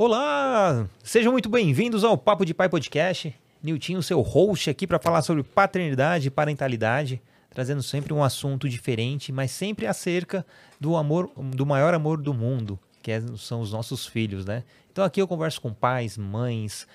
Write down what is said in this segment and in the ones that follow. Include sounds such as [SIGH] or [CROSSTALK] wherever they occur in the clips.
Olá! Sejam muito bem-vindos ao Papo de Pai Podcast. Niltinho, seu host aqui para falar sobre paternidade e parentalidade, trazendo sempre um assunto diferente, mas sempre acerca do amor, do maior amor do mundo, que é, são os nossos filhos, né? Então aqui eu converso com pais, mães,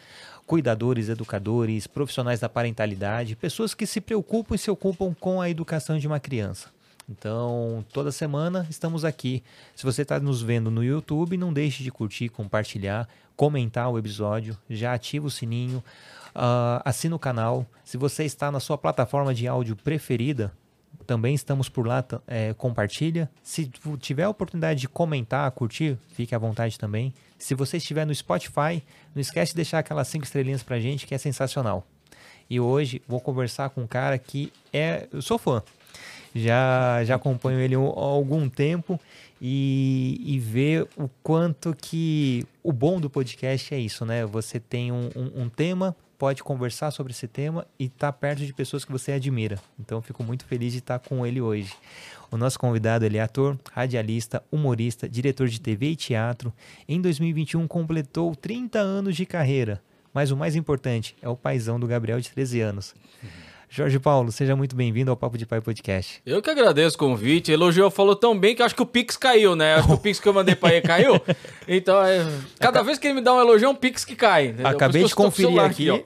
cuidadores, educadores, profissionais da parentalidade, pessoas que se preocupam e se ocupam com a educação de uma criança. Então, toda semana estamos aqui. Se você está nos vendo no YouTube, não deixe de curtir, compartilhar, comentar o episódio, já ativa o sininho, uh, assina o canal. Se você está na sua plataforma de áudio preferida, também estamos por lá, é, compartilha. Se tiver a oportunidade de comentar, curtir, fique à vontade também. Se você estiver no Spotify, não esquece de deixar aquelas cinco estrelinhas pra gente, que é sensacional. E hoje vou conversar com um cara que é. Eu sou fã já, já acompanho ele há algum tempo e, e ver o quanto que o bom do podcast é isso, né? Você tem um, um, um tema, pode conversar sobre esse tema e estar tá perto de pessoas que você admira. Então, fico muito feliz de estar com ele hoje. O nosso convidado ele é ator, radialista, humorista, diretor de TV e teatro. Em 2021 completou 30 anos de carreira. Mas o mais importante é o paizão do Gabriel de 13 anos. Uhum. Jorge Paulo, seja muito bem-vindo ao Papo de Pai Podcast. Eu que agradeço o convite. Elogiou, falou tão bem que acho que o Pix caiu, né? Acho que o Pix que eu mandei para ele caiu. [LAUGHS] Então, é, cada vez que ele me dá um elogio, é um Pix que cai. Entendeu? Acabei de conferir aqui. aqui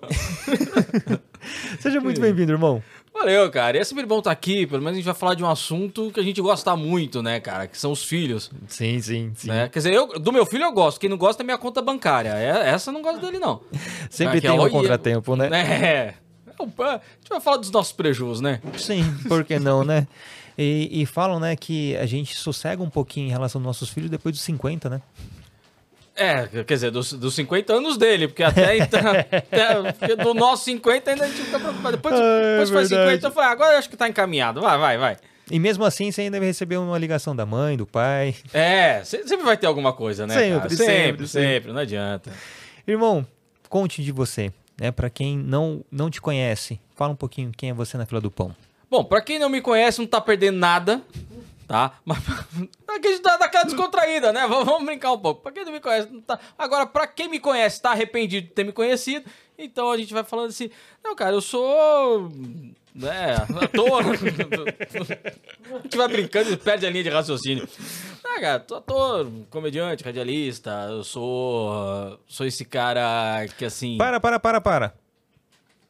[LAUGHS] seja muito bem-vindo, irmão. Valeu, cara. E é sempre bom estar aqui. Pelo menos a gente vai falar de um assunto que a gente gosta muito, né, cara? Que são os filhos. Sim, sim, sim. Né? Quer dizer, eu, do meu filho eu gosto. Quem não gosta é minha conta bancária. É, essa eu não gosto dele, não. [LAUGHS] Sempre é, tem é, um contratempo, né? É. A gente vai falar dos nossos prejuízos, né? Sim, por que não, né? E, e, falam, né, que a gente sossega um pouquinho em relação aos nossos filhos depois dos 50, né? É, quer dizer, dos, dos 50 anos dele, porque até [LAUGHS] então. até, do nosso 50 ainda a gente fica preocupado. Depois, ah, depois é foi 50, eu falei, ah, agora eu acho que tá encaminhado. Vai, vai, vai. E mesmo assim, você ainda vai receber uma ligação da mãe, do pai. É, sempre vai ter alguma coisa, né? Sempre, sempre, sempre, sempre, não adianta. Irmão, conte de você né? Para quem não, não te conhece, fala um pouquinho quem é você na fila do pão. Bom, para quem não me conhece, não tá perdendo nada, tá? Mas [LAUGHS] a gente tá daquela descontraída, né? Vamos, brincar um pouco. Pra quem não me conhece, não tá. Agora, pra quem me conhece, tá arrependido de ter me conhecido, então a gente vai falando assim. Não, cara, eu sou é, ator. a gente vai brincando e perde a linha de raciocínio. Ah, cara, tô ator, comediante, radialista, eu sou. Sou esse cara que assim. Para, para, para, para.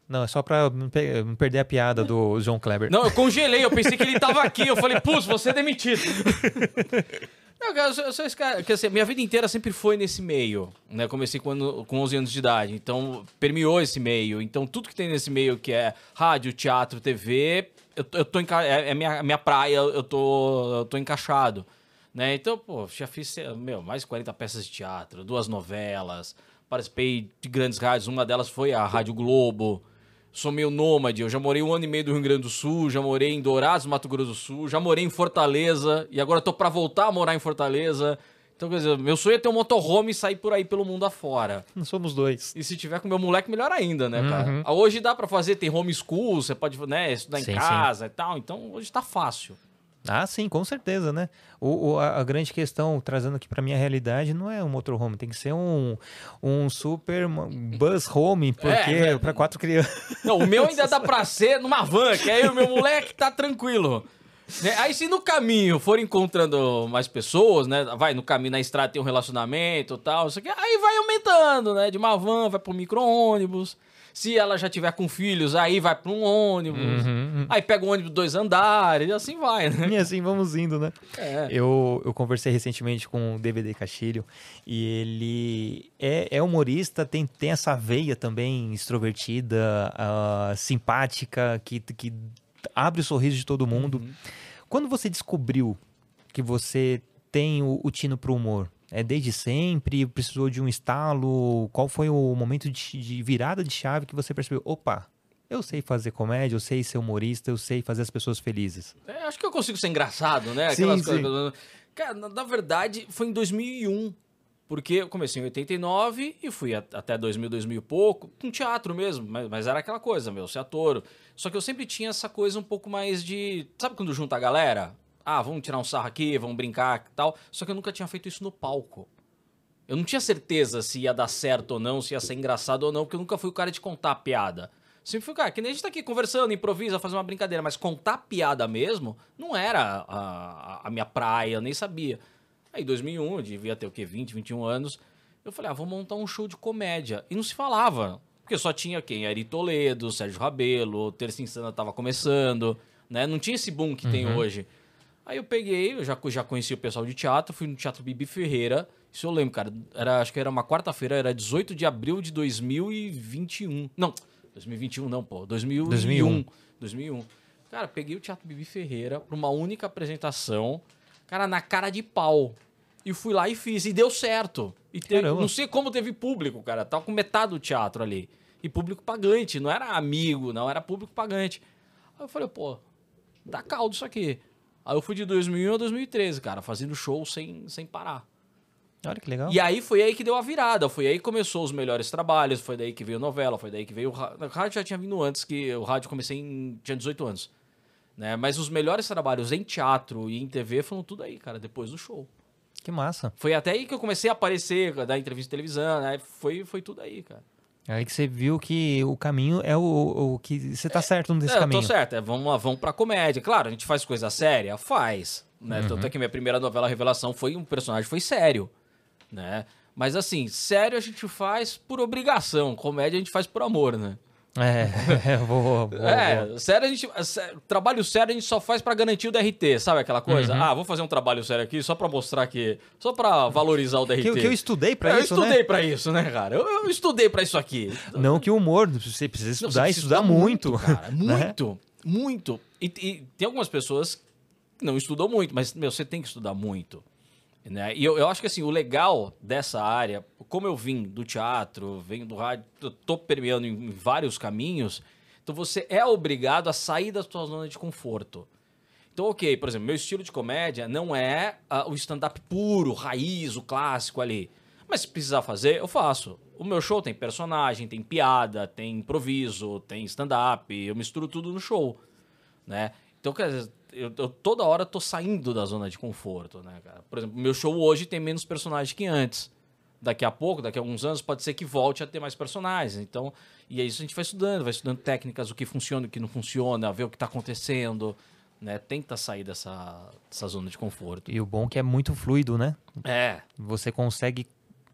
Não, é só pra não perder a piada do João Kleber. Não, eu congelei, eu pensei que ele tava aqui. Eu falei, putz, você é demitido. [LAUGHS] Não, cara, eu sou, eu sou esse cara. Quer dizer, minha vida inteira sempre foi nesse meio. Né? Comecei com, com 11 anos de idade. Então, permeou esse meio. Então, tudo que tem nesse meio, que é rádio, teatro, TV, eu, eu tô enca... é, é minha, minha praia, eu tô, eu tô encaixado. Né? Então, pô, já fiz meu, mais de 40 peças de teatro, duas novelas, participei de grandes rádios. Uma delas foi a Rádio Globo sou meio nômade. Eu já morei um ano e meio do Rio Grande do Sul, já morei em Dourados, Mato Grosso do Sul, já morei em Fortaleza e agora tô para voltar a morar em Fortaleza. Então, quer dizer, meu sonho é ter um motorhome e sair por aí pelo mundo afora. Nós somos dois. E se tiver com meu moleque, melhor ainda, né, uhum. cara? Hoje dá para fazer, tem homeschool, você pode, né, estudar sim, em casa sim. e tal. Então, hoje tá fácil. Ah, sim, com certeza, né? O, o a, grande questão, trazendo aqui para minha realidade, não é um motorhome, tem que ser um, um super bus home, porque é, é para quatro crianças. Não, o meu ainda dá para [LAUGHS] ser numa van, que aí o meu moleque tá tranquilo. Né? Aí se no caminho for encontrando mais pessoas, né? Vai no caminho, na estrada tem um relacionamento e tal, isso aqui, aí vai aumentando, né? De uma van, vai pro micro-ônibus. Se ela já tiver com filhos, aí vai para um ônibus. Uhum, uhum. Aí pega um ônibus dois andares, e assim vai, né? E assim vamos indo, né? É. Eu, eu conversei recentemente com o DVD Castilho e ele é, é humorista, tem, tem essa veia também extrovertida, uh, simpática, que, que abre o sorriso de todo mundo. Uhum. Quando você descobriu que você tem o, o tino pro humor, é desde sempre? Precisou de um estalo? Qual foi o momento de, de virada de chave que você percebeu? Opa, eu sei fazer comédia, eu sei ser humorista, eu sei fazer as pessoas felizes. É, acho que eu consigo ser engraçado, né? Aquelas sim, coisas. Sim. Cara, na, na, verdade, foi em 2001. Porque eu comecei em 89 e fui a, até 2000, 2000 e pouco, com teatro mesmo, mas, mas, era aquela coisa, meu, ser ator. Só que eu sempre tinha essa coisa um pouco mais de. Sabe quando junta a galera? Ah, vamos tirar um sarro aqui, vamos brincar e tal. Só que eu nunca tinha feito isso no palco. Eu não tinha certeza se ia dar certo ou não, se ia ser engraçado ou não, porque eu nunca fui o cara de contar piada. Sempre fui o cara, que nem a gente tá aqui conversando, improvisa, fazer uma brincadeira, mas contar piada mesmo não era a, a, a minha praia, eu nem sabia. Aí, em 2001, eu devia ter o quê? 20, 21 anos. Eu falei, ah, vou montar um show de comédia. E não se falava. Porque só tinha quem? Ari Toledo, Sérgio Rabelo, Terça Insana tava começando, né? Não tinha esse boom que tem hoje. Aí eu peguei, eu já, já conheci o pessoal de teatro, fui no Teatro Bibi Ferreira. Isso eu lembro, cara. Era, acho que era uma quarta-feira, era 18 de abril de 2021. Não, 2021 não, pô. 2001. 2001. 2001. Cara, peguei o Teatro Bibi Ferreira pra uma única apresentação. Cara, na cara de pau. E fui lá e fiz. E deu certo. E não sei como teve público, cara. Tava com metade do teatro ali. E público pagante. Não era amigo, não. Era público pagante. Aí eu falei, pô, dá caldo isso aqui. Aí eu fui de 2001 a 2013, cara, fazendo show sem, sem parar. Olha que legal. E aí foi aí que deu a virada, foi aí que começou os melhores trabalhos, foi daí que veio novela, foi daí que veio o rádio. O rádio já tinha vindo antes, que o rádio comecei em. tinha 18 anos. Né? Mas os melhores trabalhos em teatro e em TV foram tudo aí, cara, depois do show. Que massa. Foi até aí que eu comecei a aparecer, dar entrevista em televisão, né? Foi, foi tudo aí, cara. Aí que você viu que o caminho é o, o que você tá certo nesse É, caminho. tô certo, é, vamos lá, vamos pra comédia. Claro, a gente faz coisa séria? Faz. Né? Uhum. Tanto é que minha primeira novela Revelação foi um personagem foi sério. Né? Mas assim, sério a gente faz por obrigação, comédia a gente faz por amor, né? É, eu vou, vou- é, vou- sério a gente. Trabalho sério a gente só faz pra garantir o DRT, sabe aquela coisa? Uhum. Ah, vou fazer um trabalho sério aqui só pra mostrar que. Só pra valorizar o DRT. Que, que eu estudei pra eu isso, estudei né? pra isso, né, cara? Eu, eu estudei pra isso aqui. Não que o humor, você precisa Não, estudar você e precisa estudar muito. cara. [LAUGHS] né? Muito, muito. E, e tem algumas pessoas que não estudam muito, mas, meu, você tem que estudar muito. Né? E eu, eu acho que, assim, o legal dessa área, como eu vim do teatro, venho do rádio, tô permeando em vários caminhos, então você é obrigado a sair da sua zona de conforto. Então, ok, por exemplo, meu estilo de comédia não é ah, o stand-up puro, raiz, o clássico ali. Mas se precisar fazer, eu faço. O meu show tem personagem, tem piada, tem improviso, tem stand-up, eu misturo tudo no show, né? Então, quer dizer, eu, eu toda hora tô saindo da zona de conforto, né, cara? Por exemplo, meu show hoje tem menos personagens que antes. Daqui a pouco, daqui a alguns anos, pode ser que volte a ter mais personagens. Então, e é isso a gente vai estudando, vai estudando técnicas, o que funciona, o que não funciona, ver o que tá acontecendo, né? Tenta sair dessa, dessa zona de conforto. E o bom é que é muito fluido, né? É, Você consegue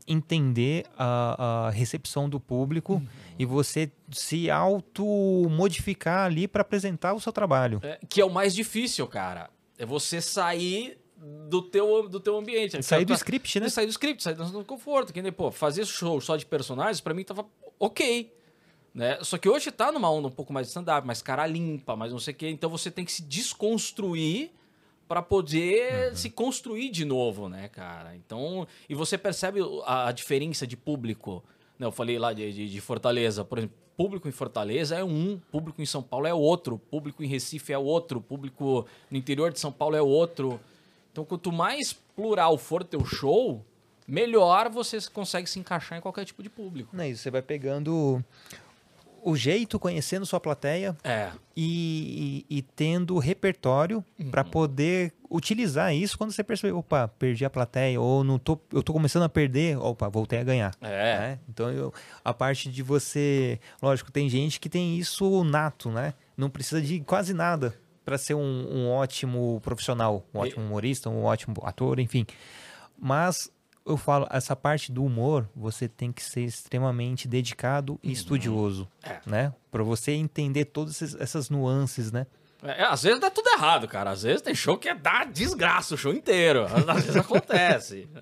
entender a, a recepção do público Uhum. e você se auto-modificar ali para apresentar o seu trabalho. É, que é o mais difícil, cara. É você sair do teu, do teu ambiente. Sair do Tá- script, né? Sair do script, sair do conforto. Que nem, pô, fazer show só de personagens, pra mim tava ok. Né? Só que hoje tá numa onda um pouco mais de stand-up, mais cara limpa, mais não sei o quê. Então você tem que se desconstruir pra poder Uhum. se construir de novo, né, cara? Então, e você percebe a, a diferença de público. Né? Eu falei lá de, de, de Fortaleza, por exemplo, público em Fortaleza é um, público em São Paulo é outro, público em Recife é outro, público no interior de São Paulo é outro. Então, quanto mais plural for teu show, melhor você consegue se encaixar em qualquer tipo de público. Não é isso, você vai pegando o jeito, conhecendo sua plateia É, e, e- e tendo repertório Uhum. para poder utilizar isso quando você perceber, opa, perdi a plateia, ou não tô, eu tô começando a perder, opa, voltei a ganhar. é. né? Então, eu- a parte de você. Lógico, tem gente que tem isso nato, né? Não precisa de quase nada para ser um, um ótimo profissional, um ótimo humorista, um ótimo ator, enfim. Mas eu falo, essa parte do humor, você tem que ser extremamente dedicado e estudioso, É. né? Para você entender todas essas nuances, né? É, às vezes dá tudo errado, cara. Às vezes tem show que é dar desgraça o show inteiro. Às vezes acontece. [LAUGHS]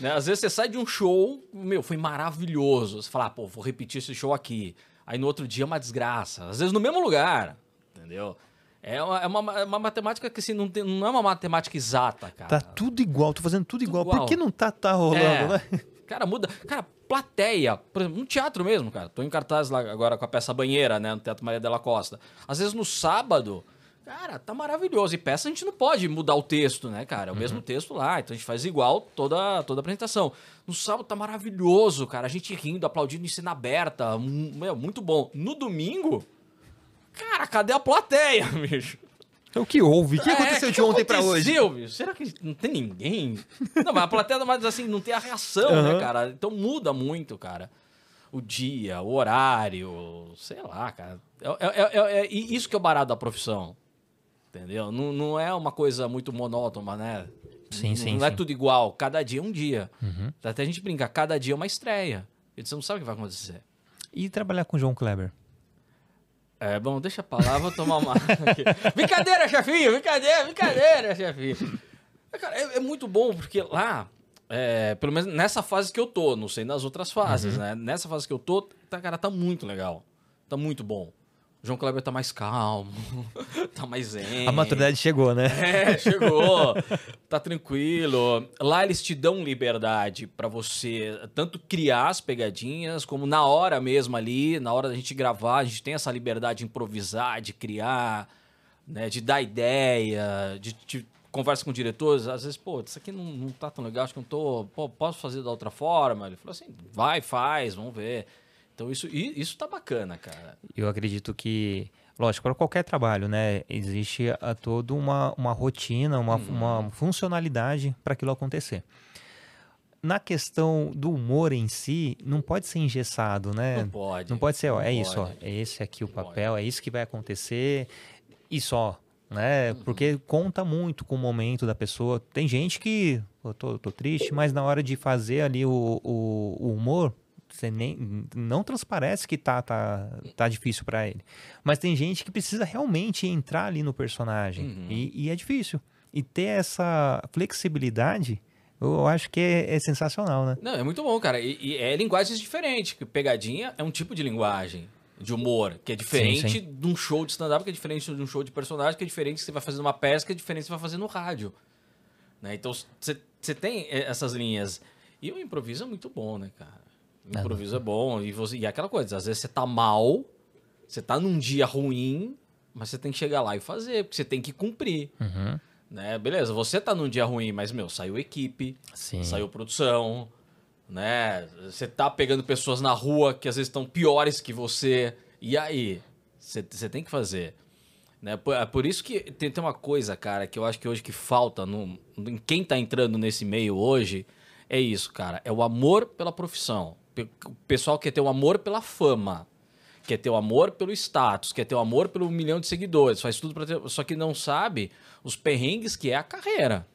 Né? Às vezes você sai de um show, meu, foi maravilhoso. Você fala, ah, pô, vou repetir esse show aqui. Aí no outro dia é uma desgraça. Às vezes no mesmo lugar, entendeu? É uma, é uma, é uma matemática que assim, não, tem- não é uma matemática exata, cara. Tá tudo igual, tô fazendo tudo, igual. igual. Por que não tá, tá rolando, É. né? Cara, muda. Cara, plateia. Por exemplo, no teatro mesmo, cara. Tô em cartaz lá agora com a peça Banheira, né? No Teatro Maria della Costa. Às vezes no sábado, cara, tá maravilhoso. E peça a gente não pode mudar o texto, né, cara? É o mesmo texto lá. Então a gente faz igual toda, toda a apresentação. No sábado tá maravilhoso, cara. A gente rindo, aplaudindo em cena aberta. Meu, muito bom. No domingo, cara, cadê a plateia, [LAUGHS] bicho? O que houve? O que É, aconteceu que de ontem pra hoje? bicho? Será que não tem ninguém? Não, mas a plateia, mas assim, não tem a reação, Aham. né, cara? Então muda muito, cara. O dia, o horário, sei lá, cara. É, é- é- é- e isso que é o barato da profissão. Entendeu? Não, não é uma coisa muito monótona, né? Sim, não, sim, Não é sim. tudo igual. Cada dia é um dia. Uhum. Até a gente brinca, cada dia é uma estreia. E você não sabe o que vai acontecer. E trabalhar com o João Kleber? É, bom, deixa pra lá, vou tomar uma. [LAUGHS] brincadeira, chefinho! Brincadeira, brincadeira, chefinho! Cara, é, é muito bom, porque lá, é, pelo menos nessa fase que eu tô, não sei nas outras fases, né? Nessa fase que eu tô, tá, cara, tá muito legal. Tá muito bom. João Kleber tá mais calmo, [LAUGHS] tá mais zen. A maturidade chegou, né? [LAUGHS] É, chegou. tá tranquilo. Lá eles te dão liberdade pra você tanto criar as pegadinhas, como na hora mesmo ali, na hora da gente gravar, a gente tem essa liberdade de improvisar, de criar, né, de dar ideia, de, de conversa com diretores, às vezes, pô, isso aqui não, não tá tão legal, acho que não tô, pô, posso fazer da outra forma? Ele falou assim, vai, faz, vamos ver. Então isso, isso tá bacana, cara. Eu acredito que, lógico, para qualquer trabalho, né, existe a toda uma, uma rotina, uma, Uhum. uma funcionalidade para aquilo acontecer. Na questão do humor em si, não pode ser engessado, né? Não pode. Não pode ser, ó, Não é isso, ó, pode. é esse aqui o Não papel, é isso que vai acontecer e só, né? Uhum. Porque conta muito com o momento da pessoa. Tem gente que, eu tô, tô triste, mas na hora de fazer ali o, o, o humor, você nem não transparece que tá tá, tá difícil pra ele. Mas tem gente que precisa realmente entrar ali no personagem Uhum. e, e é difícil. E ter essa flexibilidade, eu acho que é, é sensacional, né? Não, é muito bom, cara. E, e é linguagens diferentes. Pegadinha é um tipo de linguagem de humor, que é diferente sim. de um show de stand-up, que é diferente de um show de personagem, que é diferente que você vai fazer numa peça, que é diferente que você vai fazer no rádio. Né? Então, você tem eh, essas linhas. E o improviso é muito bom, né, cara? Improviso é bom. E, você, e é aquela coisa, às vezes você tá mal, você tá num dia ruim, mas você tem que chegar lá e fazer, porque você tem que cumprir. Uhum. Né? Beleza, você tá num dia ruim, mas, meu, saiu equipe, Sim. saiu produção, né? Você tá pegando pessoas na rua que às vezes estão piores que você. E aí? Você você tem que fazer. Né? Por, é por isso que tem, tem uma coisa, cara, que eu acho que hoje que falta no, em quem tá entrando nesse meio hoje, é isso, cara. É o amor pela profissão. O pessoal quer ter o amor pela fama. Quer ter o amor pelo status, quer ter o amor pelo milhão de seguidores, faz tudo pra ter. Só que não sabe os perrengues que é a carreira.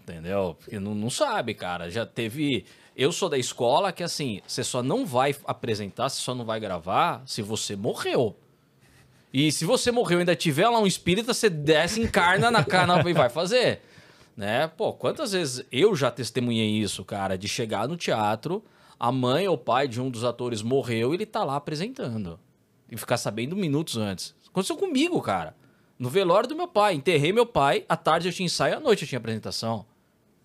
Entendeu? Porque não, não sabe, cara. Já teve. Eu sou da escola que, assim, você só não vai apresentar, você só não vai gravar se você morreu. E se você morreu e ainda tiver lá um espírita, você desce, encarna na cara e vai fazer. Né? Pô, quantas vezes eu já testemunhei isso, cara, de chegar no teatro, a mãe ou pai de um dos atores morreu e ele tá lá apresentando. E ficar sabendo minutos antes. Aconteceu comigo, cara. No velório do meu pai. Enterrei meu pai, à tarde eu tinha ensaio, à noite eu tinha apresentação.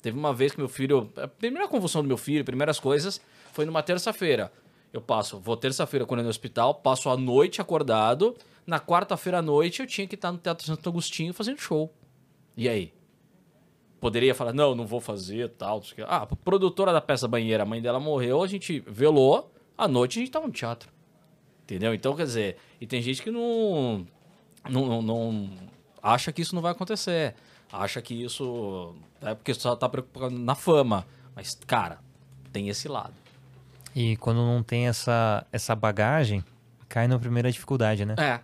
Teve uma vez que meu filho. A primeira convulsão do meu filho, primeiras coisas, foi numa terça-feira. Eu passo, vou terça-feira quando é no hospital, passo a noite acordado. Na quarta-feira à noite eu tinha que estar no Teatro Santo Agostinho fazendo show. E aí? Poderia falar, não, não vou fazer, tal. Ah, a produtora da peça Banheira, a mãe dela morreu, a gente velou, à noite a gente tava no teatro. Entendeu? Então, quer dizer, e tem gente que não, não, não, não acha que isso não vai acontecer. Acha que isso é porque só tá preocupado na fama. Mas, cara, tem esse lado. E quando não tem essa, essa bagagem, cai na primeira dificuldade, né? É.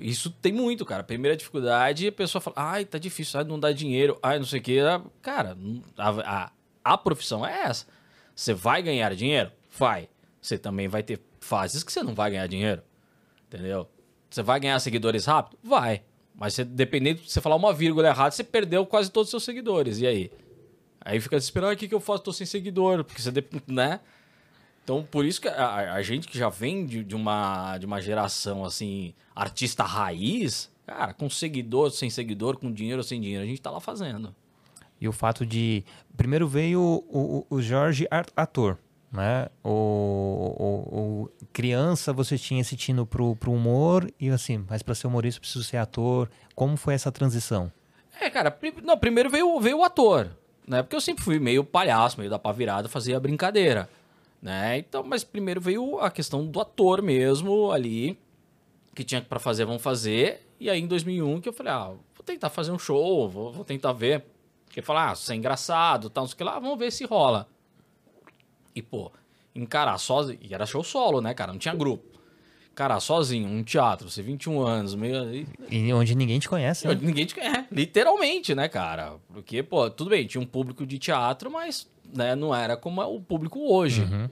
Isso tem muito, cara. Primeira dificuldade, a pessoa fala, ai, tá difícil, ai, não dá dinheiro, ai, não sei o quê. Cara, a, a, a profissão é essa. Você vai ganhar dinheiro? Vai. Você também vai ter fases que você não vai ganhar dinheiro. Entendeu? Você vai ganhar seguidores rápido? Vai. Mas você, dependendo de você falar uma vírgula errada, você perdeu quase todos os seus seguidores. E aí? Aí fica desesperado, o que, que eu faço? Tô sem seguidor. Porque você, né? Então, por isso que a, a gente que já vem de, de uma, de uma geração, assim, artista raiz, cara, com seguidor, sem seguidor, com dinheiro ou sem dinheiro, a gente tá lá fazendo. E o fato de. Primeiro veio o, o, o Jorge ator. Né? O, o, criança você tinha esse tino pro, pro humor e assim, mas para ser humorista eu preciso ser ator. Como foi essa transição? É, cara, não, primeiro veio, veio o ator, né? Porque eu sempre fui meio palhaço, meio da pá virada, fazia brincadeira, né? Então, mas primeiro veio a questão do ator mesmo ali, que tinha pra fazer, vamos fazer. E aí em 2001 que eu falei, ah, vou tentar fazer um show, vou, vou tentar ver. Porque falar, ah, isso é engraçado, tal, não sei o que lá, vamos ver se rola. E, pô, encarar sozinho. E era show solo, né, cara? Não tinha grupo. Encarar sozinho, um teatro, você 21 anos, meio. e- onde ninguém te conhece, né? Ninguém te é, literalmente, né, cara? Porque, pô, tudo bem, tinha um público de teatro, mas né, não era como é o público hoje. Uhum.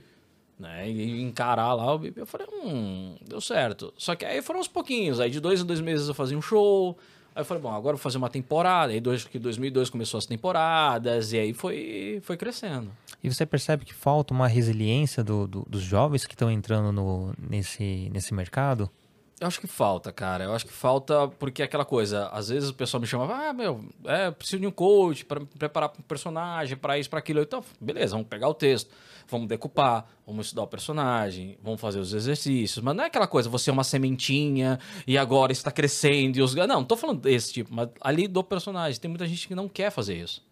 Né? E encarar lá o bebê, eu falei, hum, deu certo. Só que aí foram uns pouquinhos, aí de dois em dois meses eu fazia um show. Aí eu falei, bom, agora eu vou fazer uma temporada. Aí dois, que 2002 começou as temporadas, e aí foi, foi crescendo. E você percebe que falta uma resiliência do- do- dos jovens que estão entrando no, nesse, nesse mercado? Eu acho que falta, cara. Eu acho que falta porque é aquela coisa. Às vezes o pessoal me chamava, ah, meu, é, preciso de um coach para preparar para um personagem, para isso, para aquilo. Então, beleza, vamos pegar o texto, vamos decupar, vamos estudar o personagem, vamos fazer os exercícios. Mas não é aquela coisa, você é uma sementinha e agora está crescendo e os. Não, não tô falando desse tipo, mas ali do personagem. Tem muita gente que não quer fazer isso.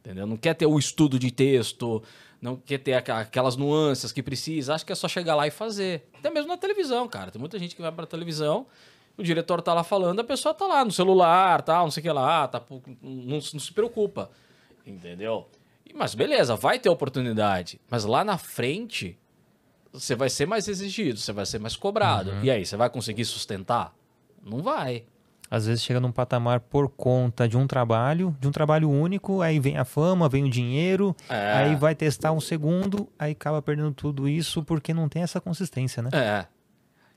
Entendeu? Não quer ter o estudo de texto, não quer ter aquelas nuances que precisa. Acho que é só chegar lá e fazer. Até mesmo na televisão, cara. Tem muita gente que vai pra televisão, o diretor tá lá falando, a pessoa tá lá no celular, tal, não sei o que lá, tá, não, não se preocupa. Entendeu? E- Mas beleza, vai ter oportunidade. Mas lá na frente, você vai ser mais exigido, você vai ser mais cobrado. E aí, você vai conseguir sustentar? Não vai. Às vezes chega num patamar por conta de um trabalho, de um trabalho único, aí vem a fama, vem o dinheiro, É. aí vai testar um segundo, aí acaba perdendo tudo isso porque não tem essa consistência, né? É.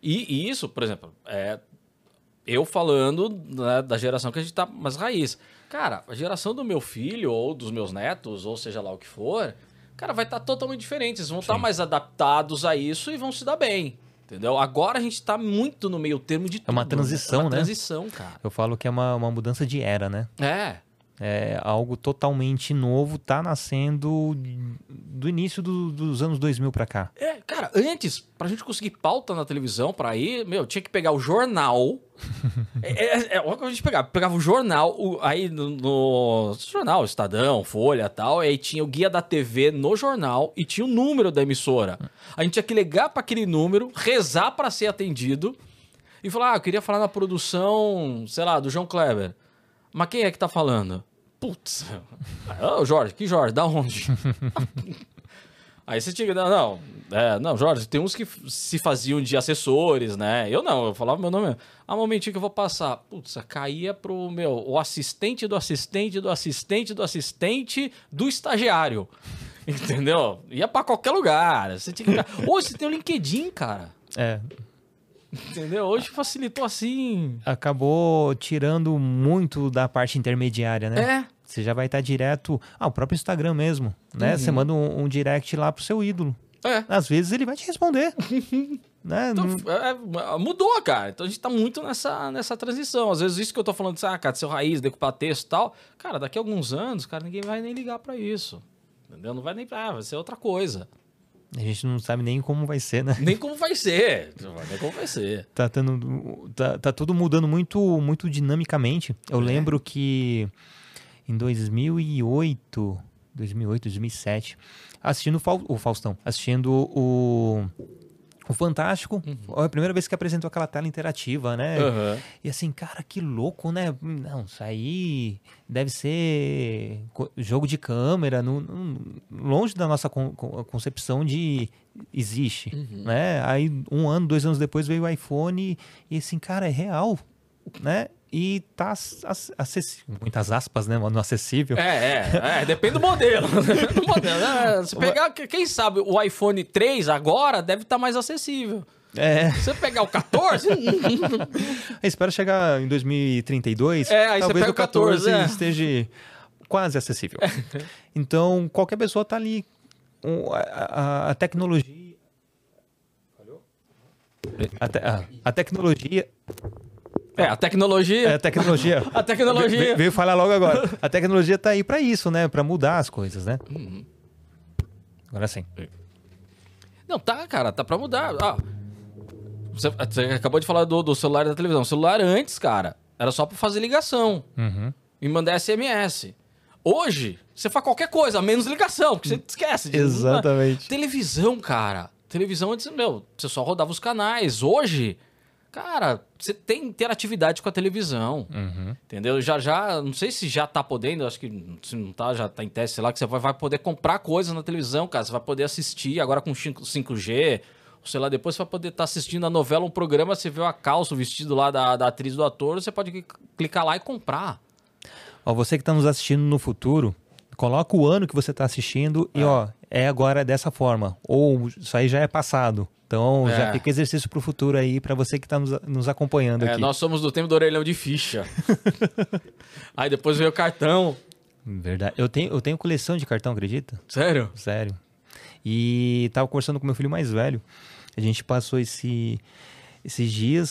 E, e isso, por exemplo, é eu falando né, da geração que a gente tá mais raiz. Cara, a geração do meu filho ou dos meus netos, ou seja lá o que for, cara, vai estar totalmente diferente. Eles vão estar mais adaptados a isso e vão se dar bem. Entendeu? Agora a gente tá muito no meio termo de tudo. uma transição, é uma né? transição, cara. Eu falo que é uma, uma mudança de era, né? É. É algo totalmente novo, tá nascendo do início do- dos anos 2000 pra cá. É, cara, antes, pra gente conseguir pauta na televisão pra ir, meu, tinha que pegar o jornal. [LAUGHS] é, é, é, olha o que a gente pegava. Pegava o jornal, o- aí no, no jornal, Estadão, Folha tal, e aí tinha o guia da TV no jornal e tinha o número da emissora. A gente tinha que ligar pra aquele número, rezar pra ser atendido e falar, ah, eu queria falar na produção, sei lá, do João Kleber. Mas quem é que tá falando? Putz. Ô, Jorge, que Jorge? Da onde? [LAUGHS] Aí você tinha que. Não, não, é, não, Jorge, tem uns que se faziam de assessores, né? Eu não, eu falava meu nome. Ah, um momentinho que eu vou passar. Putz, caía pro meu, o assistente do assistente do assistente do assistente do estagiário. [LAUGHS] Entendeu? Ia pra qualquer lugar. Você tinha que... Hoje você tem o LinkedIn, cara. É, Entendeu? Hoje facilitou assim. acabou tirando muito da parte intermediária, né? É. Você já vai estar direto. Ah, o próprio Instagram mesmo, né? Você manda um, um direct lá pro seu ídolo. É. Às vezes ele vai te responder. [LAUGHS] né? Então, Não- é, mudou, cara. Então a gente tá muito nessa, nessa transição. Às vezes isso que eu tô falando, de, ah, cara, de seu raiz, decupar texto e tal. Cara, daqui a alguns anos, cara, ninguém vai nem ligar pra isso. Entendeu? Não vai nem. Ah, vai ser outra coisa. A gente não sabe nem como vai ser, né? Nem como vai ser. Não vai nem como vai ser. Tá, tendo, tá, tá tudo mudando muito, muito dinamicamente. Eu lembro que em 2008, 2008, 2007, assistindo o, Fau- o Faustão, assistindo o, o Fantástico, foi a primeira vez que apresentou aquela tela interativa, né? Aham. E assim, cara, que louco, né? Não, isso aí deve ser jogo de câmera, não- não- longe da nossa con- con- concepção de existe, né? Aí um ano, dois anos depois veio o iPhone e assim, cara, é real, né? E tá ac- acessível, muitas aspas, né? No acessível. É, é, é, depende do modelo. [LAUGHS] Depende do modelo. né? Se pegar, que- quem sabe, o iPhone 3 agora deve estar mais acessível. É, Se você pegar o 14, [LAUGHS] [LAUGHS] espero chegar em 2032, É, aí você talvez pega o o 14, 14 é. esteja quase acessível. então, qualquer pessoa tá ali. A, a- a tecnologia. A, te- a- a tecnologia. É, a tecnologia. É, a tecnologia. [LAUGHS] A tecnologia. Ve- Veio falar logo agora. A tecnologia tá aí para isso, né? Para mudar as coisas, né? Uhum. Agora sim. Não, tá, cara, tá pra mudar. Ah, você, você acabou de falar do, do celular e da televisão. O celular antes, cara, era só pra fazer ligação Uhum. e mandar SMS. Hoje, você faz qualquer coisa, menos ligação, porque você esquece de Exatamente. Televisão, cara. Televisão antes, meu, você só rodava os canais. Hoje, Cara, você tem interatividade com a televisão. Uhum. Entendeu? Já já, não sei se já tá podendo, acho que se não tá, já tá em teste, sei lá, que você vai, vai poder comprar coisas na televisão, cara. Você vai poder assistir agora com 5- 5G. Sei lá, depois você vai poder estar assistindo a novela, um programa, você vê a calça, o vestido lá da, da atriz do ator, você pode cli- clicar lá e comprar. Ó, você que está nos assistindo no futuro, coloca o ano que você está assistindo e ó, é agora dessa forma. Ou isso aí já é passado. Então É. já fica exercício para o futuro aí para você que está nos, nos acompanhando É, aqui. nós somos do tempo do orelhão de ficha. [LAUGHS] Aí depois veio o cartão. Verdade. Eu tenho, eu tenho coleção de cartão, acredita? Sério? Sério. E tava conversando com meu filho mais velho. A gente passou esse, esses dias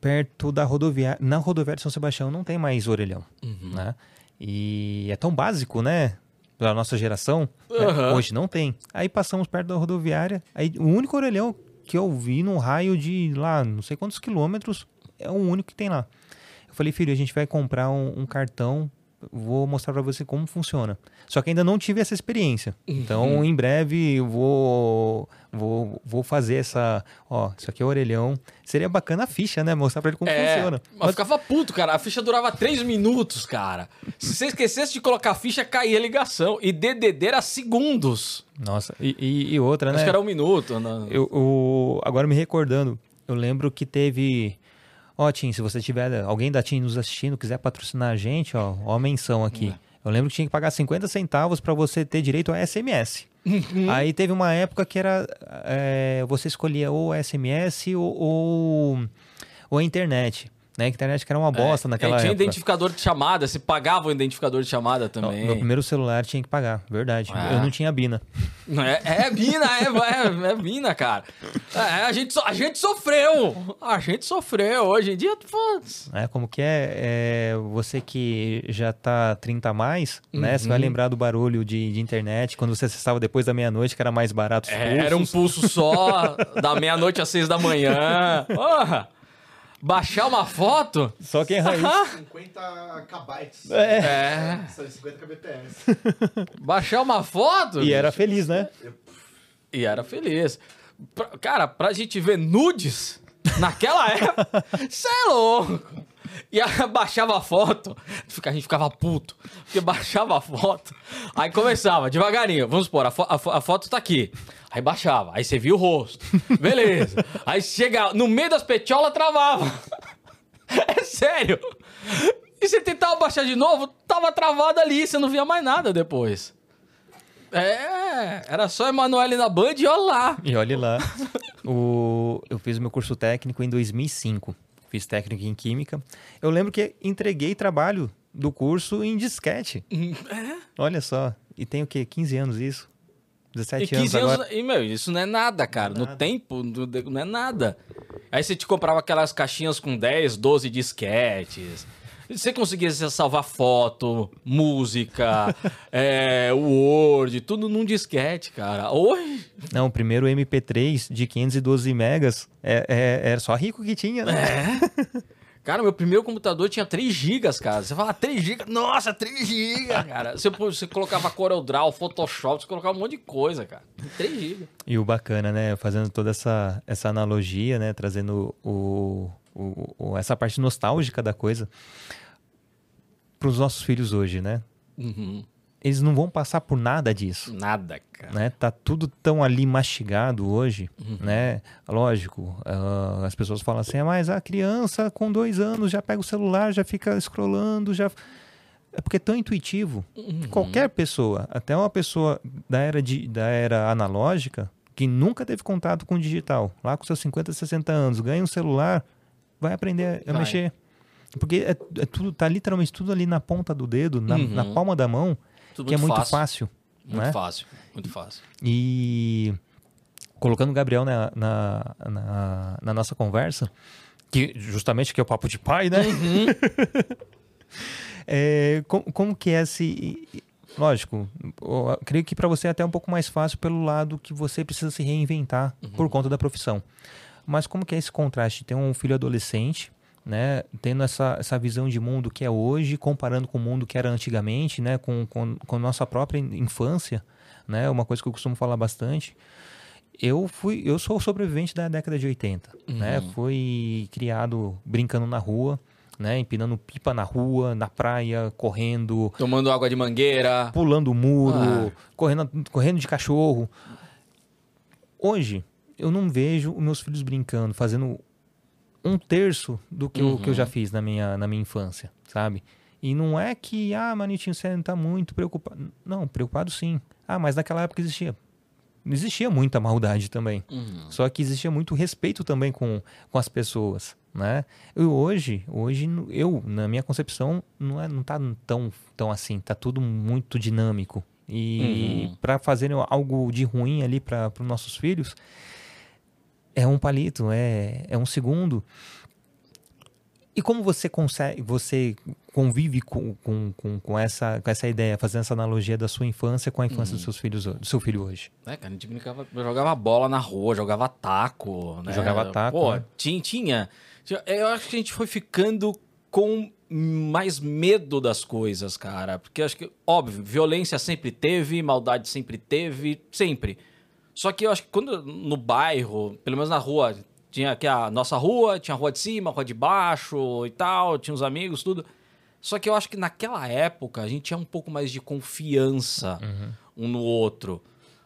perto da rodoviária. Na rodoviária de São Sebastião não tem mais orelhão, né? E é tão básico, né? Da nossa geração. né? Aham. Hoje não tem. Aí passamos perto da rodoviária. Aí o único orelhão que eu vi num raio de lá, não sei quantos quilômetros, é o único que tem lá. Eu falei, filho, a gente vai comprar um, um cartão, vou mostrar pra você como funciona. Só que ainda não tive essa experiência. Então, em breve, eu vou, vou, vou fazer essa. Ó, isso aqui é o orelhão. Seria bacana a ficha, né? Mostrar pra ele como É, funciona. mas ficava puto, cara. A ficha durava 3 minutos, cara. Se você esquecesse de colocar a ficha, caía a ligação. E DDD era segundos. Nossa, e, e- e outra, né? Acho que era um minuto. né? Eu, eu- agora me recordando, eu lembro que teve. Ó, Tim, se você tiver alguém da Tim nos assistindo, quiser patrocinar a gente, ó, ó a menção aqui. Eu lembro que tinha que pagar 50 centavos para você ter direito a SMS. Aí teve uma época que era. é, você escolhia ou SMS ou, ou, ou a internet. Né? A internet que era uma bosta naquela É, tinha época. identificador de chamada, você pagava o identificador de chamada também. meu primeiro celular tinha que pagar, verdade. Ah. Eu não tinha Bina. Não, É, é mina, é, é, é mina, cara. É, a, gente, so- a gente sofreu. A gente sofreu. Hoje em dia, putz. É, como que é, é, você que já tá 30 a mais, né? Você vai Uhum. lembrar do barulho de, de internet, quando você acessava depois da meia-noite, que era mais barato os É, era um pulso só, da meia-noite às seis da manhã. [LAUGHS] Porra! Baixar uma foto? Só quem é raiz. 50 kbytes. É. São 50 kbps. [LAUGHS] Baixar uma foto? E era feliz, né? E era feliz. Pra- cara, pra gente ver nudes naquela época, [LAUGHS] cê é louco. E aí [LAUGHS] baixava a foto, a gente ficava puto, porque baixava a foto, aí começava devagarinho, vamos supor, a, fo- a fo- a foto tá aqui, aí baixava, aí você via o rosto, beleza, [LAUGHS] aí chegava, no meio das petiolas travava, é sério, e você tentava baixar de novo, tava travado ali, você não via mais nada depois. É, era só Emanuele na Band e olha lá. E olhe lá. o, eu fiz o meu curso técnico em 2005. Fiz técnico em Química. Eu lembro que entreguei trabalho do curso em disquete. É. Olha só. E tem o quê? 15 anos isso? 17 E 15 anos anos, agora. e, meu, isso não é nada, cara. No tempo, no- não é nada. Aí você te comprava aquelas caixinhas com 10, 12 disquetes. Você conseguia salvar foto, música, [LAUGHS] é, Word, tudo num disquete, cara. Oi! Não, o primeiro MP3 de 512 megas é, é- era só rico que tinha, né? Cara, meu primeiro computador tinha 3 gigas, cara. Você fala 3 gigas, nossa, 3 gigas, cara. Você, você colocava CorelDRAW, Photoshop, você colocava um monte de coisa, cara. 3 gigas. E o bacana, né? Fazendo toda essa, essa analogia, né? Trazendo o, o- o- essa parte nostálgica da coisa para os nossos filhos hoje, né? Uhum. Eles não vão passar por nada disso, Nada, cara. né? Tá tudo tão ali mastigado hoje, Uhum. né? Lógico, ah, as pessoas falam assim, "Ah, mas a criança com dois anos já pega o celular, já fica scrollando, já... É porque é tão intuitivo. Uhum. Qualquer pessoa, até uma pessoa da era, de, da era analógica, que nunca teve contato com o digital, lá com seus 50, 60 anos, ganha um celular, vai aprender a Vai. mexer. Porque é, é tudo, tá literalmente tudo ali na ponta do dedo, na, Uhum. na palma da mão, Tudo que é muito fácil. fácil. Muito né? fácil, muito fácil. E colocando o Gabriel na, na, na, na nossa conversa, que justamente que é o papo de pai, né? [LAUGHS] É, como, como que é se. Lógico, creio que para você é até um pouco mais fácil pelo lado que você precisa se reinventar por conta da profissão. Mas como que é esse contraste? Ter um filho adolescente, né, tendo essa, essa visão de mundo que é hoje, comparando com o mundo que era antigamente, né, com, com, com a nossa própria infância, né, uma coisa que eu costumo falar bastante. eu fui, eu sou sobrevivente da década de 80, né? Uhum. Fui criado brincando na rua, né? Empinando pipa na rua, na praia, correndo, Tomando água de mangueira. pulando muro, Ah. correndo, correndo de cachorro. Hoje, eu não vejo os meus filhos brincando, fazendo um terço do que, eu, que eu já fiz na minha, na minha infância, sabe? E não é que, ah, Manitinho, você não tá muito preocupado. Não, preocupado sim. Ah, mas naquela época existia. Existia muita maldade também. Uhum. Só que existia muito respeito também com, com as pessoas, né? Eu hoje, hoje eu, na minha concepção, não é não tá tão tão assim, tá tudo muito dinâmico. E Uhum. para fazer algo de ruim ali para os nossos filhos, é um palito, é, é um segundo. E como você consegue, você convive com, com, com, com essa, com essa ideia, fazendo essa analogia da sua infância com a infância dos seus filhos, ho- do seu filho hoje? É, cara, a gente brincava, jogava bola na rua, jogava taco, né? Jogava taco, Pô, né? tinha, tinha, Eu acho que a gente foi ficando com mais medo das coisas, cara. Porque acho que, óbvio, violência sempre teve, maldade sempre teve, sempre. Só que eu acho que quando no bairro, pelo menos na rua, tinha aqui a nossa rua, tinha a rua de cima, a rua de baixo e tal, tinha os amigos, tudo. Só que eu acho que naquela época a gente tinha um pouco mais de confiança um no outro.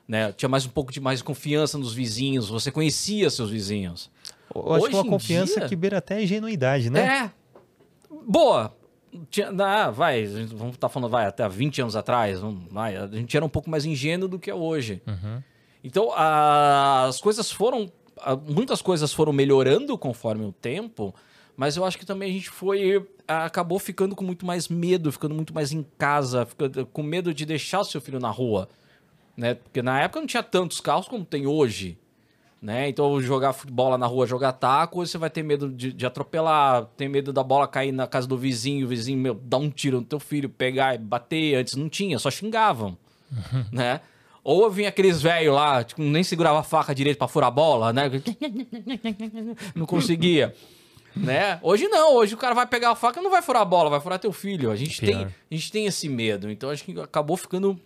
Né? Tinha mais um pouco de mais confiança nos vizinhos, você conhecia seus vizinhos. Eu acho que é Hoje uma em confiança dia- que beira até a ingenuidade, né? É. Boa. Tinha, ah, vai, a gente- vamos estar falando, vai, até há 20 anos atrás, vamos- vai, a gente era um pouco mais ingênuo do que é hoje. Então, as coisas foram, muitas coisas foram melhorando conforme o tempo, mas eu acho que também a gente foi, acabou ficando com muito mais medo, ficando muito mais em casa, ficando com medo de deixar o seu filho na rua, né? Porque na época não tinha tantos carros como tem hoje né? Então jogar futebol lá na rua, jogar taco, você vai ter medo de, de atropelar, tem medo da bola cair na casa do vizinho, o vizinho, meu, dar um tiro no teu filho, pegar e bater. Antes não tinha, só xingavam, né? Ou vinha aqueles velhos lá, tipo, nem segurava a faca direito pra furar a bola, né? [LAUGHS] Não conseguia. Né? Hoje não, hoje o cara vai pegar a faca e não vai furar a bola, vai furar teu filho. A gente, tem, a gente tem esse medo. Então acho que acabou ficando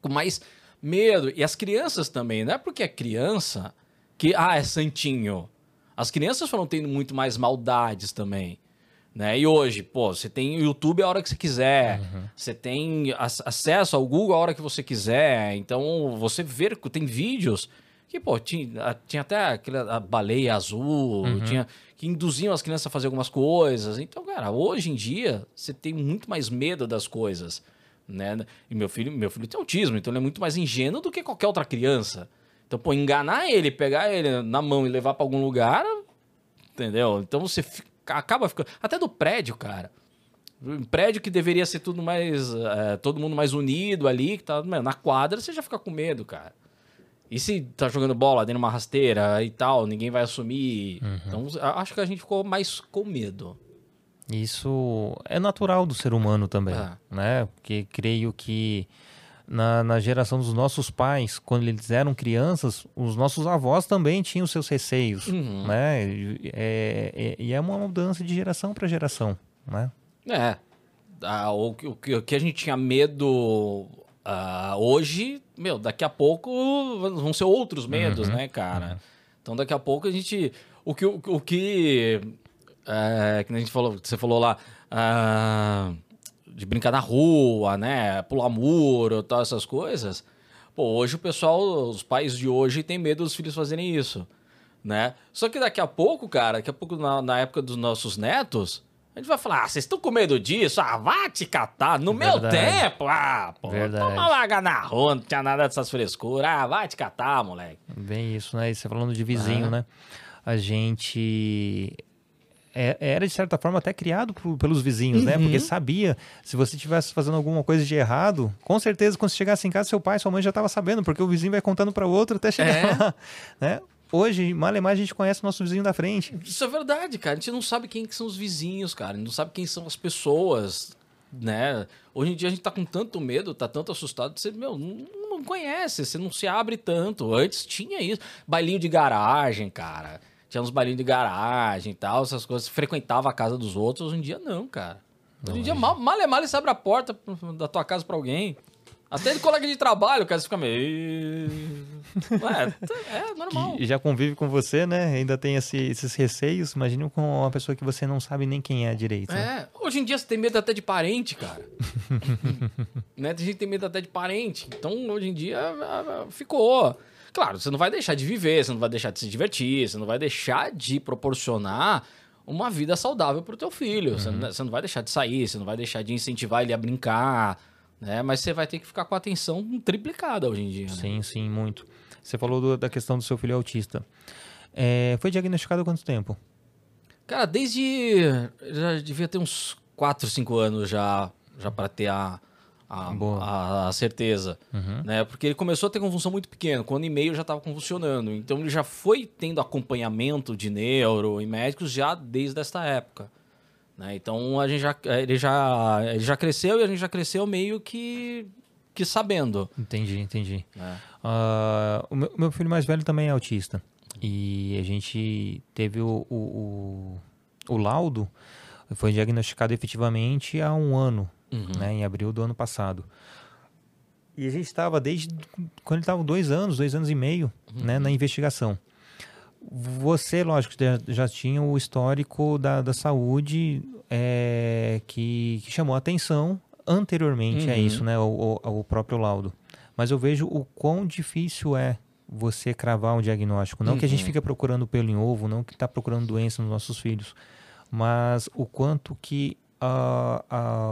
com mais medo. E as crianças também, não é porque é criança que, ah, é santinho. As crianças foram tendo muito mais maldades também. Né? E hoje, pô, você tem o YouTube a hora que você quiser, você tem ac- acesso ao Google a hora que você quiser, então você vê, tem vídeos que, pô, tinha, tinha até aquela a baleia azul, tinha, que induziam as crianças a fazer algumas coisas. Então, cara, hoje em dia, você tem muito mais medo das coisas, né? E meu filho, meu filho tem autismo, então ele é muito mais ingênuo do que qualquer outra criança. Então, pô, enganar ele, pegar ele na mão e levar pra algum lugar, entendeu? Então você fica- acaba ficando. Até do prédio, cara. Um prédio que deveria ser tudo mais. é, todo mundo mais unido ali, que tá. Na quadra você já fica com medo, cara. E se tá jogando bola dentro de uma rasteira e tal, ninguém vai assumir. Então a- acho que a gente ficou mais com medo. Isso é natural do ser humano também, É. né? Porque creio que na, na geração dos nossos pais, quando eles eram crianças, os nossos avós também tinham seus receios, Uhum. né? E é, é- é uma mudança de geração para geração, né? É. Ah, o, que- o o que a gente tinha medo ah, hoje, meu, daqui a pouco vão ser outros medos, né, cara? Então daqui a pouco a gente. O que. O, o que. É, que a gente falou, você falou lá. ah, de brincar na rua, né? Pular muro, tal, essas coisas. Pô, hoje o pessoal, os pais de hoje têm medo dos filhos fazerem isso, né? Só que daqui a pouco, cara, daqui a pouco na, na época dos nossos netos, a gente vai falar, ah, vocês estão com medo disso? Ah, vai te catar. No meu Verdade. tempo, ah, pô, Verdade. toma larga na rua, não tinha nada dessas frescuras. Ah, vai te catar, moleque. Bem isso, né? E você falando de vizinho, Ah. né? A gente era, de certa forma, até criado por- pelos vizinhos, né? Uhum. Porque sabia, se você estivesse fazendo alguma coisa de errado, com certeza, quando você chegasse em casa, seu pai, sua mãe já estava sabendo, porque o vizinho vai contando para o outro até chegar É. lá, [LAUGHS] né? Hoje, mal e mais, a gente conhece o nosso vizinho da frente. Isso é verdade, cara. A gente não sabe quem que são os vizinhos, cara. A gente não sabe quem são as pessoas, né? Hoje em dia a gente tá com tanto medo, tá tanto assustado, você, meu, não, não conhece, você não se abre tanto. Antes tinha isso. Bailinho de garagem, cara. Tinha uns bailinhos de garagem e tal, essas coisas. Frequentava a casa dos outros. Hoje em dia não, cara. Hoje em dia, mal, mal é mal, você abre a porta da tua casa pra alguém. Até de colega de trabalho, o cara fica meio. É, é normal. Que já convive com você, né? Ainda tem esse- esses receios. Imagina com uma pessoa que você não sabe nem quem é direito. né? É, hoje em dia você tem medo até de parente, cara. [LAUGHS] né? Tem gente que tem medo até de parente. Então, hoje em dia, ficou. Claro, você não vai deixar de viver, você não vai deixar de se divertir, você não vai deixar de proporcionar uma vida saudável pro teu filho. Você, não, você não vai deixar de sair, você não vai deixar de incentivar ele a brincar, né? Mas você vai ter que ficar com a atenção triplicada hoje em dia, né? Sim, sim, muito. Você falou do- da questão do seu filho autista. É, foi diagnosticado há quanto tempo? Cara, desde. Já devia ter uns 4, 5 anos já, já para ter a, a, a, a certeza. Né? Porque ele começou a ter convulsão muito pequeno, com um ano e meio já estava convulsionando. Então ele já foi tendo acompanhamento de neuro e médicos já desde esta época. Né? Então a gente já, ele, já, ele já cresceu e a gente já cresceu meio que, que sabendo. Entendi, entendi. né? Ah, o meu, meu filho mais velho também é autista. E a gente teve o, o, o, o laudo, foi diagnosticado efetivamente há um ano, né, em abril do ano passado. E a gente estava desde quando ele estava dois anos, dois anos e meio, né, na investigação. Você, lógico, já, tinha o histórico da, da saúde é, que, que chamou a atenção anteriormente a Uhum. isso, né, o, o, o próprio laudo. Mas eu vejo o quão difícil é você cravar um diagnóstico. Não que a gente Uhum. fica procurando pelo em ovo, não que está procurando doença nos nossos filhos, mas o quanto que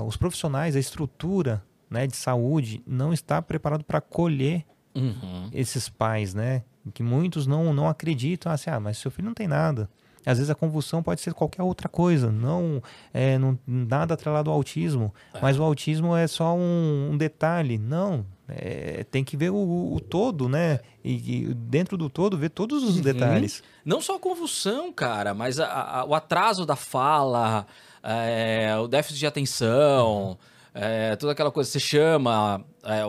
os profissionais, a estrutura né, de saúde não está preparado para acolher Uhum. esses pais, né? Que muitos não, não acreditam, assim, ah, mas seu filho não tem nada. Às vezes a convulsão pode ser qualquer outra coisa, não, é, não nada atrelado ao autismo. Mas o autismo é só um, um detalhe. Não, é, tem que ver o, o todo, né? E, e dentro do todo ver todos os detalhes. Não só a convulsão, cara, mas a- a- o atraso da fala, é, o déficit de atenção, é, toda aquela coisa você chama. é,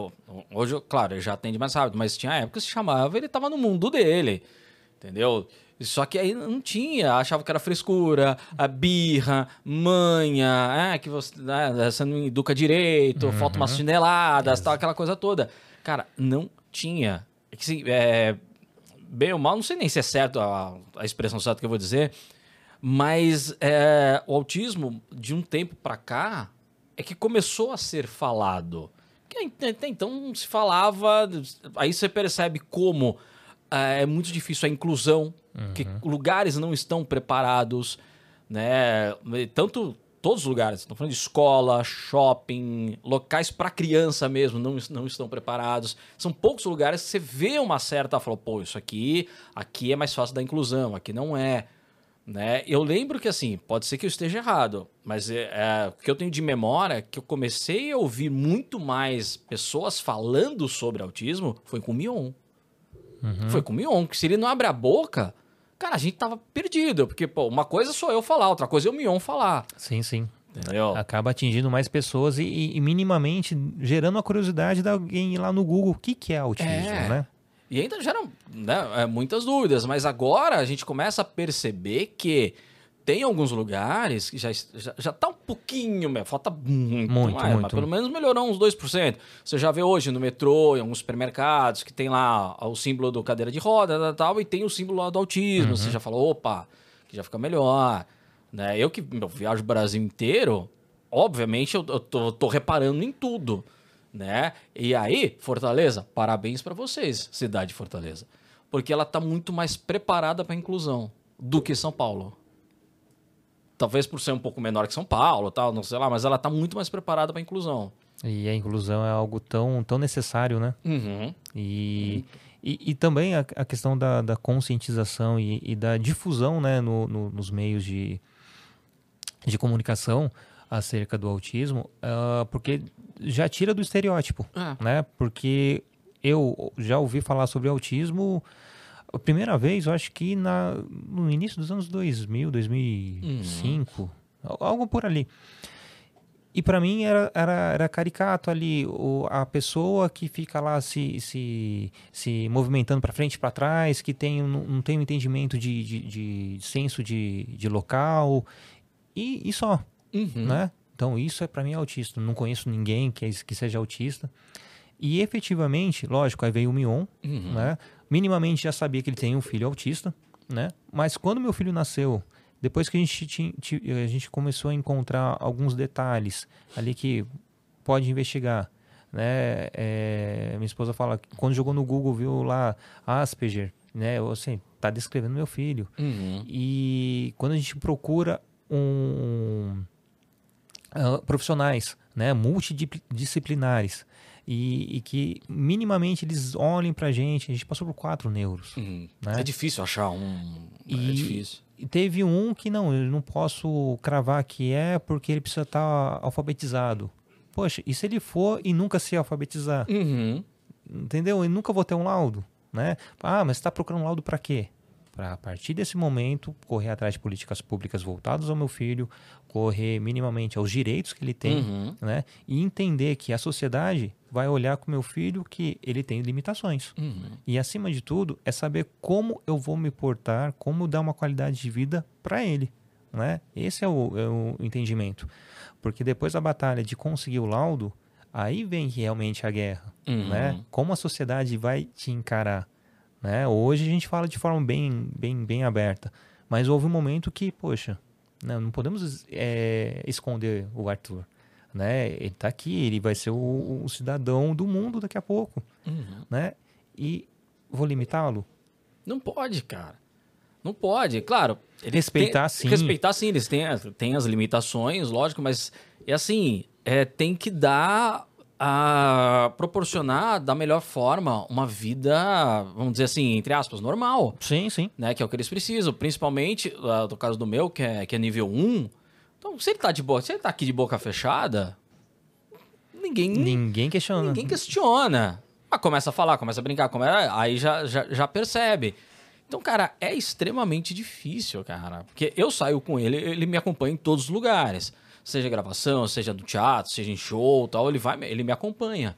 hoje, claro, ele já atende mais rápido, mas tinha época que se chamava, ele tava no mundo dele, entendeu? Só que aí não tinha, achava que era frescura, a birra, manha, é, que você, né, você não educa direito, falta umas chineladas, tal, aquela coisa toda. Cara, não tinha. É assim, é, bem ou mal, não sei nem se é certo a, a expressão certa que eu vou dizer, mas é, o autismo, de um tempo pra cá, é que começou a ser falado. Que até então não se falava, aí você percebe como é, é muito difícil a inclusão, que lugares não estão preparados, né? Tanto todos os lugares, estão falando de escola, shopping, locais para criança mesmo não, não estão preparados. São poucos lugares que você vê uma certa, fala, pô, isso aqui, aqui é mais fácil da inclusão, aqui não é. Né? Eu lembro que assim, pode ser que eu esteja errado, mas é, é, o que eu tenho de memória é que eu comecei a ouvir muito mais pessoas falando sobre autismo foi com o Mion. Foi com o Mion, que se ele não abre a boca, cara, a gente tava perdido, porque pô, uma coisa sou eu falar, outra coisa é o Mion falar, Sim, sim. entendeu? Acaba atingindo mais pessoas e, e- e minimamente gerando a curiosidade de alguém ir lá no Google o que, que é autismo, É. né? E ainda geram né, é, muitas dúvidas, mas agora a gente começa a perceber que tem alguns lugares que já, já, já tá um pouquinho, meu, falta muito, Muito, mais, muito. mas pelo menos melhorou uns 2%. Você já vê hoje no metrô, em alguns supermercados, que tem lá o símbolo do cadeira de roda tal, tal, e tem o símbolo lá do autismo. Uhum. Você já falou, opa, que já fica melhor. Né? Eu que meu, viajo o Brasil inteiro, obviamente eu, eu tô, tô reparando em tudo. Né? E aí, Fortaleza, parabéns pra vocês, cidade de Fortaleza. Porque ela tá muito mais preparada pra inclusão do que São Paulo. Talvez por ser um pouco menor que São Paulo, tal, não sei lá, mas ela tá muito mais preparada pra inclusão. E a inclusão é algo tão, tão necessário, né? Uhum. E, e, e também a, a questão da, da conscientização e, e da difusão né, no, no- nos meios de, de comunicação acerca do autismo, ah, porque já tira do estereótipo, É. né? Porque eu já ouvi falar sobre autismo a primeira vez, eu acho que na, no início dos anos 2000, 2005, al- algo por ali. E para mim era, era, era caricato ali, o, a pessoa que fica lá se, se, se movimentando para frente e para trás, que tem, um- não tem um entendimento de, de, de senso de, de local, e, e só, Uhum. né? Então isso é para mim autista. Não conheço ninguém que, é- que seja autista. E efetivamente, lógico, aí veio o Mion, Uhum. né? Minimamente já sabia que ele tem um filho autista, né? Mas quando meu filho nasceu, depois que a gente, ti- a gente começou a encontrar alguns detalhes ali que pode investigar, né? É, minha esposa fala que quando jogou no Google viu lá Asperger, né? Ou assim, tá descrevendo meu filho. Uhum. E quando a gente procura um, ah, profissionais né, multidisciplinares e, e que minimamente eles olhem pra gente, a gente passou por quatro neuros. Uhum. Né? É difícil achar um. É E- difícil. E teve um que não, eu não posso cravar que é porque ele precisa estar alfabetizado. Poxa, e se ele for e nunca se alfabetizar? Uhum. entendeu? E nunca vou ter um laudo, né? Ah, mas está procurando um laudo para quê? Para a partir desse momento correr atrás de políticas públicas voltadas ao meu filho, correr minimamente aos direitos que ele tem, Uhum. né? E entender que a sociedade vai olhar com meu filho que ele tem limitações. Uhum. E acima de tudo é saber como eu vou me portar, como dar uma qualidade de vida para ele, né? Esse é o, é o entendimento. Porque depois da batalha de conseguir o laudo, aí vem realmente a guerra, Uhum. né? Como a sociedade vai te encarar, né? Hoje a gente fala de forma bem, bem, bem aberta, mas houve um momento que, poxa, não, não podemos é, esconder o Arthur, né? Ele tá aqui, ele vai ser o, o cidadão do mundo daqui a pouco, Uhum. né? E vou limitá-lo? Não pode, cara. Não pode. Claro. Respeitar, têm- sim. Respeitar sim, eles têm, as- têm as limitações, lógico, mas é assim, é, tem que dar. A proporcionar da melhor forma uma vida, vamos dizer assim, entre aspas, normal. Sim, sim. né? Que é o que eles precisam. Principalmente, ah, no caso do meu, que é, que é nível 1. Então, se ele tá de boa, se ele tá aqui de boca fechada, ninguém, Ninguém questiona. ninguém questiona. Mas começa a falar, começa a brincar, começa, aí já, já, já percebe. Então, cara, é extremamente difícil, cara. Porque eu saio com ele, ele me acompanha em todos os lugares. Seja gravação, seja do teatro, seja em show tal, ele vai, ele me acompanha.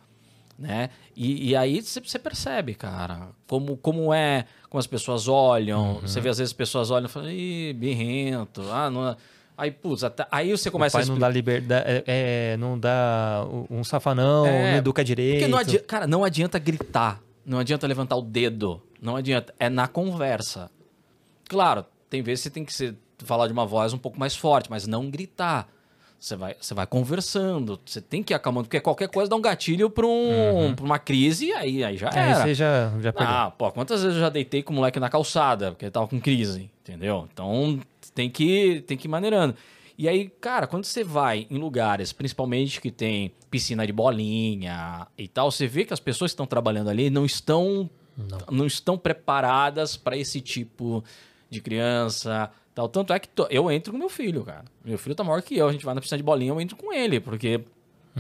Né? E, e aí você percebe, cara, como, como é, como as pessoas olham. Você vê às vezes as pessoas olham e falam, ih, birrento, ah, não. é-" Aí, putz, até- aí você O começa pai a não dá liberdade, é, é, não dá um safanão, É, não educa direito. Porque não adianta, cara, não adianta gritar, não adianta levantar o dedo, não adianta, é na conversa. Claro, tem vezes que você tem que ser, falar de uma voz um pouco mais forte, mas não gritar. Você vai, você vai conversando, você tem que ir acalmando, porque qualquer coisa dá um gatilho pra, um, pra uma crise e aí, aí já Uhum. Aí era. você já, já perdeu. Ah, pô, quantas vezes eu já deitei com o moleque na calçada, porque ele tava com crise, entendeu? Então tem que, tem que ir maneirando. E aí, cara, quando você vai em lugares, principalmente que tem piscina de bolinha e tal, você vê que as pessoas que estão trabalhando ali não estão, não. estão preparadas para esse tipo de criança. Tal. Tanto é que to- eu entro com meu filho, cara. Meu filho tá maior que eu, a gente vai na piscina de bolinha, eu entro com ele, porque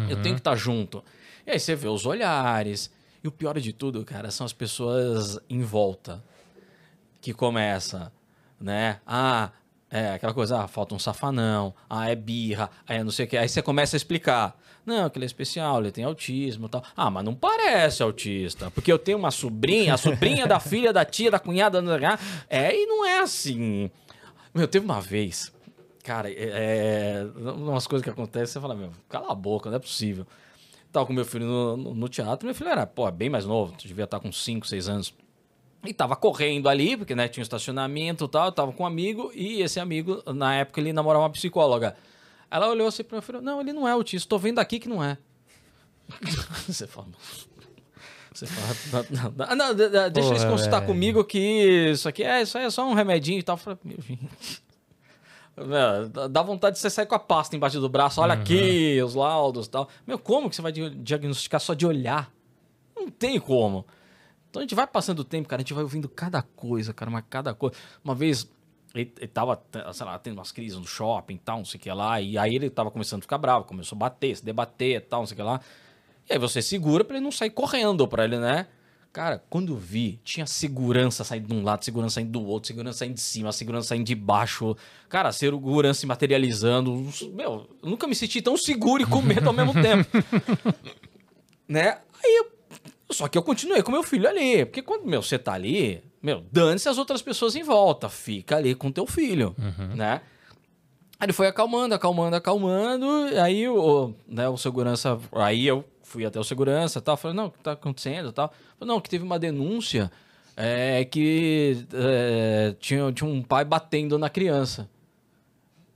eu tenho que estar junto. E aí você vê os olhares. E o pior de tudo, cara, são as pessoas em volta que começa, né? Ah, é aquela coisa, ah, falta um safanão, ah, é birra, aí é não sei o que. Aí você começa a explicar. Não, que ele é especial, ele tem autismo e tal. Ah, mas não parece autista, porque eu tenho uma sobrinha, a sobrinha da filha, da tia, da cunhada, é, e não é assim. Meu, teve uma vez, cara, é, é, umas coisas que acontecem, você fala, meu, cala a boca, não é possível. Tava com meu filho no, no, no teatro, meu filho era, pô, bem mais novo, devia estar com 5, 6 anos. E tava correndo ali, porque né, tinha um estacionamento e tal, tava com um amigo, e esse amigo, na época, ele namorava uma psicóloga. Ela olhou assim mim e falou, não, ele não é autista, tô vendo aqui que não é. [LAUGHS] Você fala... Você fala, [LAUGHS] não, não, não, não, de- de- deixa eles Porra, consultar comigo que isso aqui é, isso aí é só um remedinho e tal. Eu falei, meu, gente... [LAUGHS] Meu, dá- vontade de você sair com a pasta embaixo do braço, olha aqui os laudos e tal. Meu, como que você vai di- diagnosticar só de olhar? Não tem como. Então a gente vai passando o tempo, cara, a gente vai ouvindo cada coisa, cara, mas cada coisa. Uma vez ele, ele tava, sei lá, tendo umas crises no shopping e tal, não sei o que lá, e aí ele tava começando a ficar bravo, começou a bater, se debater e tal, não sei o que lá. E aí você segura pra ele não sair correndo pra ele, né? Cara, quando eu vi, tinha segurança saindo de um lado, segurança saindo do outro, segurança saindo de cima, segurança saindo de baixo. Cara, segurança se materializando. Meu, eu nunca me senti tão seguro e com medo ao mesmo tempo. [LAUGHS] né? Aí eu só que eu continuei com meu filho ali. Porque quando, meu, você tá ali, meu, dane-se as outras pessoas em volta. Fica ali com teu filho, né? Aí ele foi acalmando, acalmando, acalmando. Aí o, né, o segurança. Aí eu fui até o segurança tal. Falei, não, o que tá acontecendo tal? Falei, não, que teve uma denúncia é, que é, tinha, tinha um pai batendo na criança.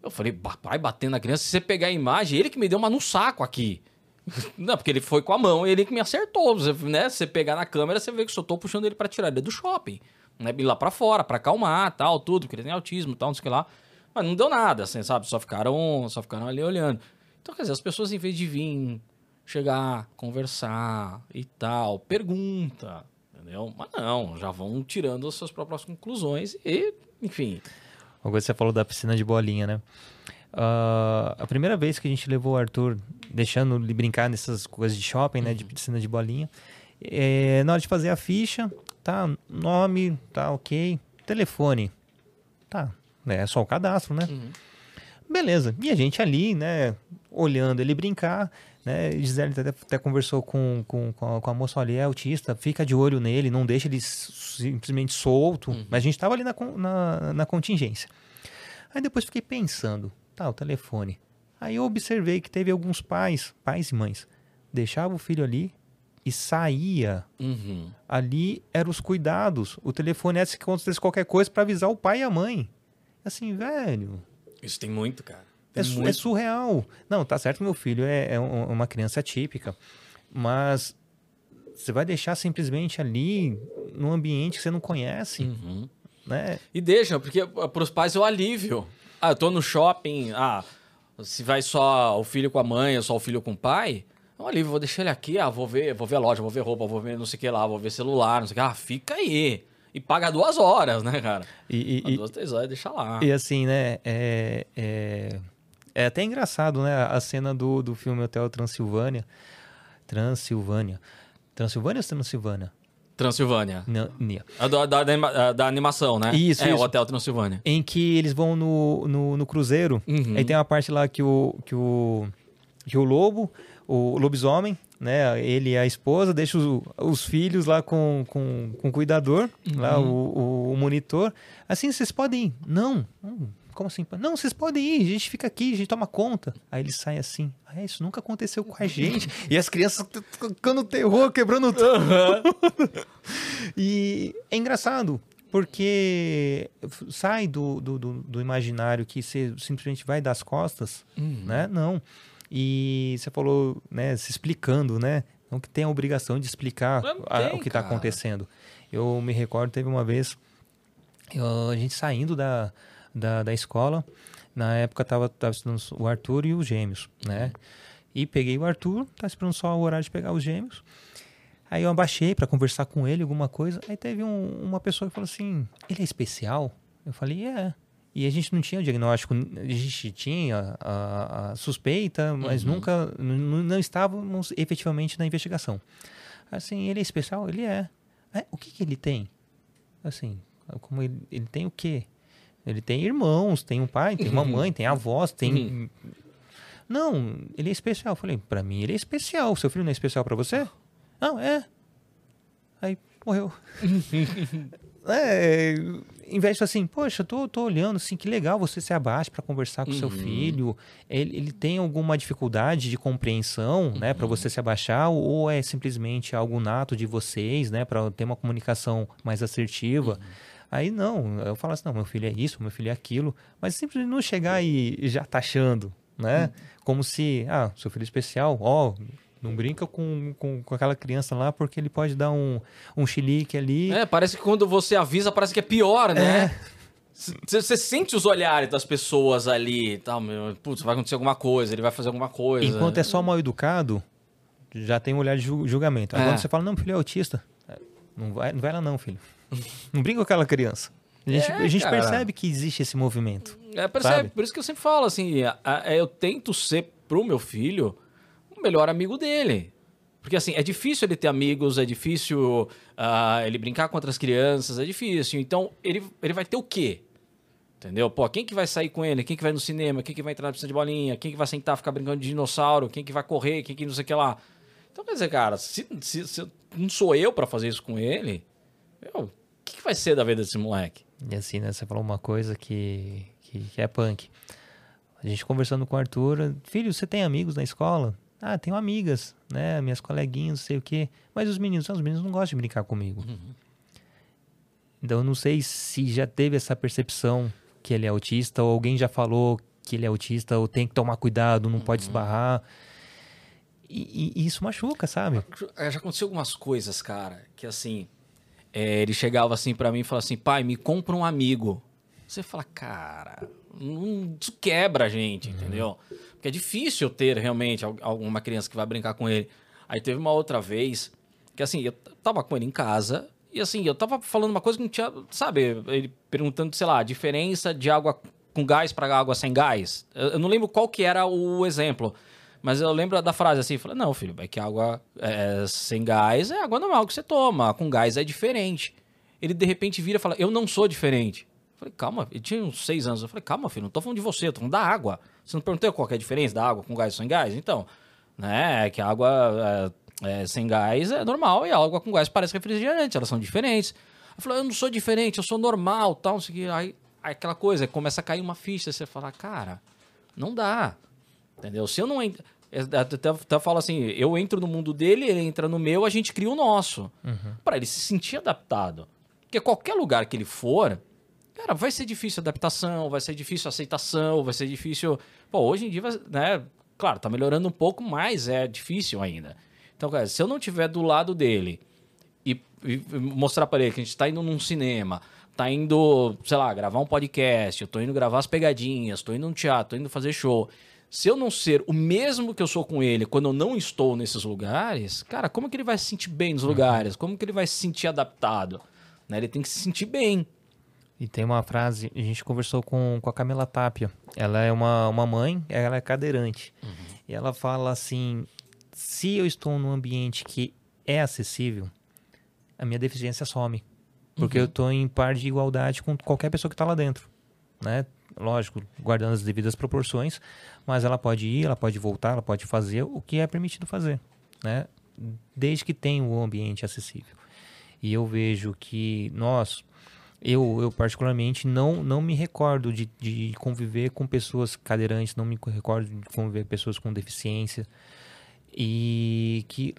Eu falei, "Ba- pai batendo na criança? Se você pegar a imagem, ele que me deu uma no saco aqui. [LAUGHS] Não, porque ele foi com a mão, ele que me acertou. Você, né? Você pegar na câmera, você vê que só tô puxando ele pra tirar ele do shopping. Né? Ir lá pra fora, pra acalmar, tal, tudo, porque ele tem autismo, tal, não sei o que lá. Mas não deu nada, assim, sabe? Só ficaram, só ficaram ali olhando. Então, quer dizer, as pessoas, em vez de vir, chegar, conversar e tal, pergunta, entendeu? Mas não, já vão tirando as suas próprias conclusões e, enfim. Uma coisa que você falou da piscina de bolinha, né? Ah, a primeira vez que a gente levou o Arthur, deixando ele brincar nessas coisas de shopping, né? De piscina de bolinha. é, na hora de fazer a ficha, tá, nome, tá ok. Telefone, tá, é só o cadastro, né? Beleza. E a gente ali, né, olhando ele brincar, né? Gisele até, até conversou com, com, com, a, com a moça, olha, ele é autista, fica de olho nele, não deixa ele simplesmente solto. Mas a gente tava ali na, na, na contingência. Aí depois fiquei pensando, tá, o telefone. Aí eu observei que teve alguns pais, pais e mães, deixavam o filho ali e saía. Uhum. Ali eram os cuidados. O telefone é se acontecesse qualquer coisa para avisar o pai e a mãe. Assim, velho, Isso tem muito, cara. É, su- muito. é surreal. Não, tá certo meu filho é, é um- uma criança típica, mas você vai deixar simplesmente ali num ambiente que você não conhece, Uhum. né? E deixa, porque para os pais é o alívio. Ah, eu tô no shopping, ah, se vai só o filho com a mãe, ou só o filho com o pai, é um alívio, vou deixar ele aqui, ah, vou ver, vou ver a loja, vou ver roupa, vou ver não sei o que lá, vou ver celular, não sei o que, ah, fica aí. E paga duas horas, né, cara? E, e- Ah, duas, três horas, deixa lá. e assim, né? É, é, é até engraçado, né? A cena do, do filme Hotel Transilvânia. Transilvânia. Transilvânia ou Transilvânia? Transilvânia. Não, Nia. A da, da, da- da animação, né? Isso, É, isso. o Hotel Transilvânia. em que eles vão no, no, no cruzeiro. Uhum. Aí tem uma parte lá que o, que o, que o lobo, o lobisomem, né? Ele e a esposa, deixa os, os filhos lá com, com, com o cuidador, lá Uhum. o, o, o monitor. Assim, vocês podem ir. Não. Hum, Como assim? Não, vocês podem ir, a gente fica aqui, a gente toma conta. Aí ele sai assim, ah, isso nunca aconteceu com a gente. e as crianças tocando terror, quebrando tudo. E é engraçado, porque sai do, do, do, do imaginário que você simplesmente vai das costas, né? Não. E você falou, né, se explicando, né? Não que tem a obrigação de explicar a- tem, o que está acontecendo. Eu me recordo, teve uma vez, eu- a gente saindo da, da, da escola, na época tava, tava estudando o Arthur e os gêmeos, né? E peguei o Arthur, tá esperando só o horário de pegar os gêmeos. Aí eu abaixei para conversar com ele, alguma coisa. Aí teve um- uma pessoa que falou assim: ele é especial? Eu falei: é. E a gente não tinha o diagnóstico, a gente tinha a, a suspeita, mas nunca, n- não estávamos efetivamente na investigação. Assim, ele é especial? Ele é. "É, o que, que ele tem? Assim, como ele, ele tem o quê? Ele tem irmãos, tem um pai, tem uma mãe, tem avós, tem. Não, ele é especial. Eu falei, pra mim ele é especial. Seu filho não é especial pra você? Não, é. Aí morreu. [LAUGHS] é, em vez de assim, poxa, tô, tô olhando assim, que legal você se abaixa pra conversar com seu filho. Ele, ele tem alguma dificuldade de compreensão, né, para você se abaixar, ou é simplesmente algo nato de vocês, né, para ter uma comunicação mais assertiva? Aí não, eu falo assim, não, meu filho é isso, meu filho é aquilo, mas simplesmente não chegar e já taxando, né? Como se, ah, seu filho é especial, ó, não brinca com, com, com aquela criança lá porque ele pode dar um, um chilique ali. É, parece que quando você avisa, parece que é pior, né? Você você sente os olhares das pessoas ali tal, meu, putz, vai acontecer alguma coisa, ele vai fazer alguma coisa. Enquanto é só mal educado, já tem um olhar de ju- julgamento. Aí É. você fala, não, meu filho é autista, é, não vai, não vai lá não, filho. Não brinca com aquela criança. A gente, É, a gente percebe que existe esse movimento. É, percebe? Sabe? Por isso que eu sempre falo assim, a- a- eu tento ser pro meu filho o melhor amigo dele. Porque assim, é difícil ele ter amigos, é difícil ah, ele brincar com outras crianças, é difícil. Então, ele, ele vai ter o quê? Entendeu? Pô, quem que vai sair com ele? Quem que vai no cinema? Quem que vai entrar na piscina de bolinha? Quem que vai sentar, ficar brincando de dinossauro? Quem que vai correr? Quem que não sei o que lá? Então, quer dizer, cara, se, se- se não sou eu pra fazer isso com ele, meu, o que, que vai ser da vida desse moleque? E assim, né? Você falou uma coisa que, que, que é punk. A gente conversando com o Arthur, filho, você tem amigos na escola? Ah, tenho amigas, né? Minhas coleguinhas, sei o quê. Mas os meninos, os meninos não gostam de brincar comigo. Então eu não sei se já teve essa percepção que ele é autista, ou alguém já falou que ele é autista, ou tem que tomar cuidado, não pode esbarrar. E, e- isso machuca, sabe? É, Já aconteceu algumas coisas, cara, que assim, é, ele chegava assim pra mim e falava assim, pai, me compra um amigo. Você fala, cara, não, isso quebra a gente, entendeu? Porque é difícil ter realmente al- alguma criança que vai brincar com ele. Aí teve uma outra vez que assim, eu tava com ele em casa e assim, eu tava falando uma coisa que não tinha, sabe, ele perguntando, sei lá, a diferença de água com gás para água sem gás. Eu, eu não lembro qual que era o exemplo. Mas eu lembro da frase assim, falei, não, filho, é que água é, sem gás é água normal que você toma, com gás é diferente. Ele de repente vira e fala, eu não sou diferente. Eu falei, calma, ele tinha uns seis anos. Eu falei, calma, filho, não tô falando de você, tô falando da água. Você não perguntou qual é a diferença da água com gás sem gás? Então, né, é que a água é, é, sem gás é normal e a água com gás parece refrigerante, elas são diferentes. Eu falei, eu não sou diferente, eu sou normal, tal, não sei o que. Aí, aí aquela coisa, começa a cair uma ficha, você fala, cara, não dá. Entendeu? Se eu não. Até, até falo assim, eu entro no mundo dele, ele entra no meu, a gente cria o nosso. Pra ele se sentir adaptado. Porque qualquer lugar que ele for, cara, vai ser difícil adaptação, vai ser difícil aceitação, vai ser difícil. Pô, hoje em dia, né? Claro, tá melhorando um pouco, mas é difícil ainda. Então, cara, se eu não tiver do lado dele e, e mostrar pra ele que a gente tá indo num cinema, tá indo, sei lá, gravar um podcast, eu tô indo gravar as pegadinhas, tô indo num teatro, tô indo fazer show. Se eu não ser o mesmo que eu sou com ele quando eu não estou nesses lugares, cara, como que ele vai se sentir bem nos lugares? Como que ele vai se sentir adaptado? Né? Ele tem que se sentir bem. E tem uma frase, a gente conversou com, com a Camila Tapia. Ela é uma, uma mãe, ela é cadeirante. E ela fala assim: se eu estou num ambiente que é acessível, a minha deficiência some. Porque eu estou em par de igualdade com qualquer pessoa que está lá dentro. Né? Lógico, guardando as devidas proporções, mas ela pode ir, ela pode voltar, ela pode fazer o que é permitido fazer. Né? Desde que tenha o ambiente acessível. E eu vejo que nós, eu, eu particularmente não, não me recordo de, de conviver com pessoas cadeirantes, não me recordo de conviver com pessoas com deficiência. E que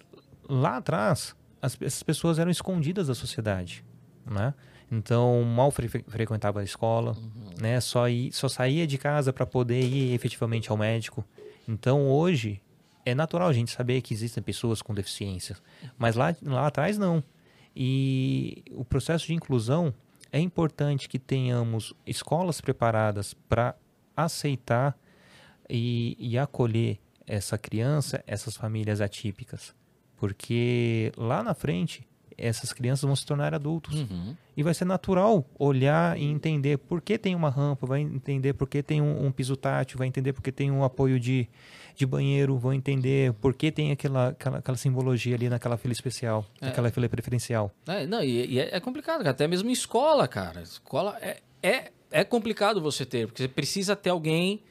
lá atrás as, essas pessoas eram escondidas da sociedade, né? Então mal fre frequentava a escola, né? Só, só saía de casa para poder ir efetivamente ao médico. Então hoje é natural a gente saber que existem pessoas com deficiência, mas lá, lá atrás não. E o processo de inclusão é importante que tenhamos escolas preparadas para aceitar e, e acolher essa criança, essas famílias atípicas. Porque lá na frente, essas crianças vão se tornar adultos. Uhum. E vai ser natural olhar e entender por que tem uma rampa, vai entender por que tem um, um piso tátil, vai entender por que tem um apoio de, de banheiro, vão entender por que tem aquela, aquela, aquela simbologia ali naquela fila especial, É. naquela fila preferencial. É, não, e, e é, é complicado, cara. até mesmo em escola, cara. Escola é, é, é complicado você ter, porque você precisa ter alguém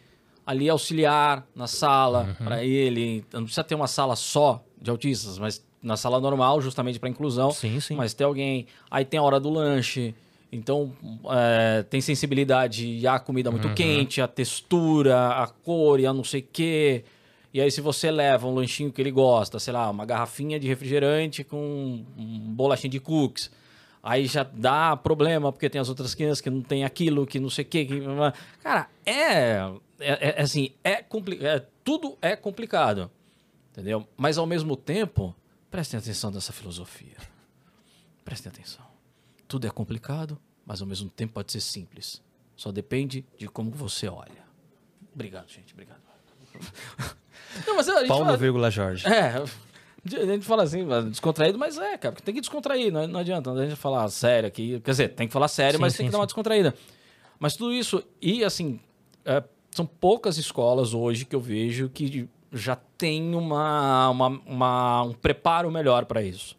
ali auxiliar na sala Uhum. para ele. Não precisa ter uma sala só de autistas, mas na sala normal, justamente para inclusão. Sim, sim. Mas ter alguém. Aí tem a hora do lanche. Então, é, tem sensibilidade à comida muito Uhum. quente, à textura, à cor e a não sei o quê. E aí, se você leva um lanchinho que ele gosta, sei lá, uma garrafinha de refrigerante com um bolachinho de cookies, aí já dá problema, porque tem as outras crianças que não tem aquilo, que não sei o quê. Que... Cara, é, é, é assim, é, compli... é tudo é complicado, entendeu? Mas ao mesmo tempo, prestem atenção nessa filosofia. Prestem atenção. Tudo é complicado, mas ao mesmo tempo pode ser simples. Só depende de como você olha. Obrigado, gente. Obrigado. [LAUGHS] Não, mas a gente Paulo, fala- vírgula Jorge. é, a gente fala assim, descontraído, mas é, cara, tem que descontrair, não, não adianta a gente falar sério aqui. Quer dizer, tem que falar sério, Sim, mas sim, tem que dar sim. uma descontraída. Mas tudo isso, e assim, é, são poucas escolas hoje que eu vejo que já tem uma, uma, uma- um preparo melhor para isso.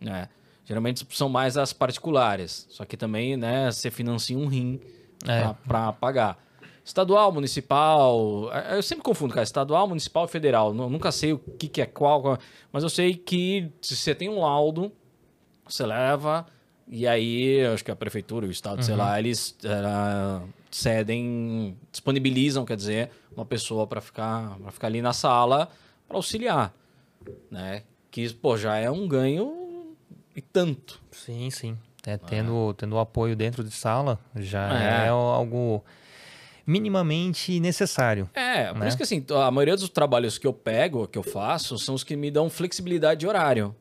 Né? Geralmente são mais as particulares, só que também, né, você financia um rim É. para pagar. Estadual, municipal, é, eu sempre confundo, cara, estadual, municipal e federal. Nu- Nunca sei o que, que é qual, qual- mas eu sei que se você tem um laudo, você leva, e aí, eu acho que a prefeitura, o estado, sei lá, eles eh, cedem, disponibilizam, quer dizer, uma pessoa para ficar, pra ficar ali na sala, para auxiliar, né? Que, pô, já é um ganho e tanto. Sim, sim. É, tendo, tendo o apoio dentro de sala já É. é, algo minimamente necessário. É, por Né? isso que assim, a maioria dos trabalhos que eu pego, que eu faço, são os que me dão flexibilidade de horário.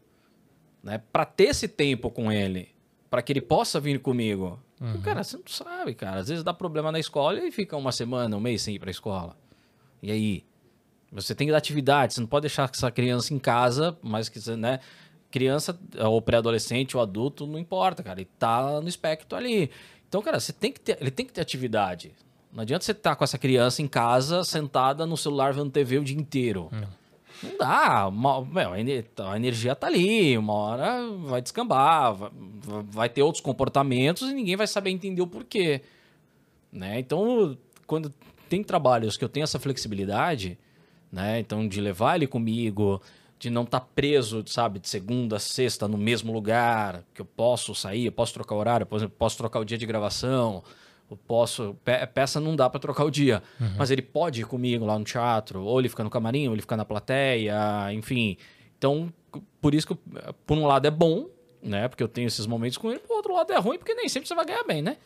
Né? Pra ter esse tempo com ele. Pra que ele possa vir comigo. Porque, Cara, você não sabe, cara. Às vezes dá problema na escola e fica uma semana, um mês sem ir pra escola. E aí? Você tem que dar atividade, você não pode deixar essa criança em casa, mas que, você, né? Criança, ou pré-adolescente, ou adulto, não importa, cara. Ele tá no espectro ali. Então, cara, você tem que ter, ele tem que ter atividade. Não adianta você estar com essa criança em casa, sentada no celular vendo TV o dia inteiro. Não dá. Uma, meu, a energia tá ali, uma hora vai descambar, vai, vai ter outros comportamentos e ninguém vai saber entender o porquê. Né? Então, quando tem trabalhos que eu tenho essa flexibilidade, né? Então, de levar ele comigo, de não estar preso, sabe, de segunda a sexta no mesmo lugar, que eu posso sair, eu posso trocar horário, por exemplo, posso trocar o dia de gravação, eu posso. pe- Peça não dá para trocar o dia, mas ele pode ir comigo lá no teatro, ou ele fica no camarim, ou ele fica na plateia, enfim. Então, por isso que, por um lado, é bom, né? Porque eu tenho esses momentos com ele, por outro lado, é ruim, porque nem sempre você vai ganhar bem, né?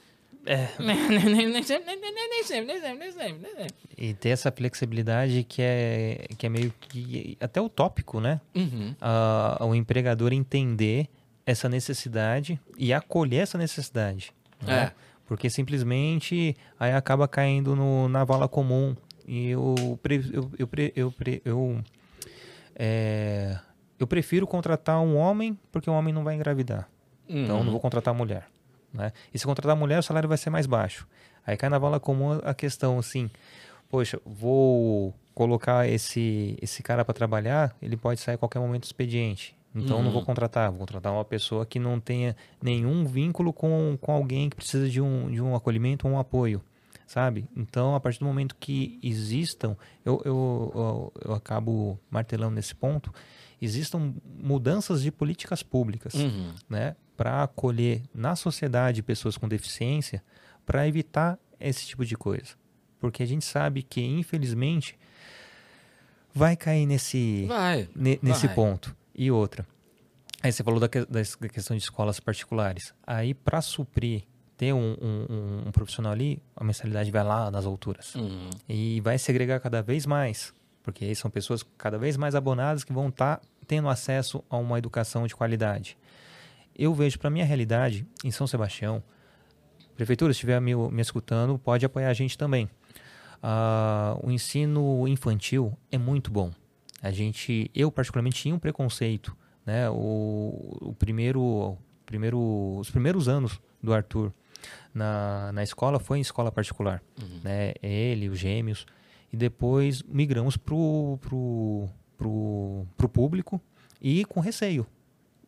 É. [LAUGHS] nem, nem sempre, nem, nem- nem sempre, nem sempre, nem sempre, nem sempre. E ter essa flexibilidade que é, que é meio que até utópico, né? Uhum. Ah, o empregador entender essa necessidade e acolher essa necessidade. né? É. Porque simplesmente aí acaba caindo no, na vala comum. E eu, pre- eu, eu, pre- eu, pre- eu, é, eu prefiro contratar um homem porque o homem não vai engravidar. Então eu não vou contratar mulher. Né? E se contratar mulher, o salário vai ser mais baixo. Aí cai na vala comum a questão assim: poxa, vou colocar esse, esse cara para trabalhar, ele pode sair a qualquer momento do expediente. Então não vou contratar, vou contratar uma pessoa que não tenha nenhum vínculo com, com alguém que precisa de um, de um acolhimento ou um apoio, sabe? Então, a partir do momento que existam, eu, eu, eu, eu acabo martelando nesse ponto, existam mudanças de políticas públicas Uhum. né, para acolher na sociedade pessoas com deficiência, para evitar esse tipo de coisa. Porque a gente sabe que, infelizmente, vai cair nesse, Vai. ne- nesse vai. ponto. E outra. Aí você falou da, da es- da questão de escolas particulares. Aí, para suprir, ter um, um- um- profissional ali, a mensalidade vai lá nas alturas. Uhum. E vai segregar cada vez mais, porque aí são pessoas cada vez mais abonadas que vão estar tendo acesso a uma educação de qualidade. Eu vejo, para minha realidade, em São Sebastião, prefeitura, se estiver me, me escutando, pode apoiar a gente também. Ah, o ensino infantil é muito bom. A gente, eu particularmente tinha um preconceito, né? O, o primeiro, primeiro, os primeiros anos do Arthur na, na escola foi em escola particular, né? Ele, os gêmeos, e depois migramos pro, pro, pro, pro público e com receio.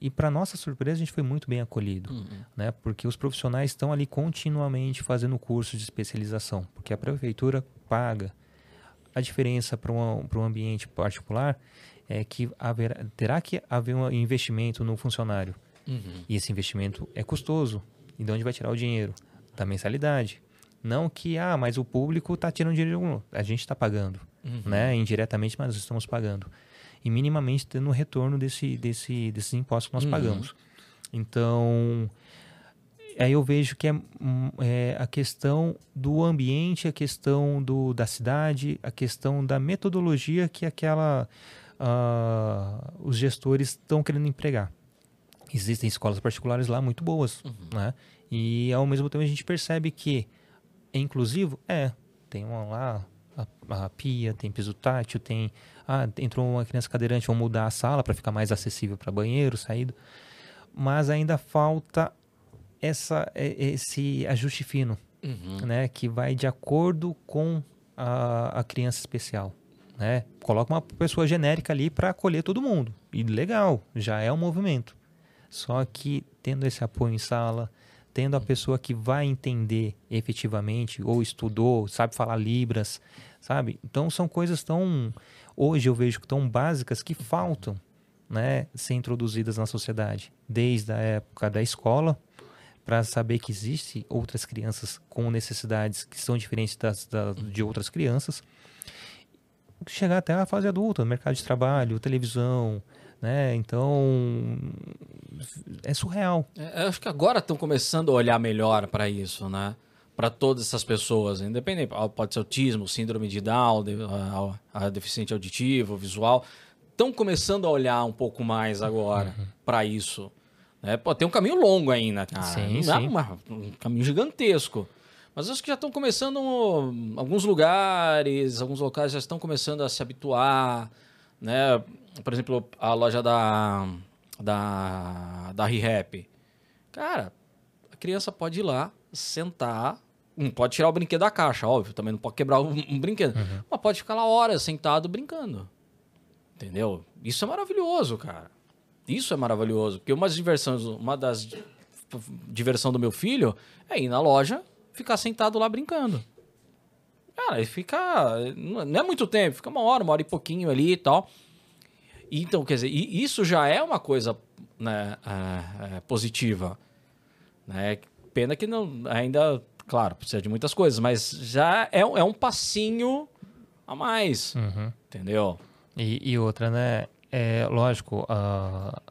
E para nossa surpresa, a gente foi muito bem acolhido, Uhum. né? Porque os profissionais estão ali continuamente fazendo curso de especialização, porque a prefeitura paga. A diferença para um, um ambiente particular é que haverá, terá que haver um investimento no funcionário. Uhum. E esse investimento é custoso. E de onde vai tirar o dinheiro? Da mensalidade. Não que, ah, mas o público está tirando dinheiro de algum. A gente está pagando, Uhum. né? Indiretamente, mas estamos pagando. E minimamente tendo o retorno desse, desse, desses impostos que nós Uhum. pagamos. Então, aí eu vejo que é, hum, é a questão do ambiente, a questão do, da cidade, a questão da metodologia que aquela ah, os gestores estão querendo empregar. Existem escolas particulares lá muito boas, né? E ao mesmo tempo a gente percebe que é inclusivo? É. Tem uma lá, a, a pia, tem piso tátil, tem. Ah, entrou uma criança cadeirante, vamos mudar a sala para ficar mais acessível para banheiro, saída. Mas ainda falta essa, é- esse ajuste fino, Uhum. né? Que vai de acordo com a, a criança especial. Né? Coloca uma pessoa genérica ali para acolher todo mundo. E legal, já é um movimento. Só que tendo esse apoio em sala, tendo a pessoa que vai entender efetivamente, ou estudou, sabe falar Libras, sabe? Então são coisas tão. Hoje eu vejo que tão básicas que faltam né, ser introduzidas na sociedade. Desde a época da escola, para saber que existe outras crianças com necessidades que são diferentes das, da- de outras crianças. chegar até a fase adulta, mercado de trabalho, televisão, né? Então é surreal. É, acho que agora estão começando a olhar melhor para isso, né? Para todas essas pessoas, independente, pode ser autismo, síndrome de Down, de- a, a deficiente auditivo, visual, estão começando a olhar um pouco mais agora para isso. Né? Pô, tem um caminho longo ainda, cara. Sim, Não é sim. uma- um caminho gigantesco. Mas acho que já estão começando alguns lugares, alguns locais já estão começando a se habituar, né? Por exemplo, a loja da da da ReHap. Cara, a criança pode ir lá, sentar, não pode tirar o brinquedo da caixa, óbvio, também não pode quebrar um, um brinquedo, mas pode ficar lá horas sentado brincando. Entendeu? Isso é maravilhoso, cara. Isso é maravilhoso, porque uma das diversões, uma das di- diversão do meu filho é ir na loja, ficar sentado lá brincando. Cara, ele fica. Não é muito tempo, fica uma hora, uma hora e pouquinho ali e tal. Então, quer dizer, isso já é uma coisa né, é, é, positiva. Né? Pena que não, ainda, claro, precisa de muitas coisas, mas já é, um- é um passinho a mais. Entendeu? E, e outra, né? É lógico, ah,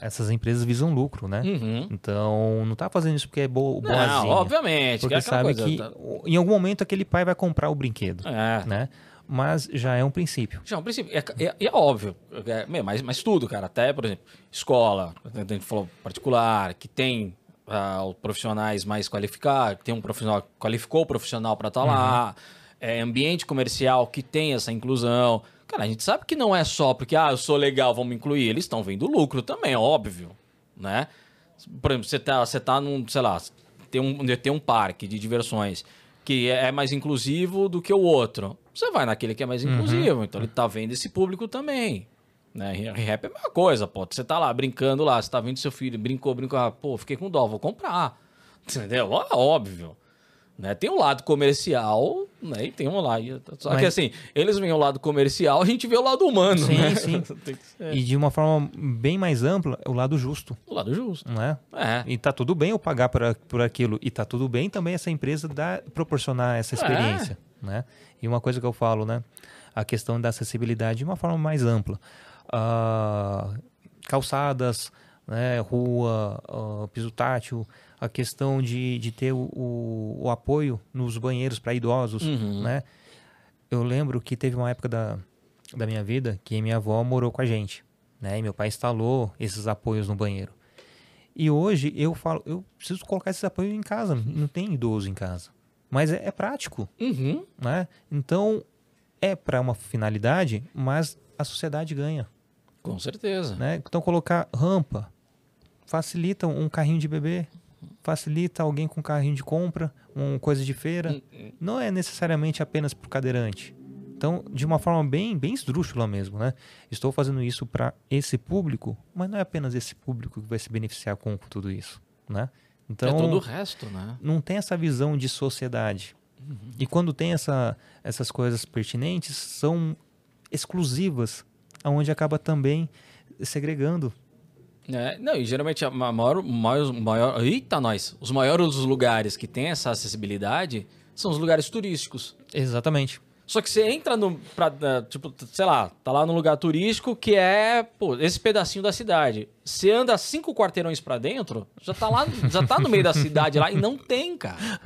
essas empresas visam lucro, né? Uhum. Então, não tá fazendo isso porque é bo Não, boazinha. obviamente. que Porque é aquela sabe coisa, que tá- em algum momento aquele pai vai comprar o brinquedo, É. né? Mas já é um princípio. Já, um princípio. É, é- é óbvio. É, mas, mas tudo, cara. Até, por exemplo, escola, a gente falou particular, que tem os profissionais mais qualificados, que tem um profissional, qualificou o profissional para estar lá. É, ambiente comercial que tem essa inclusão. Cara, a gente sabe que não é só porque, ah, eu sou legal, vamos incluir. Eles estão vendo lucro também, óbvio, né? Por exemplo, você tá, você tá num, sei lá, tem um, tem um parque de diversões que é mais inclusivo do que o outro. Você vai naquele que é mais inclusivo, então ele tá vendo esse público também. Né? Rap é a mesma coisa, pô. Você tá lá brincando lá, você tá vendo seu filho, brincou, brincou, ah, pô, fiquei com dó, vou comprar. [LAUGHS] Entendeu? Óbvio. Né? Tem um lado comercial, né? E tem um lado. Só que Mas- assim, eles veem o lado comercial, a gente vê o lado humano, Sim, né? sim. [LAUGHS] que E de uma forma bem mais ampla, é o lado justo, o lado justo. né? É. E tá tudo bem eu pagar por, por aquilo. E tá tudo bem também essa empresa dar, proporcionar essa experiência, né? E uma coisa que eu falo, né? A questão da acessibilidade de uma forma mais ampla. Ah, calçadas, né? rua, ah, piso tátil, a questão de, de ter o, o, o apoio nos banheiros para idosos, Uhum. né? Eu lembro que teve uma época da, da minha vida que minha avó morou com a gente, né? E meu pai instalou esses apoios no banheiro. E hoje eu falo, eu preciso colocar esses apoios em casa, não tem idoso em casa. Mas é, é prático, Uhum. né? Então é para uma finalidade, mas a sociedade ganha, Com certeza. né? Então colocar rampa facilita um carrinho de bebê, facilita alguém com carrinho de compra, uma coisa de feira. Não é necessariamente apenas para o cadeirante. Então, de uma forma bem, bem esdrúxula mesmo, né? Estou fazendo isso para esse público, mas não é apenas esse público que vai se beneficiar com tudo isso, né? Então, é todo o resto, né? não tem essa visão de sociedade. E quando tem essa, essas coisas pertinentes, são exclusivas, aonde acaba também segregando. É, não, e geralmente a ma- maior, maior, maior. Eita, nós! Os maiores lugares que tem essa acessibilidade são os lugares turísticos. Exatamente. Só que você entra no. Pra, tipo, sei lá, tá lá num lugar turístico que é, pô, esse pedacinho da cidade. Você anda cinco quarteirões pra dentro, já tá lá, já tá no meio da cidade lá e não tem, cara.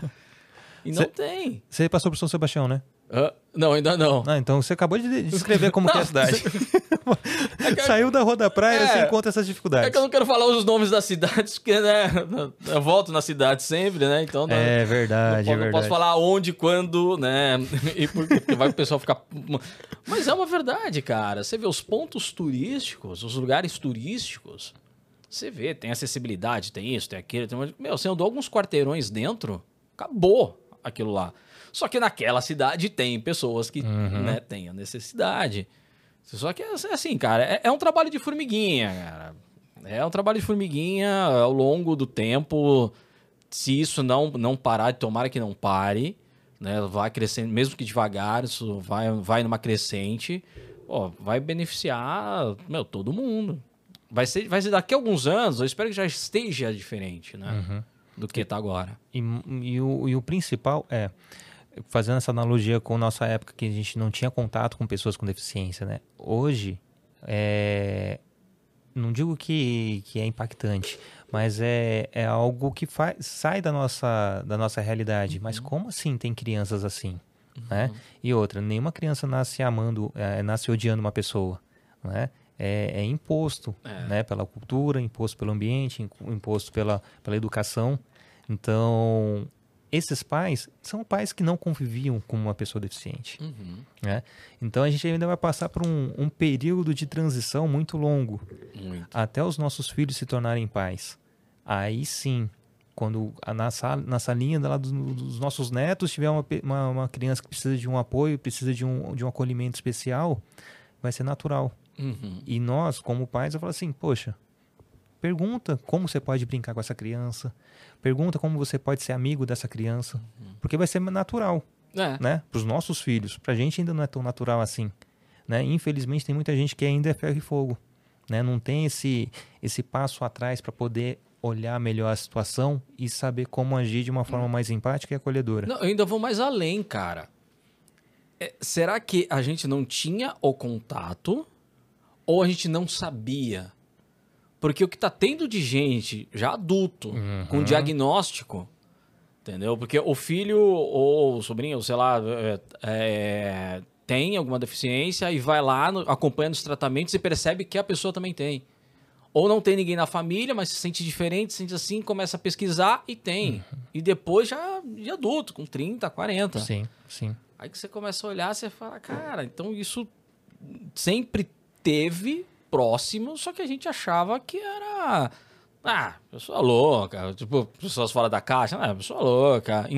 E não Cê- tem. Você passou por São Sebastião, né? Ah, não, ainda não. Ah, então você acabou de descrever como que é a [LAUGHS] cidade. [LAUGHS] Saiu da rua da praia, É. você encontra essas dificuldades. É que eu não quero falar os nomes das cidades, porque, né? [LAUGHS] Eu volto na cidade sempre, né? Então. não- É verdade, não, é não verdade. posso falar onde, quando, né? E por quê? Porque vai o pessoal ficar. Mas é uma verdade, cara. Você vê os pontos turísticos, os lugares turísticos. Você vê, tem acessibilidade, tem isso, tem aquilo. Tem... Meu, você andou alguns quarteirões dentro, acabou aquilo lá. Só que naquela cidade tem pessoas que Uhum. né, têm a necessidade. Só que é assim, cara, é, é um trabalho de formiguinha, cara. É um trabalho de formiguinha ao longo do tempo. Se isso não, não parar, tomara que não pare, né? Vai crescendo, mesmo que devagar, isso vai, vai numa crescente, ó, vai beneficiar, meu, todo mundo. Vai ser, vai ser daqui a alguns anos, eu espero que já esteja diferente, né? Uhum. Do que tá agora. E, e o, e o principal é, fazendo essa analogia com nossa época que a gente não tinha contato com pessoas com deficiência, né? Hoje, é, não digo que, que é impactante, mas é, é algo que faz, sai da nossa, da nossa realidade. Mas como assim tem crianças assim? Né? E outra, nenhuma criança nasce amando, é, nasce odiando uma pessoa. Né? É, é imposto né? pela cultura, imposto pelo ambiente, im- imposto pela, pela educação. Então, esses pais são pais que não conviviam com uma pessoa deficiente. Uhum. Né? Então, a gente ainda vai passar por um, um período de transição muito longo Muito. até os nossos filhos se tornarem pais. Aí sim, quando na, salinha lá dos, dos nossos netos tiver uma, uma, uma criança que precisa de um apoio, precisa de um, de um acolhimento especial, vai ser natural. Uhum. E nós, como pais, eu falo assim, poxa, pergunta como você pode brincar com essa criança, pergunta como você pode ser amigo dessa criança, porque vai ser natural É. né, para os nossos filhos. Para a gente ainda não é tão natural assim, né? Infelizmente tem muita gente que ainda é ferro e fogo, né? Não tem esse esse passo atrás para poder olhar melhor a situação e saber como agir de uma forma mais empática e acolhedora. Não, eu ainda vou mais além, cara. É, será que a gente não tinha o contato ou a gente não sabia? Porque o que tá tendo de gente já adulto, com diagnóstico, entendeu? Porque o filho ou o sobrinho, ou sei lá, é, é, tem alguma deficiência e vai lá no- acompanhando os tratamentos e percebe que a pessoa também tem. Ou não tem ninguém na família, mas se sente diferente, se sente assim, começa a pesquisar e tem. E depois já de adulto, com 30, 40. Sim, sim. Aí que você começa a olhar, você fala, cara, então isso sempre teve próximo, só que a gente achava que era. Ah, pessoa louca, tipo, pessoas fora da caixa, ah, pessoa louca,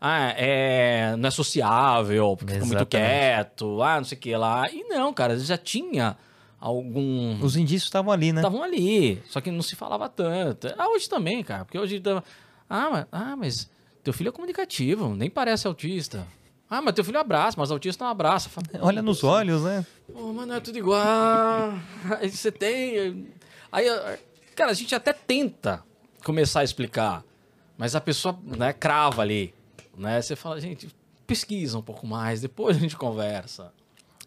ah, é, não é sociável, porque fica muito quieto, ah, não sei o que lá. E não, cara, já tinha algum. Os indícios estavam ali, né? Estavam ali, só que não se falava tanto. Ah, hoje também, cara, porque hoje. tá- Ah, mas, ah, mas teu filho é comunicativo, nem parece autista. Ah, mas teu filho abraça, mas autista não abraça. Olha nos olhos, né? Pô, mas não é tudo igual. [LAUGHS] Aí você tem. Aí, cara, a gente até tenta começar a explicar, mas a pessoa né, crava ali. Né? Você fala, gente, pesquisa um pouco mais, depois a gente conversa.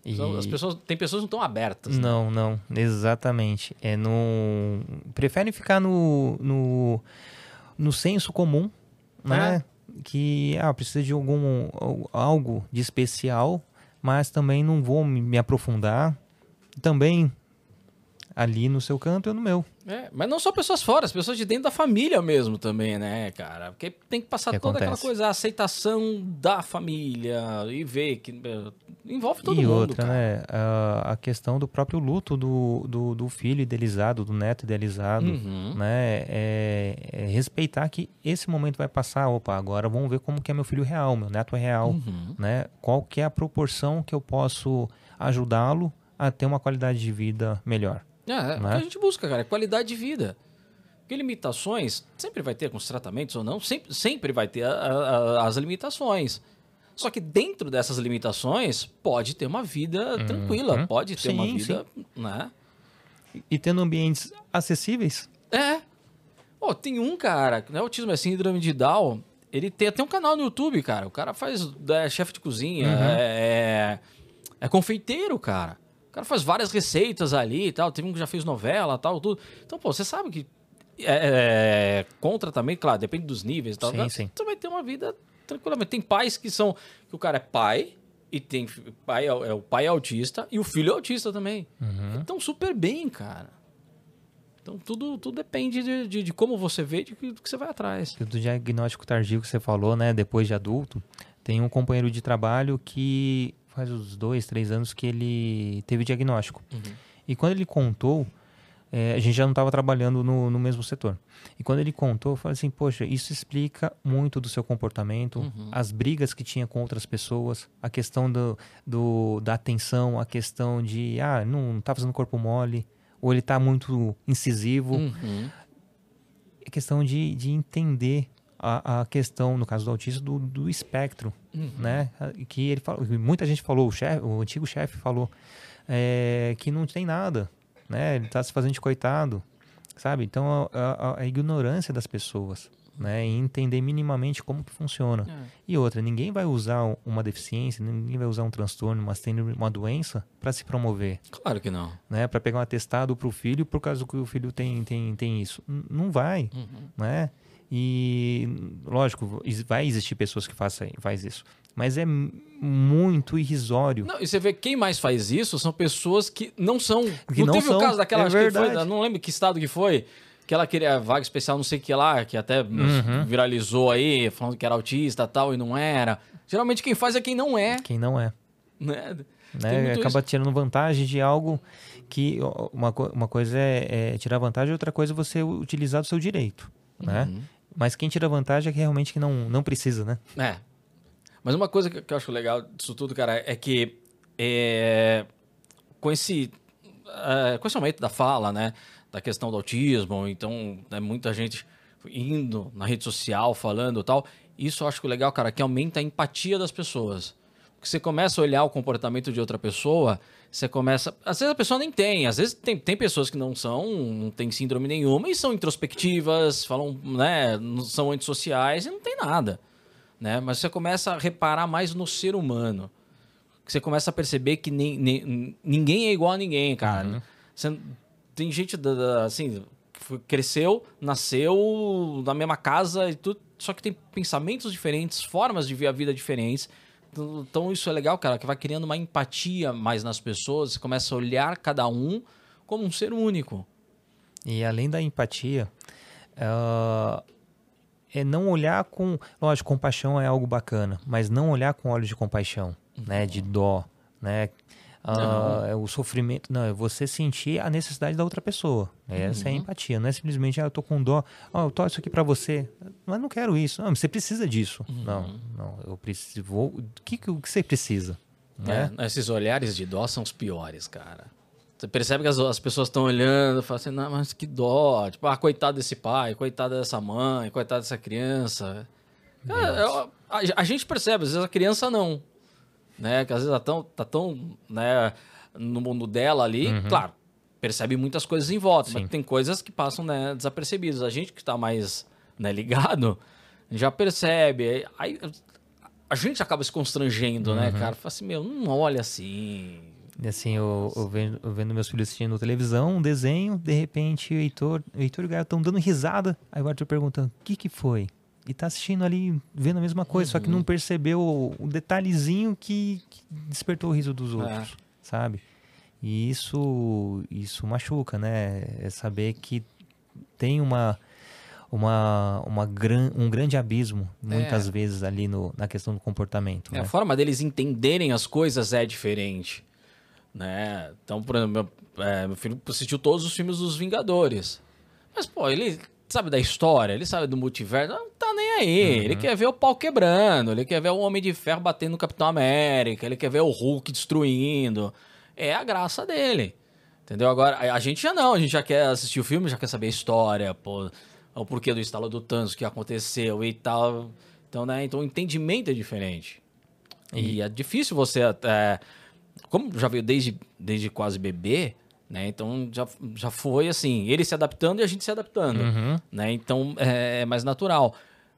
E- São- As pessoas, tem pessoas que não estão abertas. né? Não, não, exatamente. É no preferem ficar no no, no senso comum, né? Que ah, precisa de algum al- algo de especial, mas também não vou me, aprofundar. Também ali no seu canto eu no meu. É, mas não só pessoas fora, as pessoas de dentro da família mesmo também, né, cara? Porque tem que passar Que toda aquela acontece? coisa, a aceitação da família e ver que eh, envolve todo e mundo, outra, cara. né? A, a questão do próprio luto do, do, do filho idealizado, do neto idealizado, Uhum. né? É, é respeitar que esse momento vai passar. Opa, agora vamos ver como que é meu filho real, meu neto é real, Uhum. né? Qual que é a proporção que eu posso ajudá-lo a ter uma qualidade de vida melhor. É, é o que Né? a gente busca, cara, é qualidade de vida. Porque limitações sempre vai ter com os tratamentos ou não, sempre, sempre vai ter a- a- as limitações. Só que dentro dessas limitações pode ter uma vida tranquila, pode ter uma Sim, vida, né? E- tendo ambientes acessíveis, É. Pô, tem um cara, não é autismo, é síndrome de Down. Ele tem até um canal no YouTube, cara. O cara faz é, chefe de cozinha, é, é, é confeiteiro, cara. O cara faz várias receitas ali e tal. Teve um que já fez novela e tal, tudo. Então, pô, você sabe que é, é, com tratamento, claro, depende dos níveis e tal. Sim, Cara, sim. Você vai ter uma vida tranquilamente. Tem pais que são. que o cara é pai. E tem pai, é, é o pai é autista e o filho é autista também. Uhum. Então, super bem, cara. Então, tudo, tudo depende de, de, de como você vê e do que você vai atrás. do diagnóstico tardio que você falou, né? Depois de adulto, tem um companheiro de trabalho que faz uns dois, três anos que ele teve diagnóstico. E quando ele contou, é, a gente já não estava trabalhando no, no mesmo setor. E quando ele contou, eu falei assim, poxa, isso explica muito do seu comportamento, as brigas que tinha com outras pessoas, a questão do, do- da atenção, a questão de, ah, não tá fazendo corpo mole, ou ele tá muito incisivo Uhum. é questão de, de entender a, a questão, no caso do autismo, do, do espectro, Uhum. né? Que ele falou, muita gente falou, o, chefe, o antigo chefe falou é, que não tem nada, né? Ele está se fazendo de coitado, sabe? Então, a, a- a ignorância das pessoas, né? E entender minimamente como que funciona. É. E outra, ninguém vai usar um- uma deficiência, ninguém vai usar um transtorno, uma síndrome, uma doença para se promover, Claro que não. né? Para pegar um atestado pro filho por causa que o filho tem tem, tem isso. N- não vai, né? E lógico, vai existir pessoas que façam faz isso, mas é muito irrisório. Não, e você vê quem mais faz isso são pessoas que não são. Que não, não teve o são, caso daquela, é que foi, verdade. não lembro que estado que foi, que ela queria vaga especial, não sei o que lá, que até Uhum. viralizou aí, falando que era autista e tal, e não era. Geralmente quem faz é quem não é, Quem não é. né? Né? Acaba isso. tirando vantagem de algo que uma, uma coisa é, é tirar vantagem, outra coisa é você utilizar do seu direito, né? Uhum. Mas quem tira vantagem é que realmente que não, não precisa, né? É. Mas uma coisa que eu acho legal disso tudo, cara, é que é, com esse é, com esse aumento da fala, né, da questão do autismo, então né, muita gente indo na rede social falando e tal, isso eu acho legal, cara, que aumenta a empatia das pessoas. Porque você começa a olhar o comportamento de outra pessoa, você começa. Às vezes a pessoa nem tem, às vezes tem, tem pessoas que não são, não tem síndrome nenhuma e são introspectivas, falam, né, são antissociais e não tem nada. Né? Mas você começa a reparar mais no ser humano. Que você começa a perceber que nem, nem- ninguém é igual a ninguém, cara. Você- tem gente da- da- assim, que cresceu, nasceu na mesma casa e tudo, só que tem pensamentos diferentes, formas de ver a vida diferentes. Então, isso é legal, cara, que vai criando uma empatia mais nas pessoas, você começa a olhar cada um como um ser único. E além da empatia, ah, é não olhar com. Lógico, compaixão é algo bacana, mas não olhar com olhos de compaixão, né? De dó, né? Ah, é o sofrimento. Não, é você sentir a necessidade da outra pessoa. Essa é a empatia. Não é simplesmente, ah, eu tô com dó, ó, eu tô isso aqui pra você. Mas não quero isso. Não, você precisa disso. Não, não, eu preciso. Vou, o que, o que você precisa? Né? É, esses olhares de dó são os piores, cara. Você percebe que as, as pessoas estão olhando falam assim, não, mas que dó. Tipo, ah, coitado desse pai, coitado dessa mãe, coitado dessa criança. Cara, eu- a, a gente percebe, às vezes a criança não. Né? Que às vezes tá tão, tá tão né, no mundo dela ali, claro, percebe muitas coisas em volta, Sim. mas tem coisas que passam né, desapercebidas. A gente que tá mais né, ligado já percebe. Aí a gente acaba se constrangendo, né, cara? Fala assim, meu, não olha assim. E assim, eu, eu, vendo, eu vendo meus filhos assistindo televisão, um desenho, de repente o Heitor, o Heitor e o Gaio estão dando risada. Aí o Arthur pergunta, o que que foi? E tá assistindo ali, vendo a mesma coisa, só que não percebeu o, detalhezinho que, que despertou o riso dos outros, sabe? E isso, isso machuca, né? É saber que tem uma, uma, uma gran, um grande abismo, muitas vezes, ali no, na questão do comportamento. É, né? A forma deles entenderem as coisas é diferente. Né? Então, por exemplo, meu, é, meu filho assistiu todos os filmes dos Vingadores. Mas, pô, ele sabe da história, ele sabe do multiverso, não tá nem aí. Ele quer ver o pau quebrando, ele quer ver o Homem de Ferro batendo no Capitão América, ele quer ver o Hulk destruindo. É a graça dele. Entendeu? Agora, a gente já não, a gente já quer assistir o filme, já quer saber a história, pô, o porquê do estalo do Thanos, o que aconteceu e tal. Então, né? Então o entendimento é diferente. E é difícil você até. Como já veio desde, desde quase bebê, né? Então já, já foi assim, ele se adaptando e a gente se adaptando. Né? Então é, é mais natural.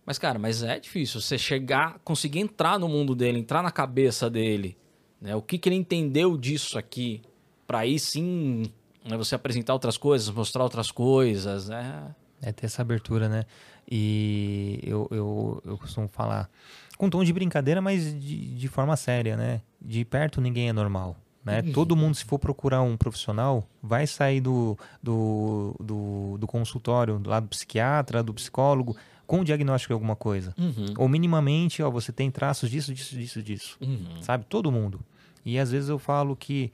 Mas, cara, mas é difícil você chegar, conseguir entrar no mundo dele, entrar na cabeça dele. Né? O que, que ele entendeu disso aqui? Pra aí sim né, você apresentar outras coisas, mostrar outras coisas. Né? É ter essa abertura, né? E eu, eu, eu costumo falar com tom de brincadeira, mas de, de forma séria, né? De perto ninguém é normal. Né? Todo mundo, se for procurar um profissional, vai sair do, do, do, do consultório, lá do psiquiatra, do psicólogo, com o diagnóstico de alguma coisa. Ou minimamente, ó, você tem traços disso, disso, disso, disso. Sabe? Todo mundo. E às vezes eu falo que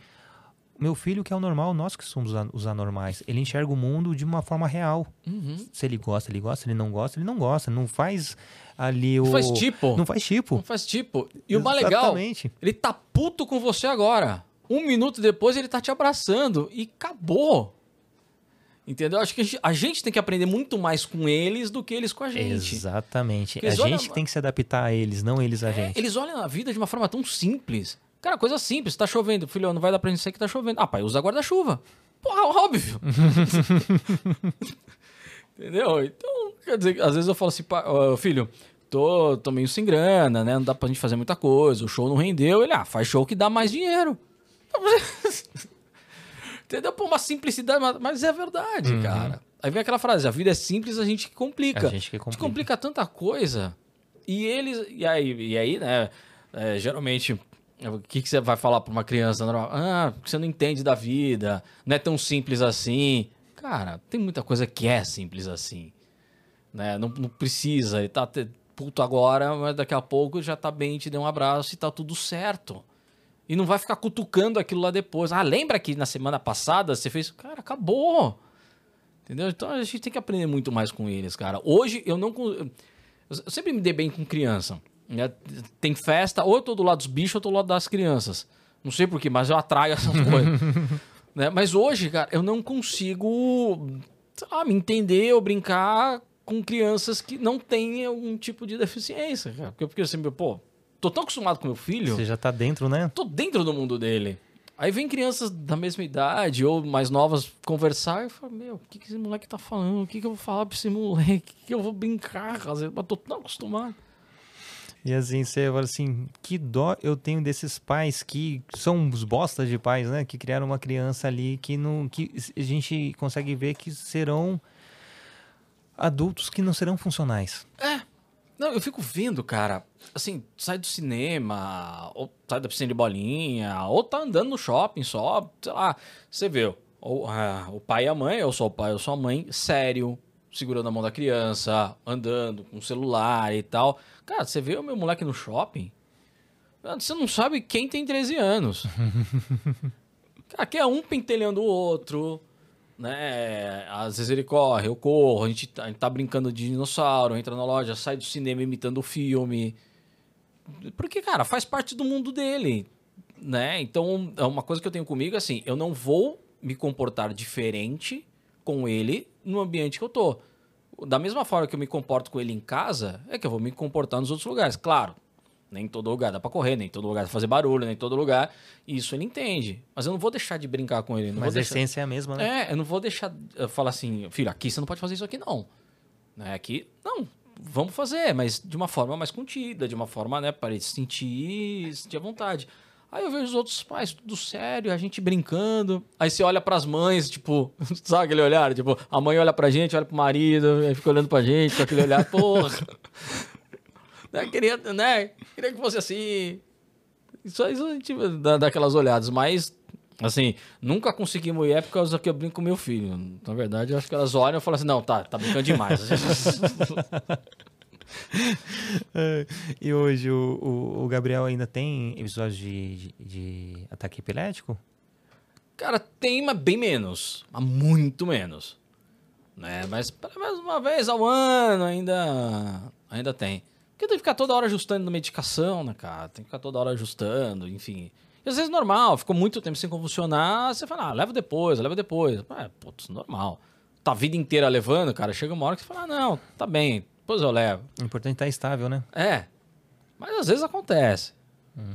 meu filho que é o normal, nós que somos os anormais. Ele enxerga o mundo de uma forma real. Se ele gosta, ele gosta. Se ele não gosta, ele não gosta. Não faz ali o... Não faz tipo. Não faz tipo. Não faz tipo. E o mais legal, Exatamente. ele tá puto com você agora. Um minuto depois ele tá te abraçando e acabou. Entendeu? Acho que a gente, a gente tem que aprender muito mais com eles do que eles com a gente. Exatamente. A olham- gente tem que se adaptar a eles, não eles a É, gente. eles olham a vida de uma forma tão simples. Cara, coisa simples. Tá chovendo. Filho, não vai dar pra gente sair que tá chovendo. Ah, pai, usa guarda-chuva. Porra, [LAUGHS] óbvio. Entendeu? Então, Quer dizer, às vezes eu falo assim, "Pá, ó, filho, tô, tô meio sem grana, né? Não dá pra gente fazer muita coisa, o show não rendeu. Ele, ah, faz show que dá mais dinheiro. [LAUGHS] Entendeu? Pô, uma simplicidade, mas- é verdade, cara. Aí vem aquela frase, a vida é simples, a gente que complica. A gente que A gente complica. complica tanta coisa. E eles. E aí, e aí né? é, geralmente, o que, que você vai falar pra uma criança normal? Ah, porque você não entende da vida, não é tão simples assim. Cara, tem muita coisa que é simples assim. Né? Não, não precisa, ele tá puto agora, mas daqui a pouco já tá bem, te deu um abraço e tá tudo certo. E não vai ficar cutucando aquilo lá depois. Ah, lembra que na semana passada você fez. Cara, acabou. Entendeu? Então a gente tem que aprender muito mais com eles, cara. Hoje eu não. Eu sempre me dei bem com criança. né? Tem festa, ou eu tô do lado dos bichos ou eu tô do lado das crianças. Não sei porquê, mas eu atraio essas [LAUGHS] coisas. né? Mas hoje, cara, eu não consigo lá, me entender ou brincar com crianças que não têm algum tipo de deficiência, cara. Porque, porque assim, pô, tô tão acostumado com meu filho Você já tá dentro, né? tô dentro do mundo dele. Aí vem crianças da mesma idade ou mais novas conversar e eu falo, meu, o que, que esse moleque tá falando? O que, que eu vou falar pra esse moleque? O que, que eu vou brincar? Às vezes, Mas tô tão acostumado. E assim, você fala assim, que dó eu tenho desses pais que são os bostas de pais, né? Que criaram uma criança ali que não. que a gente consegue ver que serão adultos que não serão funcionais. Não, eu fico vendo, cara, assim, sai do cinema, ou sai da piscina de bolinha, ou tá andando no shopping só, sei lá, você vê, ou, ah, o pai e a mãe, eu sou o pai, eu sou a mãe, sério, segurando a mão da criança, andando com o celular e tal. Cara, você vê o meu moleque no shopping, você não sabe quem tem 13 anos. [LAUGHS] Cara, que é um pentelhando o outro, né? Às vezes ele corre, eu corro, a gente, tá- a gente tá brincando de dinossauro, entra na loja, sai do cinema imitando o filme. Porque, cara, faz parte do mundo dele, né? Então, é uma coisa que eu tenho comigo, assim, eu não vou me comportar diferente com ele no ambiente que eu tô. Da mesma forma que eu me comporto com ele em casa, é que eu vou me comportar nos outros lugares. Claro, nem em todo lugar dá pra correr, nem em todo lugar dá pra fazer barulho, nem em todo lugar. Isso ele entende. Mas eu não vou deixar de brincar com ele. Mas a deixar... essência é a mesma, né? É, eu não vou deixar eu falar assim, filho, aqui você não pode fazer isso aqui não. Né? Aqui, não, vamos fazer, mas de uma forma mais contida, de uma forma, né, para ele se sentir, sentir à vontade. Aí eu vejo os outros pais, tudo sério, a gente brincando. Aí você olha pras mães, tipo, [LAUGHS] sabe aquele olhar? Tipo, a mãe olha pra gente, olha pro marido, aí fica olhando pra gente com aquele olhar, porra. Né? Queria, né? Queria que fosse assim. Isso, isso a gente dá, dá aquelas olhadas, mas Assim, nunca consegui mulher por causa que eu brinco com meu filho. Na verdade, eu acho que elas olham e falam assim: não, tá, tá brincando demais. [LAUGHS] É, E hoje o, o, o Gabriel ainda tem episódios de, de, de ataque epilético? Cara, tem, mas bem menos. Mas muito menos. Né? Mas pelo menos uma vez ao ano ainda, ainda tem. Porque tem que ficar toda hora ajustando na medicação, né, cara? Tem que ficar toda hora ajustando, enfim. E às vezes normal, ficou muito tempo sem convulsionar, você fala, ah, leva depois, leva depois. É, putz, normal. Tá a vida inteira levando, cara, chega uma hora que você fala, ah, não, tá bem, depois eu levo. O importante é estar estável, né? É. Mas às vezes acontece.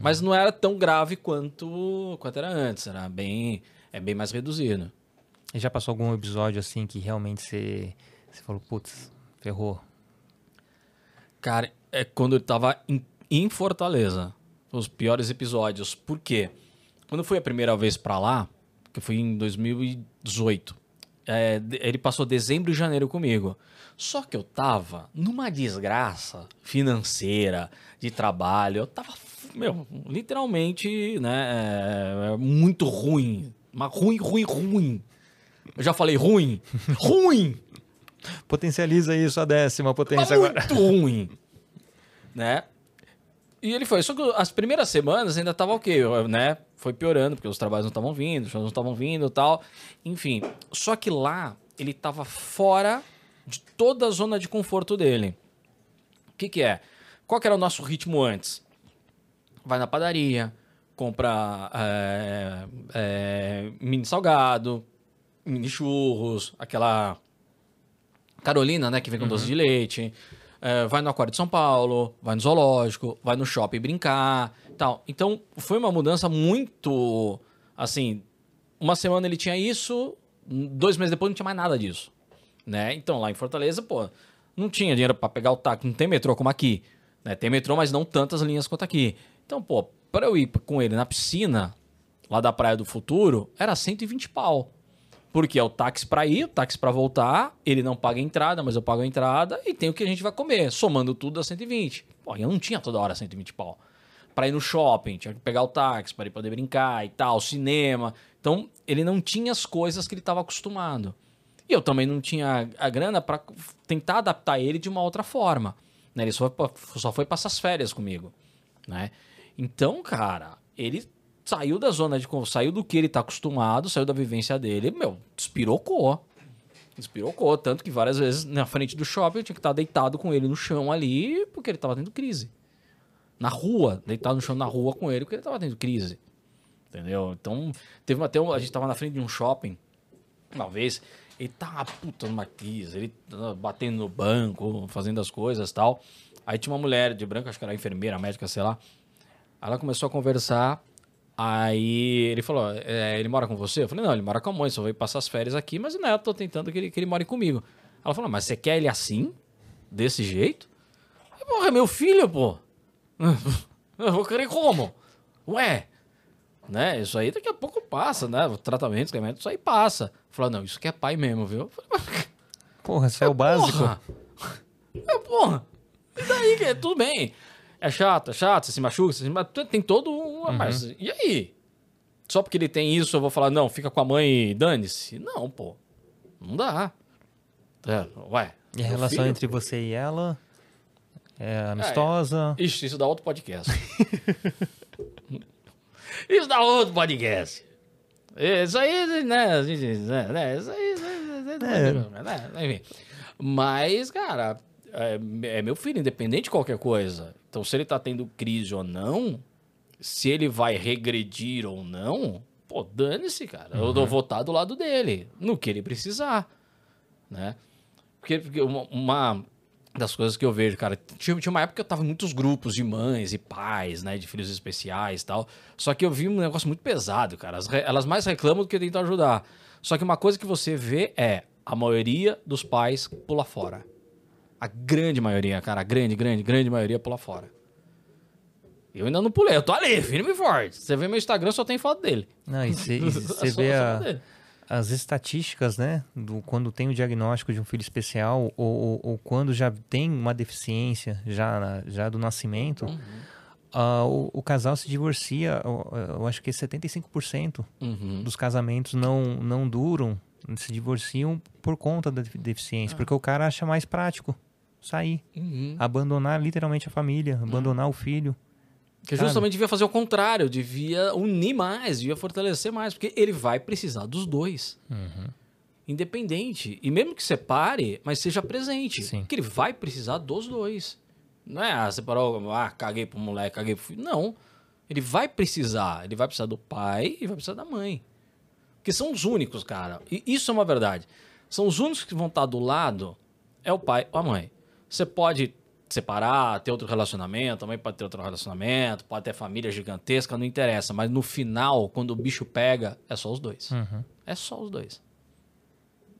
Mas não era tão grave quanto, quanto era antes. Era bem, é bem mais reduzido. E já passou algum episódio assim que realmente você, você falou, putz, ferrou? Cara, é quando eu tava em, em Fortaleza. Os piores episódios. Por quê? Quando eu fui a primeira vez pra lá, que foi em 2018, é, ele passou dezembro e janeiro comigo. Só que eu tava numa desgraça financeira, de trabalho. Eu tava, meu, literalmente, né, é, muito ruim. Mas ruim, ruim, ruim. Eu já falei ruim? [LAUGHS] ruim! Potencializa isso a décima Mas potência agora. muito ruim. Né? E ele foi. Só que as primeiras semanas ainda tava ok, né? Foi piorando, porque os trabalhos não estavam vindo, os shows não estavam vindo e tal. Enfim. Só que lá ele tava fora de toda a zona de conforto dele. O que, que é? Qual que era o nosso ritmo antes? Vai na padaria, compra é, é, mini salgado, mini churros, aquela Carolina, né, que vem com doce de leite. É, vai no Aquário de São Paulo, vai no zoológico, vai no shopping brincar, tal. Então, foi uma mudança muito, assim, uma semana ele tinha isso, dois meses depois não tinha mais nada disso, né? Então, lá em Fortaleza, pô, Não tinha dinheiro pra pegar o táxi. Não tem metrô como aqui. Né? Tem metrô, mas não tantas linhas quanto aqui. Então, pô, pra eu ir com ele na piscina, lá da Praia do Futuro, era 120 pau. Porque é o táxi pra ir, o táxi pra voltar, ele não paga a entrada, mas eu pago a entrada e tem o que a gente vai comer. Somando tudo dá 120. Pô, eu não tinha toda hora 120 pau. Pra ir no shopping, tinha que pegar o táxi para poder brincar e tal, cinema. Então, ele não tinha as coisas que ele estava acostumado. E eu também não tinha a grana para tentar adaptar ele de uma outra forma. Né? Ele só foi, só foi passar as férias comigo. Né? Então, cara, ele saiu da zona de conforto, saiu do que ele tá acostumado, saiu da vivência dele, meu, despirocou. Despirocou, tanto que várias vezes na frente do shopping eu tinha que estar deitado com ele no chão ali, porque ele tava tendo crise. Na rua, deitado no chão na rua com ele, porque ele tava tendo crise. Entendeu? Então, teve até um, a gente tava na frente de um shopping uma vez, ele tava puta numa crise, ele tava batendo no banco, fazendo as coisas tal. Aí tinha uma mulher de branco, acho que era enfermeira, médica, sei lá. Ela começou a conversar. Aí ele falou: "É, ele mora com você? Eu falei: não, ele mora com a mãe, só veio passar as férias aqui, mas não, eu tô tentando que ele, que ele more comigo. Ela falou: mas você quer ele assim? Desse jeito? Eu, Porra, é meu filho, pô. [LAUGHS] Eu vou querer como? Ué, né? Isso aí daqui a pouco passa, né? O tratamento, remédio, isso aí passa. Falou: não, isso que é pai mesmo, viu? Falei, Porra, isso é o básico. Porra! É, porra! E daí, que tudo bem. É chato, é chato, você se machuca, você se machuca, tem todo um... Mas e aí? Só porque ele tem isso, eu vou falar, não, fica com a mãe e dane-se? Não, pô. Não dá. É, ué. E a relação filho- entre você e ela é amistosa? Ixi, isso dá outro podcast. [LAUGHS] isso dá outro podcast. Isso aí, né? né, né, Isso aí. né, né, né, Enfim. Mas, cara, é, é meu filho, independente de qualquer coisa. Então, se ele tá tendo crise ou não, se ele vai regredir ou não, pô, dane-se, cara. Eu vou votar do lado dele, no que ele precisar, né? Porque, porque uma, uma das coisas que eu vejo, cara, tinha, tinha uma época que eu tava em muitos grupos de mães e pais, né, de filhos especiais e tal. Só que eu vi um negócio muito pesado, cara. As elas mais reclamam do que tentam ajudar. Só que uma coisa que você vê é a maioria dos pais pula fora. A grande maioria, cara, a grande, grande, grande maioria pula fora. Eu ainda não pulei, eu tô ali, firme e forte. Você vê meu Instagram, só tem foto dele. Não, e você [LAUGHS] vê a- as estatísticas, né? Do, quando tem o diagnóstico de um filho especial ou, ou- ou quando já tem uma deficiência já, já do nascimento, Uhum. ah, o, o casal se divorcia, eu, eu acho que 75% Uhum. dos casamentos não, não duram, se divorciam por conta da defi- deficiência, porque o cara acha mais prático sair, Uhum. abandonar literalmente a família, abandonar o filho. Que justamente devia fazer o contrário, devia unir mais, devia fortalecer mais, porque ele vai precisar dos dois. Independente. E mesmo que separe, mas seja presente. Sim. Que ele vai precisar dos dois. Não é, ah, separou, ah, caguei pro moleque, caguei pro filho. Não. Ele vai precisar. Ele vai precisar do pai e vai precisar da mãe. Porque são os únicos, cara. E isso é uma verdade. São os únicos que vão estar do lado, é o pai ou a mãe. Você pode separar, ter outro relacionamento, a mãe pode ter outro relacionamento, pode ter família gigantesca, não interessa. Mas no final, quando o bicho pega, é só os dois. É só os dois.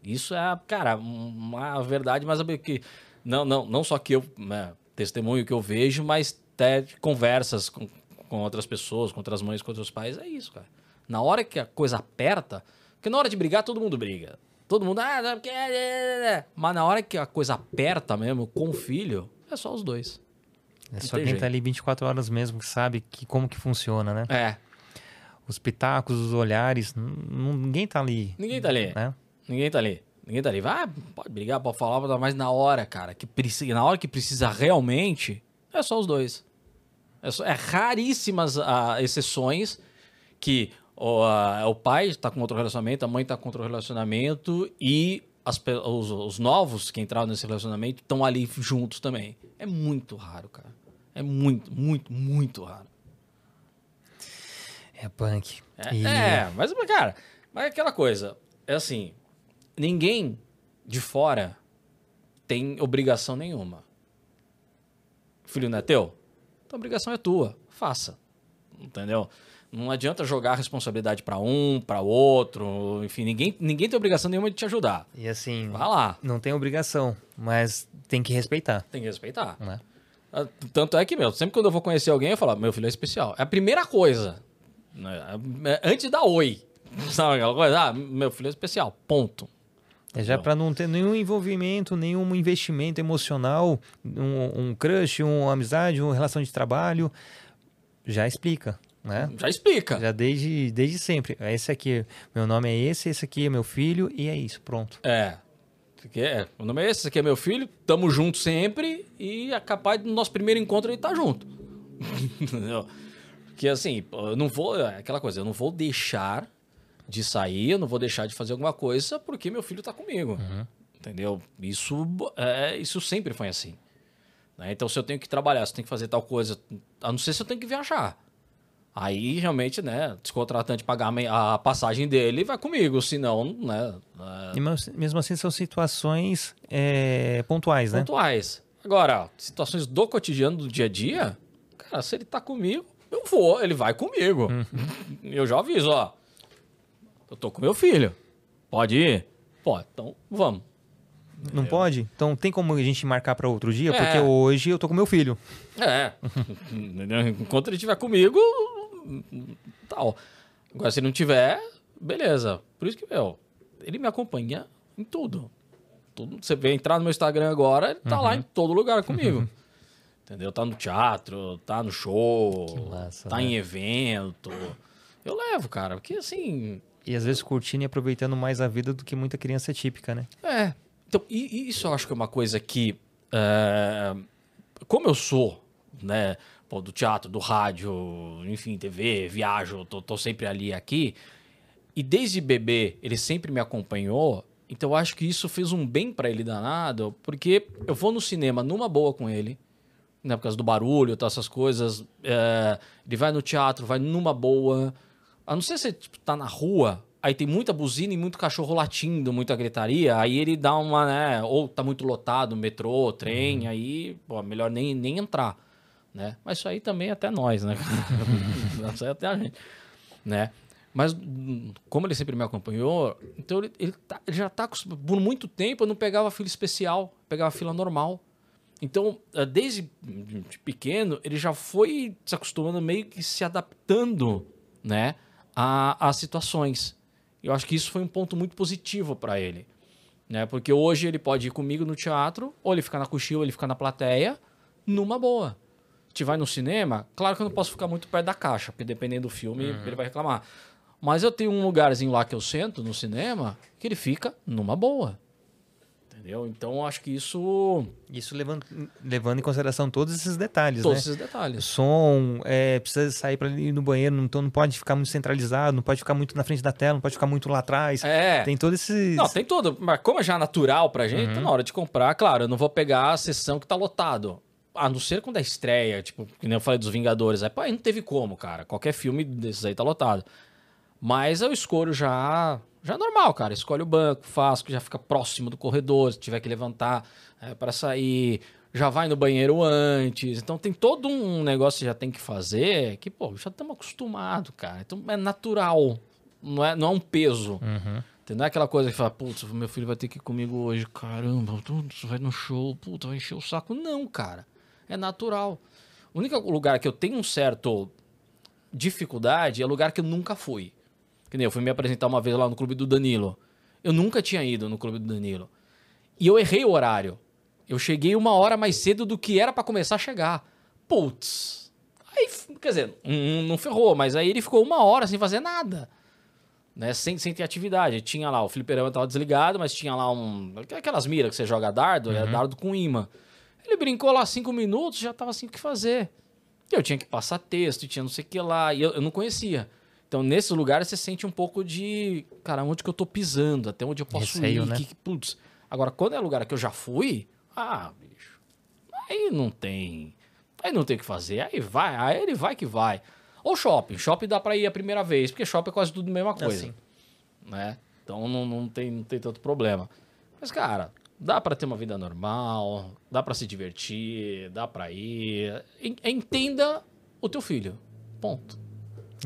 Isso é, cara, uma verdade, mas é que não, não, não só que eu né, testemunho que eu vejo, mas até conversas com, com outras pessoas, com outras mães, com outros pais, é isso, cara. Na hora que a coisa aperta, porque na hora de brigar todo mundo briga. Todo mundo, ah, não, porque... mas na hora que a coisa aperta mesmo com o filho, é só os dois. É só quem jeito. tá ali 24 horas mesmo que sabe que, como que funciona, né? É, Os pitacos, os olhares, ninguém tá ali, ninguém tá ali. né? Ninguém tá ali. Ninguém tá ali. Vai, pode brigar, pode falar, mas na hora, cara, que precisa, na hora que precisa realmente, é só os dois. É, só- é raríssimas ah, exceções que o, ah, o pai tá com outro relacionamento, a mãe tá com outro relacionamento e as os, os novos que entraram nesse relacionamento estão ali juntos também. É muito raro, cara. É muito, muito, muito raro. É punk. É, E- é, mas, cara, mas é aquela coisa. É assim, ninguém de fora tem obrigação nenhuma. Filho não é teu? Então a obrigação é tua. Faça. Entendeu? Não adianta jogar a responsabilidade pra um, pra outro. Enfim, ninguém, ninguém tem obrigação nenhuma de te ajudar. E assim, Vai lá. não tem obrigação, mas tem que respeitar. Tem que respeitar. Né? Ah, Tanto é que, meu, sempre quando eu vou conhecer alguém, eu falo, meu filho é especial. É a primeira coisa. né? É Antes da oi. [LAUGHS] Sabe aquela coisa? Ah, meu filho é especial. Ponto. É já para não ter nenhum envolvimento, nenhum investimento emocional, um, um crush, uma amizade, uma relação de trabalho, já explica, né? Já explica. Já desde, desde sempre. Esse aqui, meu nome é esse, esse aqui é meu filho, e é isso, pronto. É. É, o nome é esse, esse aqui é meu filho, tamo junto sempre e é capaz do nosso primeiro encontro ele tá junto. [LAUGHS] Entendeu? Porque assim, eu não vou, é aquela coisa, eu não vou deixar de sair, eu não vou deixar de fazer alguma coisa porque meu filho tá comigo. Entendeu? Isso, é, isso sempre foi assim. né? Então, se eu tenho que trabalhar, se eu tenho que fazer tal coisa, a não ser se eu tenho que viajar. Aí, realmente, né, descontratante pagar a passagem dele vai comigo, senão, né, é, mesmo assim são situações é, pontuais, né? pontuais. Agora, situações do cotidiano, do dia a dia, cara, se ele tá comigo, eu vou, ele vai comigo. Eu já aviso, ó. Eu tô com meu filho. Pode ir? Pode, então vamos. Não pode? Então tem como a gente marcar para outro dia? É. Porque hoje eu tô com meu filho. É. [LAUGHS] Enquanto ele estiver comigo, tal. Agora, se não tiver, beleza. Por isso que, meu, ele me acompanha em tudo. tudo. Você vê entrar no meu Instagram agora, ele tá lá em todo lugar [LAUGHS] comigo. Entendeu? Tá no teatro, tá no show, massa, tá né? em evento. Eu levo, cara, porque assim. E às vezes curtindo e aproveitando mais a vida do que muita criança típica, né? É. Então, e, e isso eu acho que é uma coisa que. é, como eu sou, né? Pô, do teatro, do rádio, enfim, TV, viajo, tô, tô sempre ali aqui. E desde bebê ele sempre me acompanhou. Então eu acho que isso fez um bem pra ele danado, porque eu vou no cinema numa boa com ele, né, por causa do barulho, tá, essas coisas. é, ele vai no teatro, vai numa boa. A não ser se tipo, tá na rua, aí tem muita buzina e muito cachorro latindo, muita gritaria, aí ele dá uma, né? Ou tá muito lotado, metrô, trem, aí, pô, melhor nem, nem entrar, né? Mas isso aí também é até nós, né? [LAUGHS] isso aí é até a gente, né? Mas como ele sempre me acompanhou, então ele, ele, tá- ele já tá acostumado. Por muito tempo eu não pegava fila especial, pegava fila normal. Então, eh, desde de pequeno, ele já foi se acostumando, meio que se adaptando, né, a, a situações. Eu acho que isso foi um ponto muito positivo para ele, né? Porque hoje ele pode ir comigo no teatro, ou ele fica na cochila, ou ele fica na plateia, numa boa. Gente vai no cinema, claro que eu não posso ficar muito perto da caixa, porque dependendo do filme, ele vai reclamar. Mas eu tenho um lugarzinho lá que eu sento no cinema, que ele fica numa boa. Entendeu? Então eu acho que isso. Isso levando, levando em consideração todos esses detalhes, Todos né? esses detalhes. Som, é, precisa sair para ir no banheiro, não- então não pode ficar muito centralizado, não pode ficar muito na frente da tela, não pode ficar muito lá atrás. É. Tem todos esses. Não, tem tudo. Mas como é já natural pra gente, tá na hora de comprar, claro, eu não vou pegar a sessão que tá lotado. A não ser quando é estreia, tipo, que nem eu falei dos Vingadores. Aí, pô, aí não teve como, cara. Qualquer filme desses aí tá lotado. Mas eu escolho já. Já normal, cara. Escolho o banco, faço, que já fica próximo do corredor. Se tiver que levantar é, para sair, já vai no banheiro antes. Então tem todo um negócio que já tem que fazer que, pô, já estamos acostumados, cara. Então é natural. Não é, não é um peso. Uhum. Não é aquela coisa que fala, putz, meu filho vai ter que ir comigo hoje, caramba, vai no show, puta, vai encher o saco. Não, cara. É natural. O único lugar que eu tenho um certo dificuldade é lugar que eu nunca fui. Que nem eu fui me apresentar uma vez lá no clube do Danilo. Eu nunca tinha ido no clube do Danilo. E eu errei o horário. Eu cheguei uma hora mais cedo do que era pra começar a chegar. Putz. Aí, quer dizer, não ferrou, mas aí ele ficou uma hora sem fazer nada né, sem, sem ter atividade. Tinha lá, o fliperama tava desligado, mas tinha lá um. Aquelas miras que você joga dardo, é dardo com imã. Ele brincou lá cinco minutos, já tava sem o que fazer. Eu tinha que passar texto, tinha não sei o que lá, e eu, eu não conhecia. Então, nesses lugares, você sente um pouco de. Cara, onde que eu tô pisando? Até onde eu posso Receio, ir? né? Que, que- putz. Agora, quando é lugar que eu já fui, ah, bicho. Aí não tem. Aí não tem o que fazer. Aí vai, aí ele vai que vai. Ou shopping. Shopping dá pra ir a primeira vez, porque shopping é quase tudo a mesma coisa. Assim. Né? Então não, não, tem, não tem tanto problema. Mas, cara, dá pra ter uma vida normal, dá pra se divertir, dá pra ir. En- Entenda o teu filho. Ponto.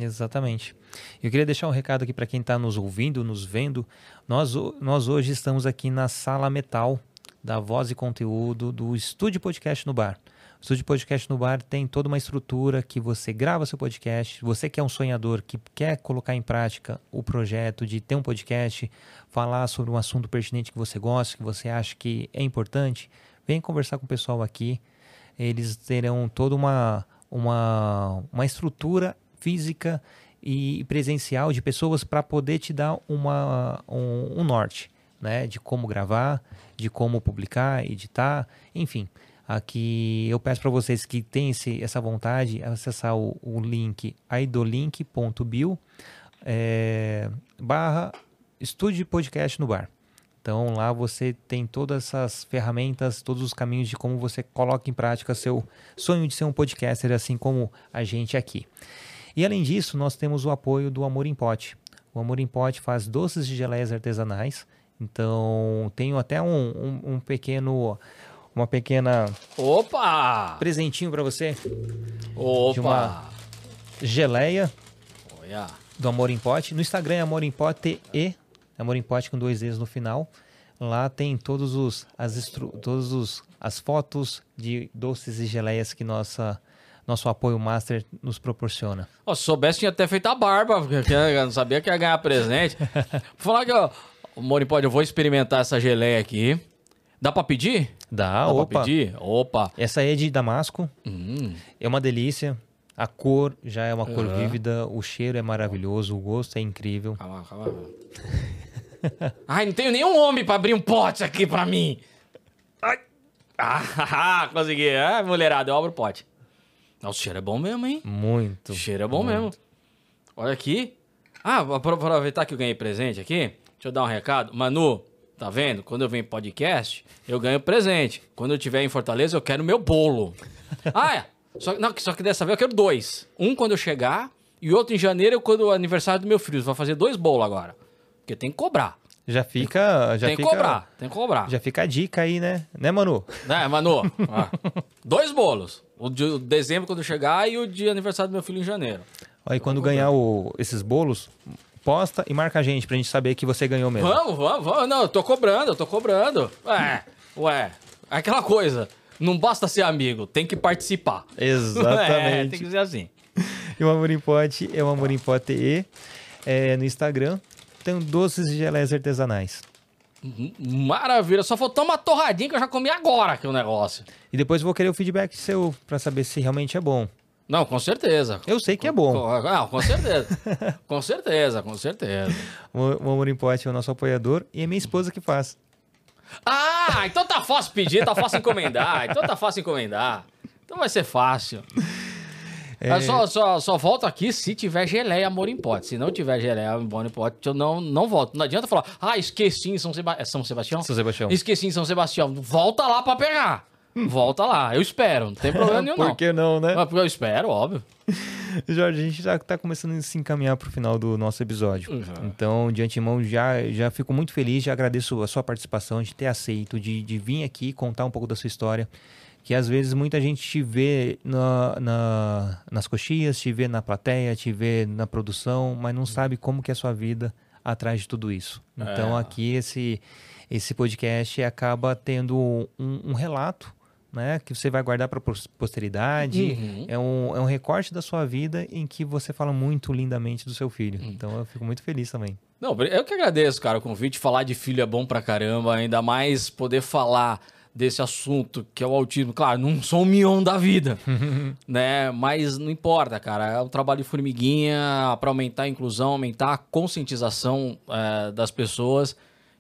Exatamente. Eu queria deixar um recado aqui para quem está nos ouvindo, nos vendo. Nós, nós hoje estamos aqui na Sala Metal da Voz e Conteúdo do Estúdio Podcast no Bar. Estúdio Podcast no Bar tem toda uma estrutura que você grava seu podcast. Você que é um sonhador, que quer colocar em prática o projeto de ter um podcast, falar sobre um assunto pertinente que você gosta, que você acha que é importante, vem conversar com o pessoal aqui. Eles terão toda uma, uma, uma estrutura física e presencial de pessoas para poder te dar uma, um, um norte, né? De como gravar, de como publicar, editar, enfim. Aqui eu peço para vocês que têm esse, essa vontade, acessar o, o link idolink.bio é, barra estúdio podcast no bar. Então lá você tem todas essas ferramentas, todos os caminhos de como você coloca em prática seu sonho de ser um podcaster, assim como a gente aqui. E além disso, nós temos o apoio do Amor em Pote. O Amor em Pote faz doces de geleias artesanais. Então tenho até um, um, um pequeno, uma pequena Opa! presentinho para você, Opa! de uma- geleia Olha. do Amor em Pote. No Instagram é Amor em Pote e Amor em Pote com dois E's no final. Lá tem todos os as estru, todos os as fotos de doces e geleias que nossa nosso apoio master nos proporciona. Ó, se soubesse, tinha até feito a barba, porque eu não sabia que ia ganhar presente. [LAUGHS] Vou falar que, ó, Mori pode, eu vou experimentar essa geleia aqui. Dá pra pedir? Dá, Dá opa. pedir? Opa. Essa aí é de damasco, Hum. é uma delícia. A cor já é uma cor Aham. vívida, o cheiro é maravilhoso, o gosto é incrível. Calma, calma. [LAUGHS] Ai, não tenho nenhum homem pra abrir um pote aqui pra mim. Ai. Ah, [LAUGHS] consegui. Ah, mulherada, eu abro o pote. Nossa, o cheiro é bom mesmo, hein? Muito. O cheiro é bom mesmo. Olha aqui. Ah, aproveitar que eu ganhei presente aqui. Deixa eu dar um recado. Manu, tá vendo? Quando eu venho em podcast, eu ganho presente. Quando eu estiver em Fortaleza, eu quero meu bolo. [LAUGHS] ah, é. Só, não, só que dessa vez eu quero dois. Um quando eu chegar e outro em janeiro, quando o aniversário do meu filho. Vai fazer dois bolos agora. Porque tem que cobrar. Já fica, já tem que fica, cobrar. Tem que cobrar. já fica a dica aí, né? Né, Manu? Né, Manu? [LAUGHS] Dois bolos. O de dezembro quando chegar e o de aniversário do meu filho em janeiro. Aí quando ganhar o- esses bolos, posta e marca a gente pra gente saber que você ganhou mesmo. Vamos, vamos, vamos. Não, eu tô cobrando, eu tô cobrando. Ué, ué. Aquela coisa. Não basta ser amigo, tem que participar. [LAUGHS] É, Exatamente. tem que ser assim. E o Amor em Pote é o Amor em Pote E. É, no Instagram tem doces e geleias artesanais. Maravilha. Só faltou uma torradinha que eu já comi agora que é o negócio. E depois eu vou querer o feedback seu pra saber se realmente é bom. Não, com certeza. Eu sei que é bom. Com, ah, com certeza. [LAUGHS] com certeza, com certeza. O o Amor em Pote é o nosso apoiador e é minha esposa que faz. Ah, então tá fácil pedir, tá fácil encomendar. Então tá fácil encomendar. Então vai ser fácil. Mas só, só, só volto aqui se tiver geleia amor em pote. Se não tiver geleia amor em pote, eu não, não volto. Não adianta falar, ah, esqueci em São, Seba... é São Sebastião? São Sebastião. Esqueci em São Sebastião. Volta lá pra pegar. Volta lá. Eu espero. Não tem problema nenhum, não. Por que não, né? Mas Eu espero, óbvio. Jorge, a gente já tá começando a se encaminhar pro final do nosso episódio. Uhum. Então, de antemão, já, já fico muito feliz, já agradeço a sua participação, de ter aceito, de, de vir aqui contar um pouco da sua história. Que às vezes muita gente te vê na, na- nas coxias, te vê na plateia, te vê na produção, mas não sabe como que é a sua vida atrás de tudo isso. Então, É. aqui esse, esse podcast acaba tendo um, um relato né, que você vai guardar para posteridade. Uhum. É, um, é um recorte da sua vida em que você fala muito lindamente do seu filho. Então eu fico muito feliz também. Não, eu que agradeço, cara, o convite. Falar de filho é bom pra caramba, ainda mais poder falar desse assunto que é o autismo. Claro, não sou um mion da vida, [LAUGHS] né? Mas não importa, cara. É um trabalho de formiguinha pra aumentar a inclusão, aumentar a conscientização é, das pessoas.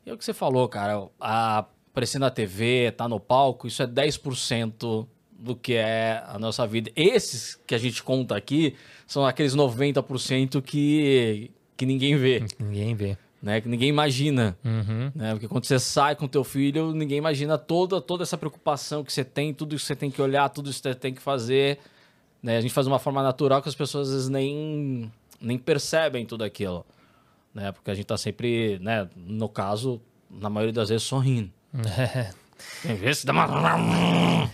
E é o que você falou, cara. A, aparecer na TV, tá no palco, isso é 10% do que é a nossa vida. Esses que a gente conta aqui são aqueles 90% que, que ninguém vê Ninguém vê. né? Que ninguém imagina, Uhum. né? Porque quando você sai com teu filho, ninguém imagina toda, toda essa preocupação que você tem, tudo isso que você tem que olhar, tudo isso que você tem que fazer, né? A gente faz de uma forma natural que as pessoas às vezes nem, nem percebem tudo aquilo, né? Porque a gente tá sempre, né? No caso, na maioria das vezes, sorrindo. É. Tem vezes que dá uma...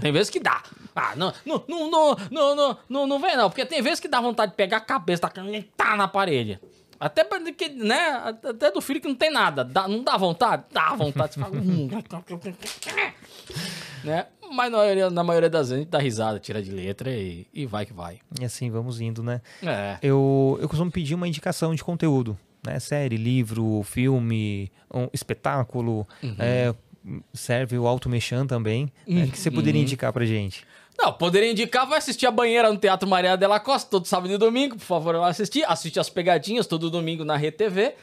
Tem vezes que dá. Ah, não, não, não, não, não, não, não vem não, porque tem vezes que dá vontade de pegar a cabeça, tá, tá na parede. Até porque, né? Até do filho que não tem nada. Dá, não dá vontade? Dá vontade. Você fala, hum, [LAUGHS] né? Mas na maioria, na maioria das vezes a gente dá risada, tira de letra e, e vai que vai. E assim, vamos indo, né? É. Eu, eu costumo pedir uma indicação de conteúdo né? Série, livro, filme, um espetáculo, é, serve o Alto Mechan também, né? que você poderia indicar pra gente. Não, poderia indicar, vai assistir a banheira no Teatro Maria Della Costa todo sábado e domingo, por favor, vai assistir. Assiste as pegadinhas todo domingo na RTV,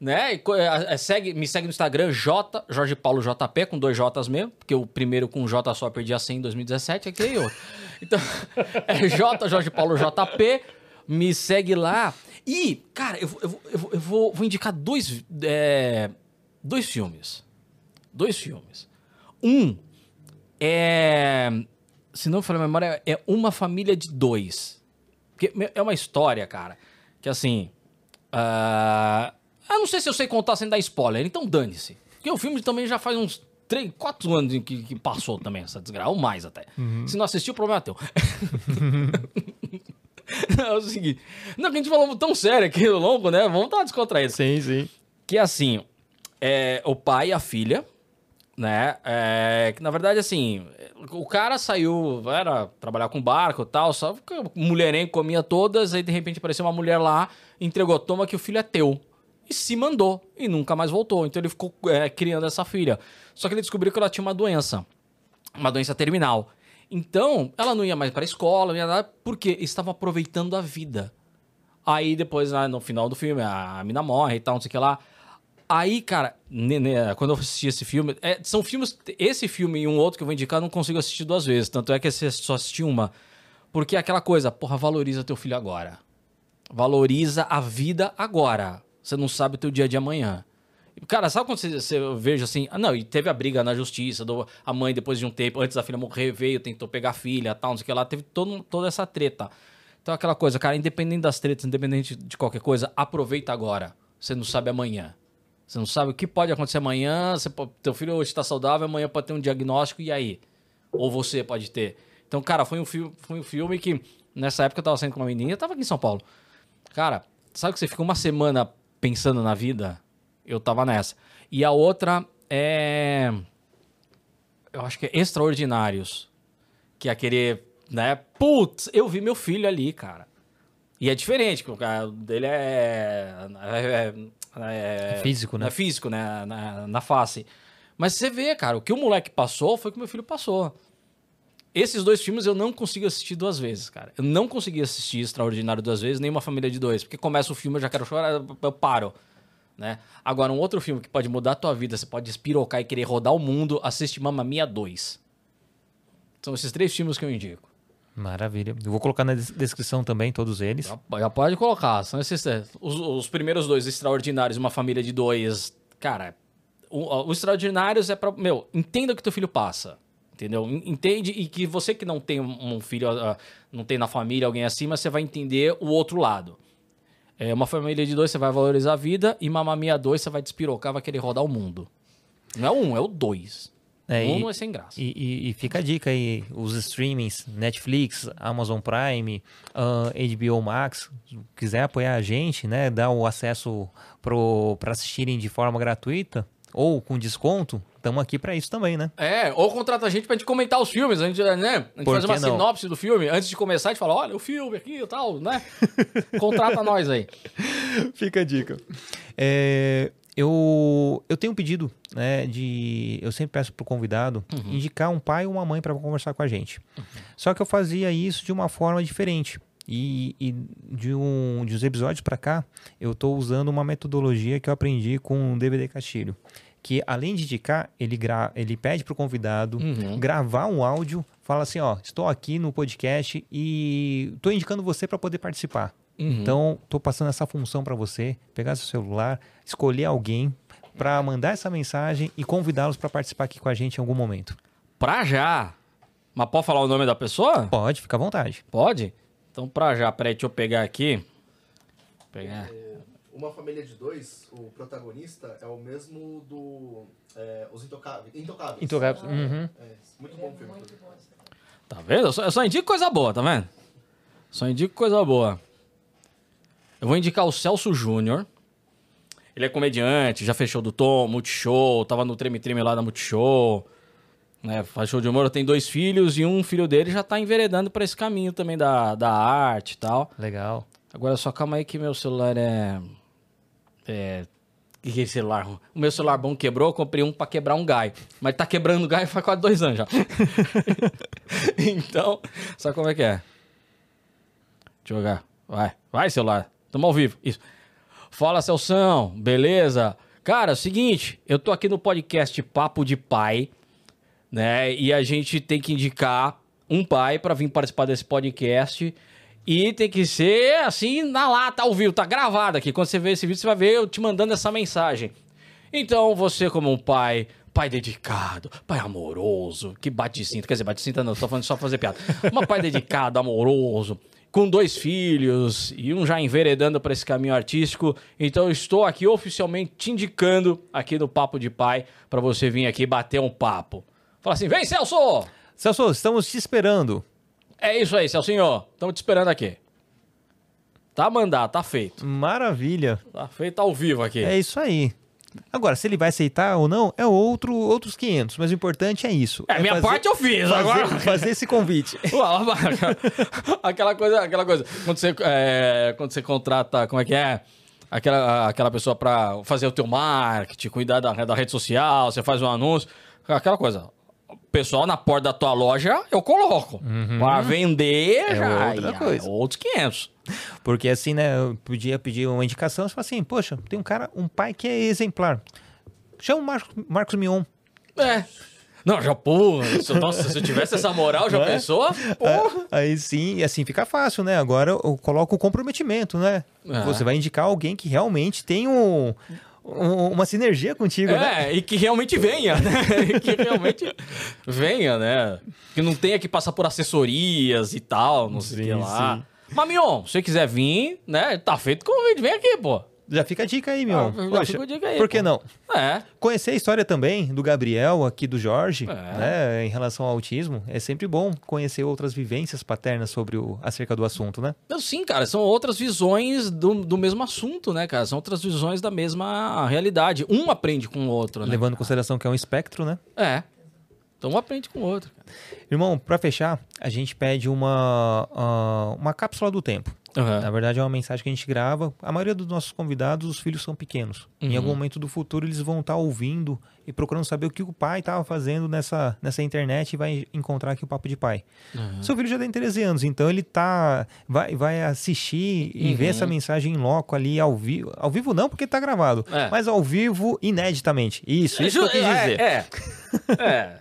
né? E é, é, segue, me segue no Instagram, J, Jorge Paulo JP, com dois J's mesmo, porque o primeiro com J só perdi a 100 em 2017, aqui é outro. Então, [LAUGHS] é J, Jorge Paulo JP, me segue lá. E, cara, eu, vou- eu, eu, vou- eu vou, vou indicar dois, é, dois filmes. Dois filmes. Um é. Se não me a memória, é Uma Família de Dois. Porque é uma história, cara, que assim. ah, eu não sei se eu sei contar sem dar spoiler, então dane-se. Porque o filme também já faz uns 3, 4 anos que, que passou também essa desgraça, ou mais até. Se não assistiu, o problema é teu. [LAUGHS] [LAUGHS] é o seguinte. Não, que a gente falou tão sério aqui no longo, né? Vamos dar uma descontraída. Sim, sim. Que assim, é, o pai e a filha, né? É, que na verdade, assim, o cara saiu, era trabalhar com barco e tal, só mulherengo comia todas, aí de repente apareceu uma mulher lá, entregou, toma que o filho é teu. E se mandou, e nunca mais voltou. Então ele ficou é, criando essa filha. Só que ele descobriu que ela tinha uma doença, uma doença terminal. Então, ela não ia mais para a escola, não ia nada, porque estavam aproveitando a vida. Aí depois, né, no final do filme, a mina morre e tal, não sei o que lá. Aí, cara, quando eu assisti esse filme, é, são filmes. Esse filme e um outro que eu vou indicar, eu não consigo assistir duas vezes. Tanto é que esse só assisti uma. Porque é aquela coisa, porra, valoriza teu filho agora. Valoriza a vida agora. Você não sabe o teu dia de amanhã. Cara, sabe quando você, você veja assim? Ah, não, e teve a briga na justiça, do, a mãe, depois de um tempo, antes da filha morrer, veio, tentou pegar a filha, tal, não sei o que lá, teve todo, toda essa treta. Então, aquela coisa, cara, independente das tretas, independente de qualquer coisa, aproveita agora. Você não sabe amanhã. Você não sabe o que pode acontecer amanhã. Você teu filho hoje está saudável, amanhã pode ter um diagnóstico, e aí? Ou você pode ter. Então, cara, foi um, filme, foi um filme que, nessa época, eu tava saindo com uma menina, eu tava aqui em São Paulo. Cara, sabe que você fica uma semana pensando na vida? Eu tava nessa. E a outra é. Eu acho que é Extraordinários. Que é aquele, né? Putz, eu vi meu filho ali, cara. E é diferente, porque o cara dele é. é, é- É físico, né? É físico, né? Na, na face. Mas você vê, cara, o que o moleque passou foi o que meu filho passou. Esses dois filmes eu não consigo assistir duas vezes, cara. Eu não consegui assistir Extraordinário duas vezes, nem Uma Família de Dois. Porque começa o filme, eu já quero chorar, eu paro. Né? Agora, um outro filme que pode mudar a tua vida, você pode espirocar e querer rodar o mundo, assiste Mamma Mia 2. São esses três filmes que eu indico. Maravilha. Eu vou colocar na des- descrição também todos eles. Já, já pode colocar. São esses três. Os, os primeiros dois, Extraordinários, Uma Família de Dois. Cara, o, o Extraordinários é pra. Meu, entenda o que teu filho passa. Entendeu? En- Entende e que você que não tem um filho, ah, não tem na família alguém assim, mas você vai entender o outro lado. É uma família de dois, você vai valorizar a vida, e Mamma Mia 2, você vai despirocar, vai querer rodar o mundo. Não é o um, é o dois. É, um e- não é sem graça. E, e- e fica a dica aí, os streamings, Netflix, Amazon Prime, ah, HBO Max, se quiser apoiar a gente, né, dar o acesso para assistirem de forma gratuita ou com desconto, estamos aqui para isso também, né? É, ou contrata a gente pra gente comentar os filmes, a gente, né? A gente faz uma não? sinopse do filme, antes de começar, a gente fala, olha, o filme aqui e tal, né? [LAUGHS] Contrata nós aí. Fica a dica. É, eu, eu tenho um pedido, né, de... Eu sempre peço pro convidado indicar um pai ou uma mãe para conversar com a gente. Só que eu fazia isso de uma forma diferente. E, e de, um, de uns episódios para cá, eu estou usando uma metodologia que eu aprendi com o DVD Castilho. Que além de indicar, ele, gra ele pede pro convidado Uhum. gravar um áudio, fala assim, ó, estou aqui no podcast e estou indicando você para poder participar. Uhum. Então, estou passando essa função para você, pegar seu celular, escolher alguém para mandar essa mensagem e convidá-los para participar aqui com a gente em algum momento. Pra já. Mas pode falar o nome da pessoa? Pode, fica à vontade. Pode? Então, pra já, peraí, deixa eu pegar aqui. Pegar. É, Uma família de dois, o protagonista é o mesmo do é, Os Intocáveis. Intocáveis. Intocáveis. Uhum. É, muito bom o filme. Tá vendo? Eu só, eu só indico coisa boa, tá vendo? Só indico coisa boa. Eu vou indicar o Celso Júnior. Ele é comediante, já fechou do Tom, Multishow, tava no Treme Treme lá da Multishow. Né, faz show de humor, tem dois filhos e um filho dele já tá enveredando pra esse caminho também da, da arte e tal. Legal. Agora só calma aí que meu celular é. É. O que, que é esse celular? O meu celular bom quebrou, eu comprei um pra quebrar um gai. Mas tá quebrando gai faz quase dois anos já. [LAUGHS] então, sabe como é que é? Deixa eu jogar. Vai, vai, celular. Tamo ao vivo. Isso. Fala, Celção, beleza? Cara, é o seguinte, eu tô aqui no podcast Papo de Pai, né? E a gente tem que indicar um pai pra vir participar desse podcast. E tem que ser assim, na lata, ao vivo, tá gravado aqui. Quando você ver esse vídeo, você vai ver eu te mandando essa mensagem. Então, você como um pai, pai dedicado, pai amoroso, que bate cinta, quer dizer, bate cinta não, tô falando só fazer piada. Um pai dedicado, amoroso, com dois filhos e um já enveredando para esse caminho artístico. Então, estou aqui oficialmente te indicando aqui no Papo de Pai para você vir aqui bater um papo. Fala assim, vem Celso! Celso, estamos te esperando. É isso aí, Celcinho. Estamos te esperando aqui. Tá mandado, tá feito. Maravilha. Tá feito ao vivo aqui. É isso aí. Agora, se ele vai aceitar ou não, é outro, outros 500, mas o importante é isso. É, minha fazer- parte eu fiz, fazer, agora... [LAUGHS] fazer esse convite. [LAUGHS] [LAUGHS] aquela coisa, aquela coisa. Quando você, é, quando você contrata, como é que é? Aquela, aquela pessoa pra fazer o teu marketing, cuidar da, da rede social, você faz um anúncio, aquela coisa. Pessoal na porta da tua loja, eu coloco. Pra vender, já, outra coisa. outros 500. Porque assim, né, eu podia pedir uma indicação, você fala assim, poxa, tem um cara, um pai que é exemplar. Chama o Marcos, Marcos Mion. É. Não, já, pô, se, nossa, se eu tivesse essa moral, já [LAUGHS] Não é? pensou? Porra. Aí sim, e assim fica fácil, né? Agora eu coloco o comprometimento, né? É. Você vai indicar alguém que realmente tem um, um- uma sinergia contigo, né? É, e que realmente venha, né? [LAUGHS] que realmente venha, né? Que não tenha que passar por assessorias e tal, não sei o que Sim, lá. sim. Mas, Mion, se você quiser vir, né? Tá feito o convite, vem aqui, pô. Já fica a dica aí, Mion. Ah, já Poxa, fica a dica aí, por que pô. não? É. Conhecer a história também do Gabriel, aqui do Jorge, É. né, em relação ao autismo, é sempre bom conhecer outras vivências paternas sobre o, acerca do assunto, né? Sim, cara, são outras visões do, do mesmo assunto, né, cara? São outras visões da mesma realidade. Um aprende com o outro, né? Levando em consideração que é um espectro, né? É. Então um aprende com o outro. cara. Irmão, pra fechar, a gente pede uma, ah, uma cápsula do tempo. Na verdade, é uma mensagem que a gente grava. A maioria dos nossos convidados, os filhos são pequenos. Em Uhum. algum momento do futuro, eles vão estar ouvindo e procurando saber o que o pai estava fazendo nessa, nessa internet e vai encontrar aqui o Papo de Pai. Uhum. Seu filho já tem 13 anos, então ele tá vai, vai assistir e ver Uhum. essa mensagem em loco ali ao vivo. Ao vivo não, porque tá gravado, É. mas ao vivo ineditamente. Isso, isso que eu quis dizer. É. [LAUGHS] É.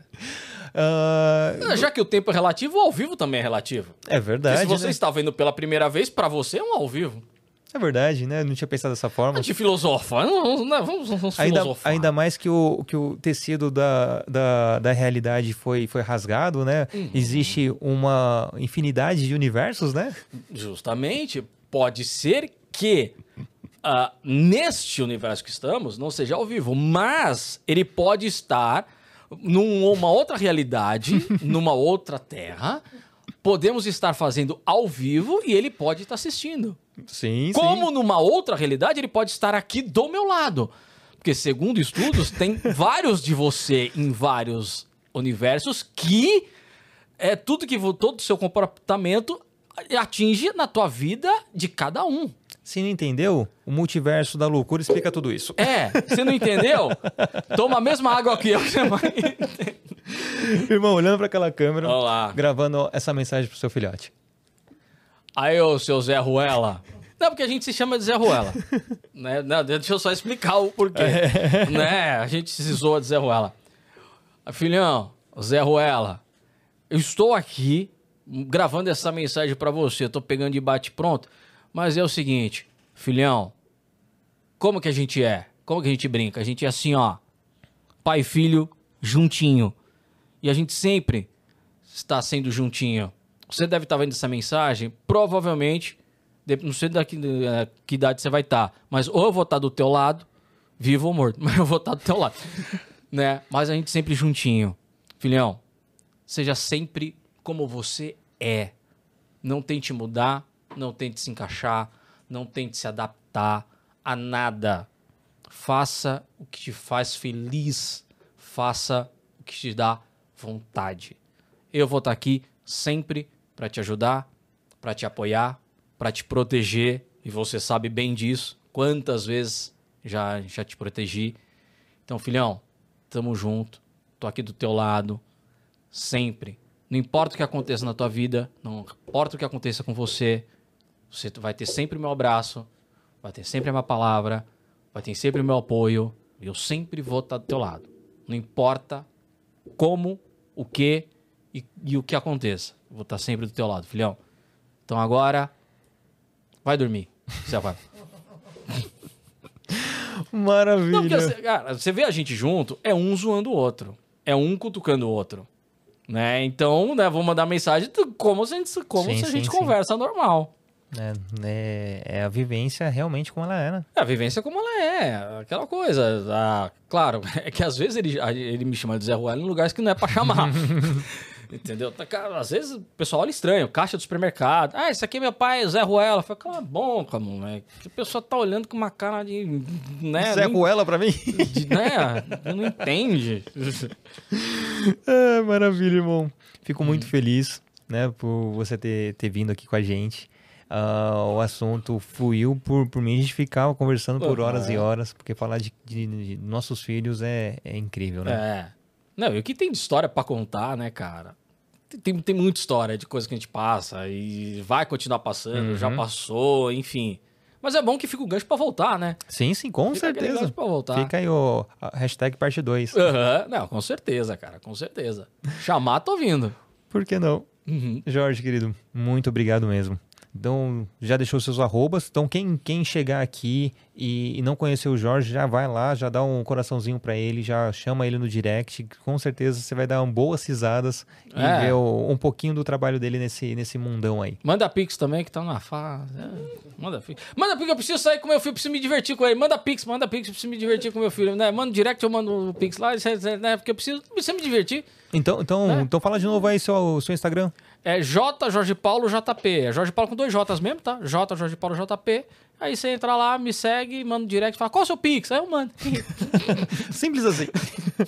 Ah, é. Já que o tempo é relativo, o ao vivo também é relativo. é Porque verdade. se você né? está vendo pela primeira vez, pra você é um ao vivo. É verdade, né? Eu não tinha pensado dessa forma. A gente filosofa. Vamos, né? vamos, vamos Ainda, filosofar. ainda mais que o, que o tecido da, da, da realidade foi, foi rasgado, né? Uhum. Existe uma infinidade de universos, né? Justamente, pode ser que ah, neste universo que estamos não seja ao vivo, mas ele pode estar numa outra realidade, [LAUGHS] numa outra terra. Podemos estar fazendo ao vivo e ele pode estar assistindo. Sim, Como numa outra realidade, ele pode estar aqui do meu lado. Porque, segundo estudos, tem [LAUGHS] vários de você em vários universos que é tudo que todo o seu comportamento atinge na tua vida de cada um. Se não entendeu, o multiverso da loucura explica tudo isso. É, você não entendeu? Toma a mesma água que eu, que você vai entender. Irmão, olhando para aquela câmera, Olha lá. gravando essa mensagem pro seu filhote. Aí, ô, seu Zé Ruela. Não, porque a gente se chama de Zé Ruela. né? Não, deixa eu só explicar o porquê. né? A gente se zoa de Zé Ruela. Filhão, Zé Ruela, eu estou aqui gravando essa mensagem pra você. Tô pegando de bate pronto. Mas é o seguinte, filhão, como que a gente é? Como que a gente brinca? A gente é assim, ó. Pai e filho juntinho. E a gente sempre está sendo juntinho. Você deve estar vendo essa mensagem, provavelmente, não sei daqui eh, que idade você vai estar, mas ou eu vou estar do teu lado, vivo ou morto, [LAUGHS] mas eu vou estar do teu lado, [LAUGHS] né? Mas a gente sempre juntinho. Filhão, seja sempre como você é. Não tente mudar, não tente se encaixar, não tente se adaptar a nada. Faça o que te faz feliz, faça o que te dá vontade. Eu vou estar aqui sempre para te ajudar, para te apoiar, para te proteger, e você sabe bem disso. Quantas vezes já já te protegi. Então, filhão, tamo junto. Tô aqui do teu lado sempre. Não importa o que aconteça na tua vida, não importa o que aconteça com você, você vai ter sempre o meu abraço, vai ter sempre a minha palavra, vai ter sempre o meu apoio. e Eu sempre vou estar do teu lado. Não importa como, o que e, e o que aconteça. Eu vou estar sempre do teu lado, filhão. Então agora, vai dormir. Você vai. [LAUGHS] Maravilha. Não, porque você, cara, você vê a gente junto, é um zoando o outro. É um cutucando o outro. Né? Então, né, vou mandar mensagem como, se a gente, como Sim, se a sim, gente sim. conversa normal. É, é, é a vivência realmente como ela é, né? É, a vivência como ela é, aquela coisa. Ah, claro, [LAUGHS] é que às vezes ele, ele me chama de Zé Ruela em lugares que não é pra chamar. [LAUGHS] Entendeu? Tá, Às vezes o pessoal olha estranho, caixa do supermercado. Ah, esse aqui é meu pai, Zé Ruela. Fala, cala a boca, moleque. A pessoa tá olhando com uma cara de. Né, Zé não, Ruela pra mim? de- né, não entende. [LAUGHS] É, maravilha, irmão. Fico Hum. muito feliz, né, por você ter, ter vindo aqui com a gente. Ah, o assunto fluiu por, por mim, a gente ficava conversando por horas e horas, porque falar de, de- de nossos filhos é, é incrível, né? É. Não, e o que tem de história pra contar, né, cara? Tem, tem, muita história de coisa que a gente passa e vai continuar passando, já Uhum. passou, enfim. Mas é bom que fica o gancho pra voltar, né? Sim, sim, com Fica certeza. gancho pra voltar. Fica aí o hashtag parte 2. Aham, Não, com certeza, cara, com certeza. Chamar, tô vindo. Por que não? Uhum. Jorge, querido, muito obrigado mesmo. Então, já deixou seus arrobas. Então, quem, quem chegar aqui e, e não conhecer o Jorge, já vai lá, já dá um coraçãozinho pra ele, já chama ele no direct. Com certeza você vai dar um boas risadas e É. ver o- um pouquinho do trabalho dele nesse, nesse mundão aí. Manda Pix também, que tá na fase. É, manda Pix. Manda Pix, eu preciso sair com meu filho, preciso me divertir com ele. Manda Pix, manda Pix, eu preciso me divertir com meu filho. Né? Manda direct, eu mando o Pix lá, né? porque eu preciso, preciso me divertir. Então, então, É. então fala de novo aí seu, seu Instagram. É J Jorge Paulo JP. É Jorge Paulo com dois J's mesmo, tá? J Jorge Paulo JP. Aí você entra lá, me segue, manda um direct, fala, qual é o seu Pix? Aí eu mando. [LAUGHS] Simples assim.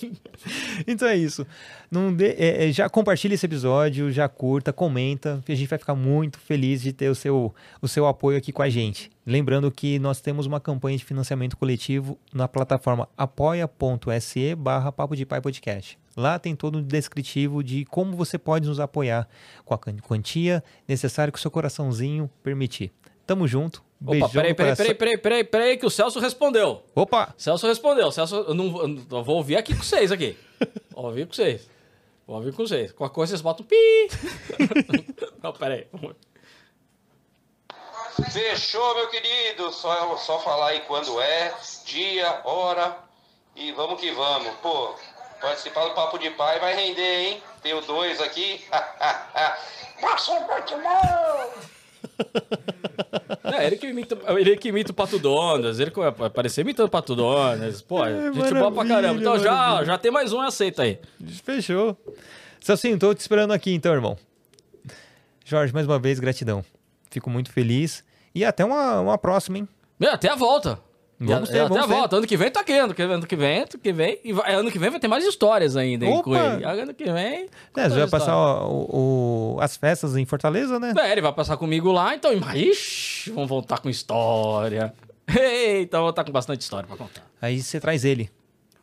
[LAUGHS] então é isso. Não dê- é, é, já compartilha esse episódio, já curta, comenta, que a gente vai ficar muito feliz de ter o seu, o seu apoio aqui com a gente. Lembrando que nós temos uma campanha de financiamento coletivo na plataforma apoia.se barra Papo de Pai Podcast. Lá tem todo um descritivo de como você pode nos apoiar com a quan- quantia necessária que o seu coraçãozinho permitir. Tamo junto. Opa, Beijão peraí, no peraí, coração. peraí, peraí, peraí, peraí, que o Celso respondeu. Opa! Celso respondeu. Celso, eu não eu não- eu vou ouvir aqui com vocês aqui. [LAUGHS] Vou ouvir com vocês. Vou ouvir com vocês. Qualquer coisa vocês botam pi. [LAUGHS] não, peraí. Fechou, meu querido. Só, só falar aí quando é, dia, hora e vamos que vamos. Pô, participar do Papo de Pai vai render, hein? Tem o dois aqui. Você é muito bom! É, ele que imita, ele que imita o Pato Donas, ele que vai aparecer imitando o Pato Donas. Pô, gente boa pra caramba. Então já, maravilha. já tem mais um, aceita aí. Fechou. Celcinho, tô te esperando aqui então, irmão. Jorge, mais uma vez, gratidão. Fico muito feliz. E até uma, uma próxima, hein? Meu, até a volta. Vamos ter, até vamos a ter. volta. Ano que vem tá aqui. Ano que vem, ano que vem, ano que vem. E vai- ano que vem vai ter mais histórias ainda, hein, Opa! com ele. Ano que vem. É, você vai passar o- o- as festas em Fortaleza, né? É, ele vai passar comigo lá, então. Ixi, vamos voltar com história. [LAUGHS] Eita, vou voltar com bastante história pra contar. Aí você traz ele.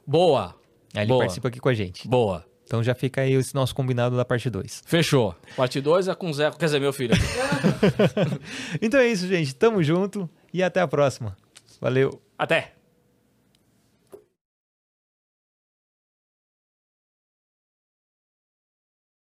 Boa. Aí ele Boa. participa aqui com a gente. Boa. Então já fica aí esse nosso combinado da parte 2. Fechou. Parte 2 é com o Zé, quer dizer, meu filho. [LAUGHS] então é isso, gente. Tamo junto e até a próxima. Valeu. Até.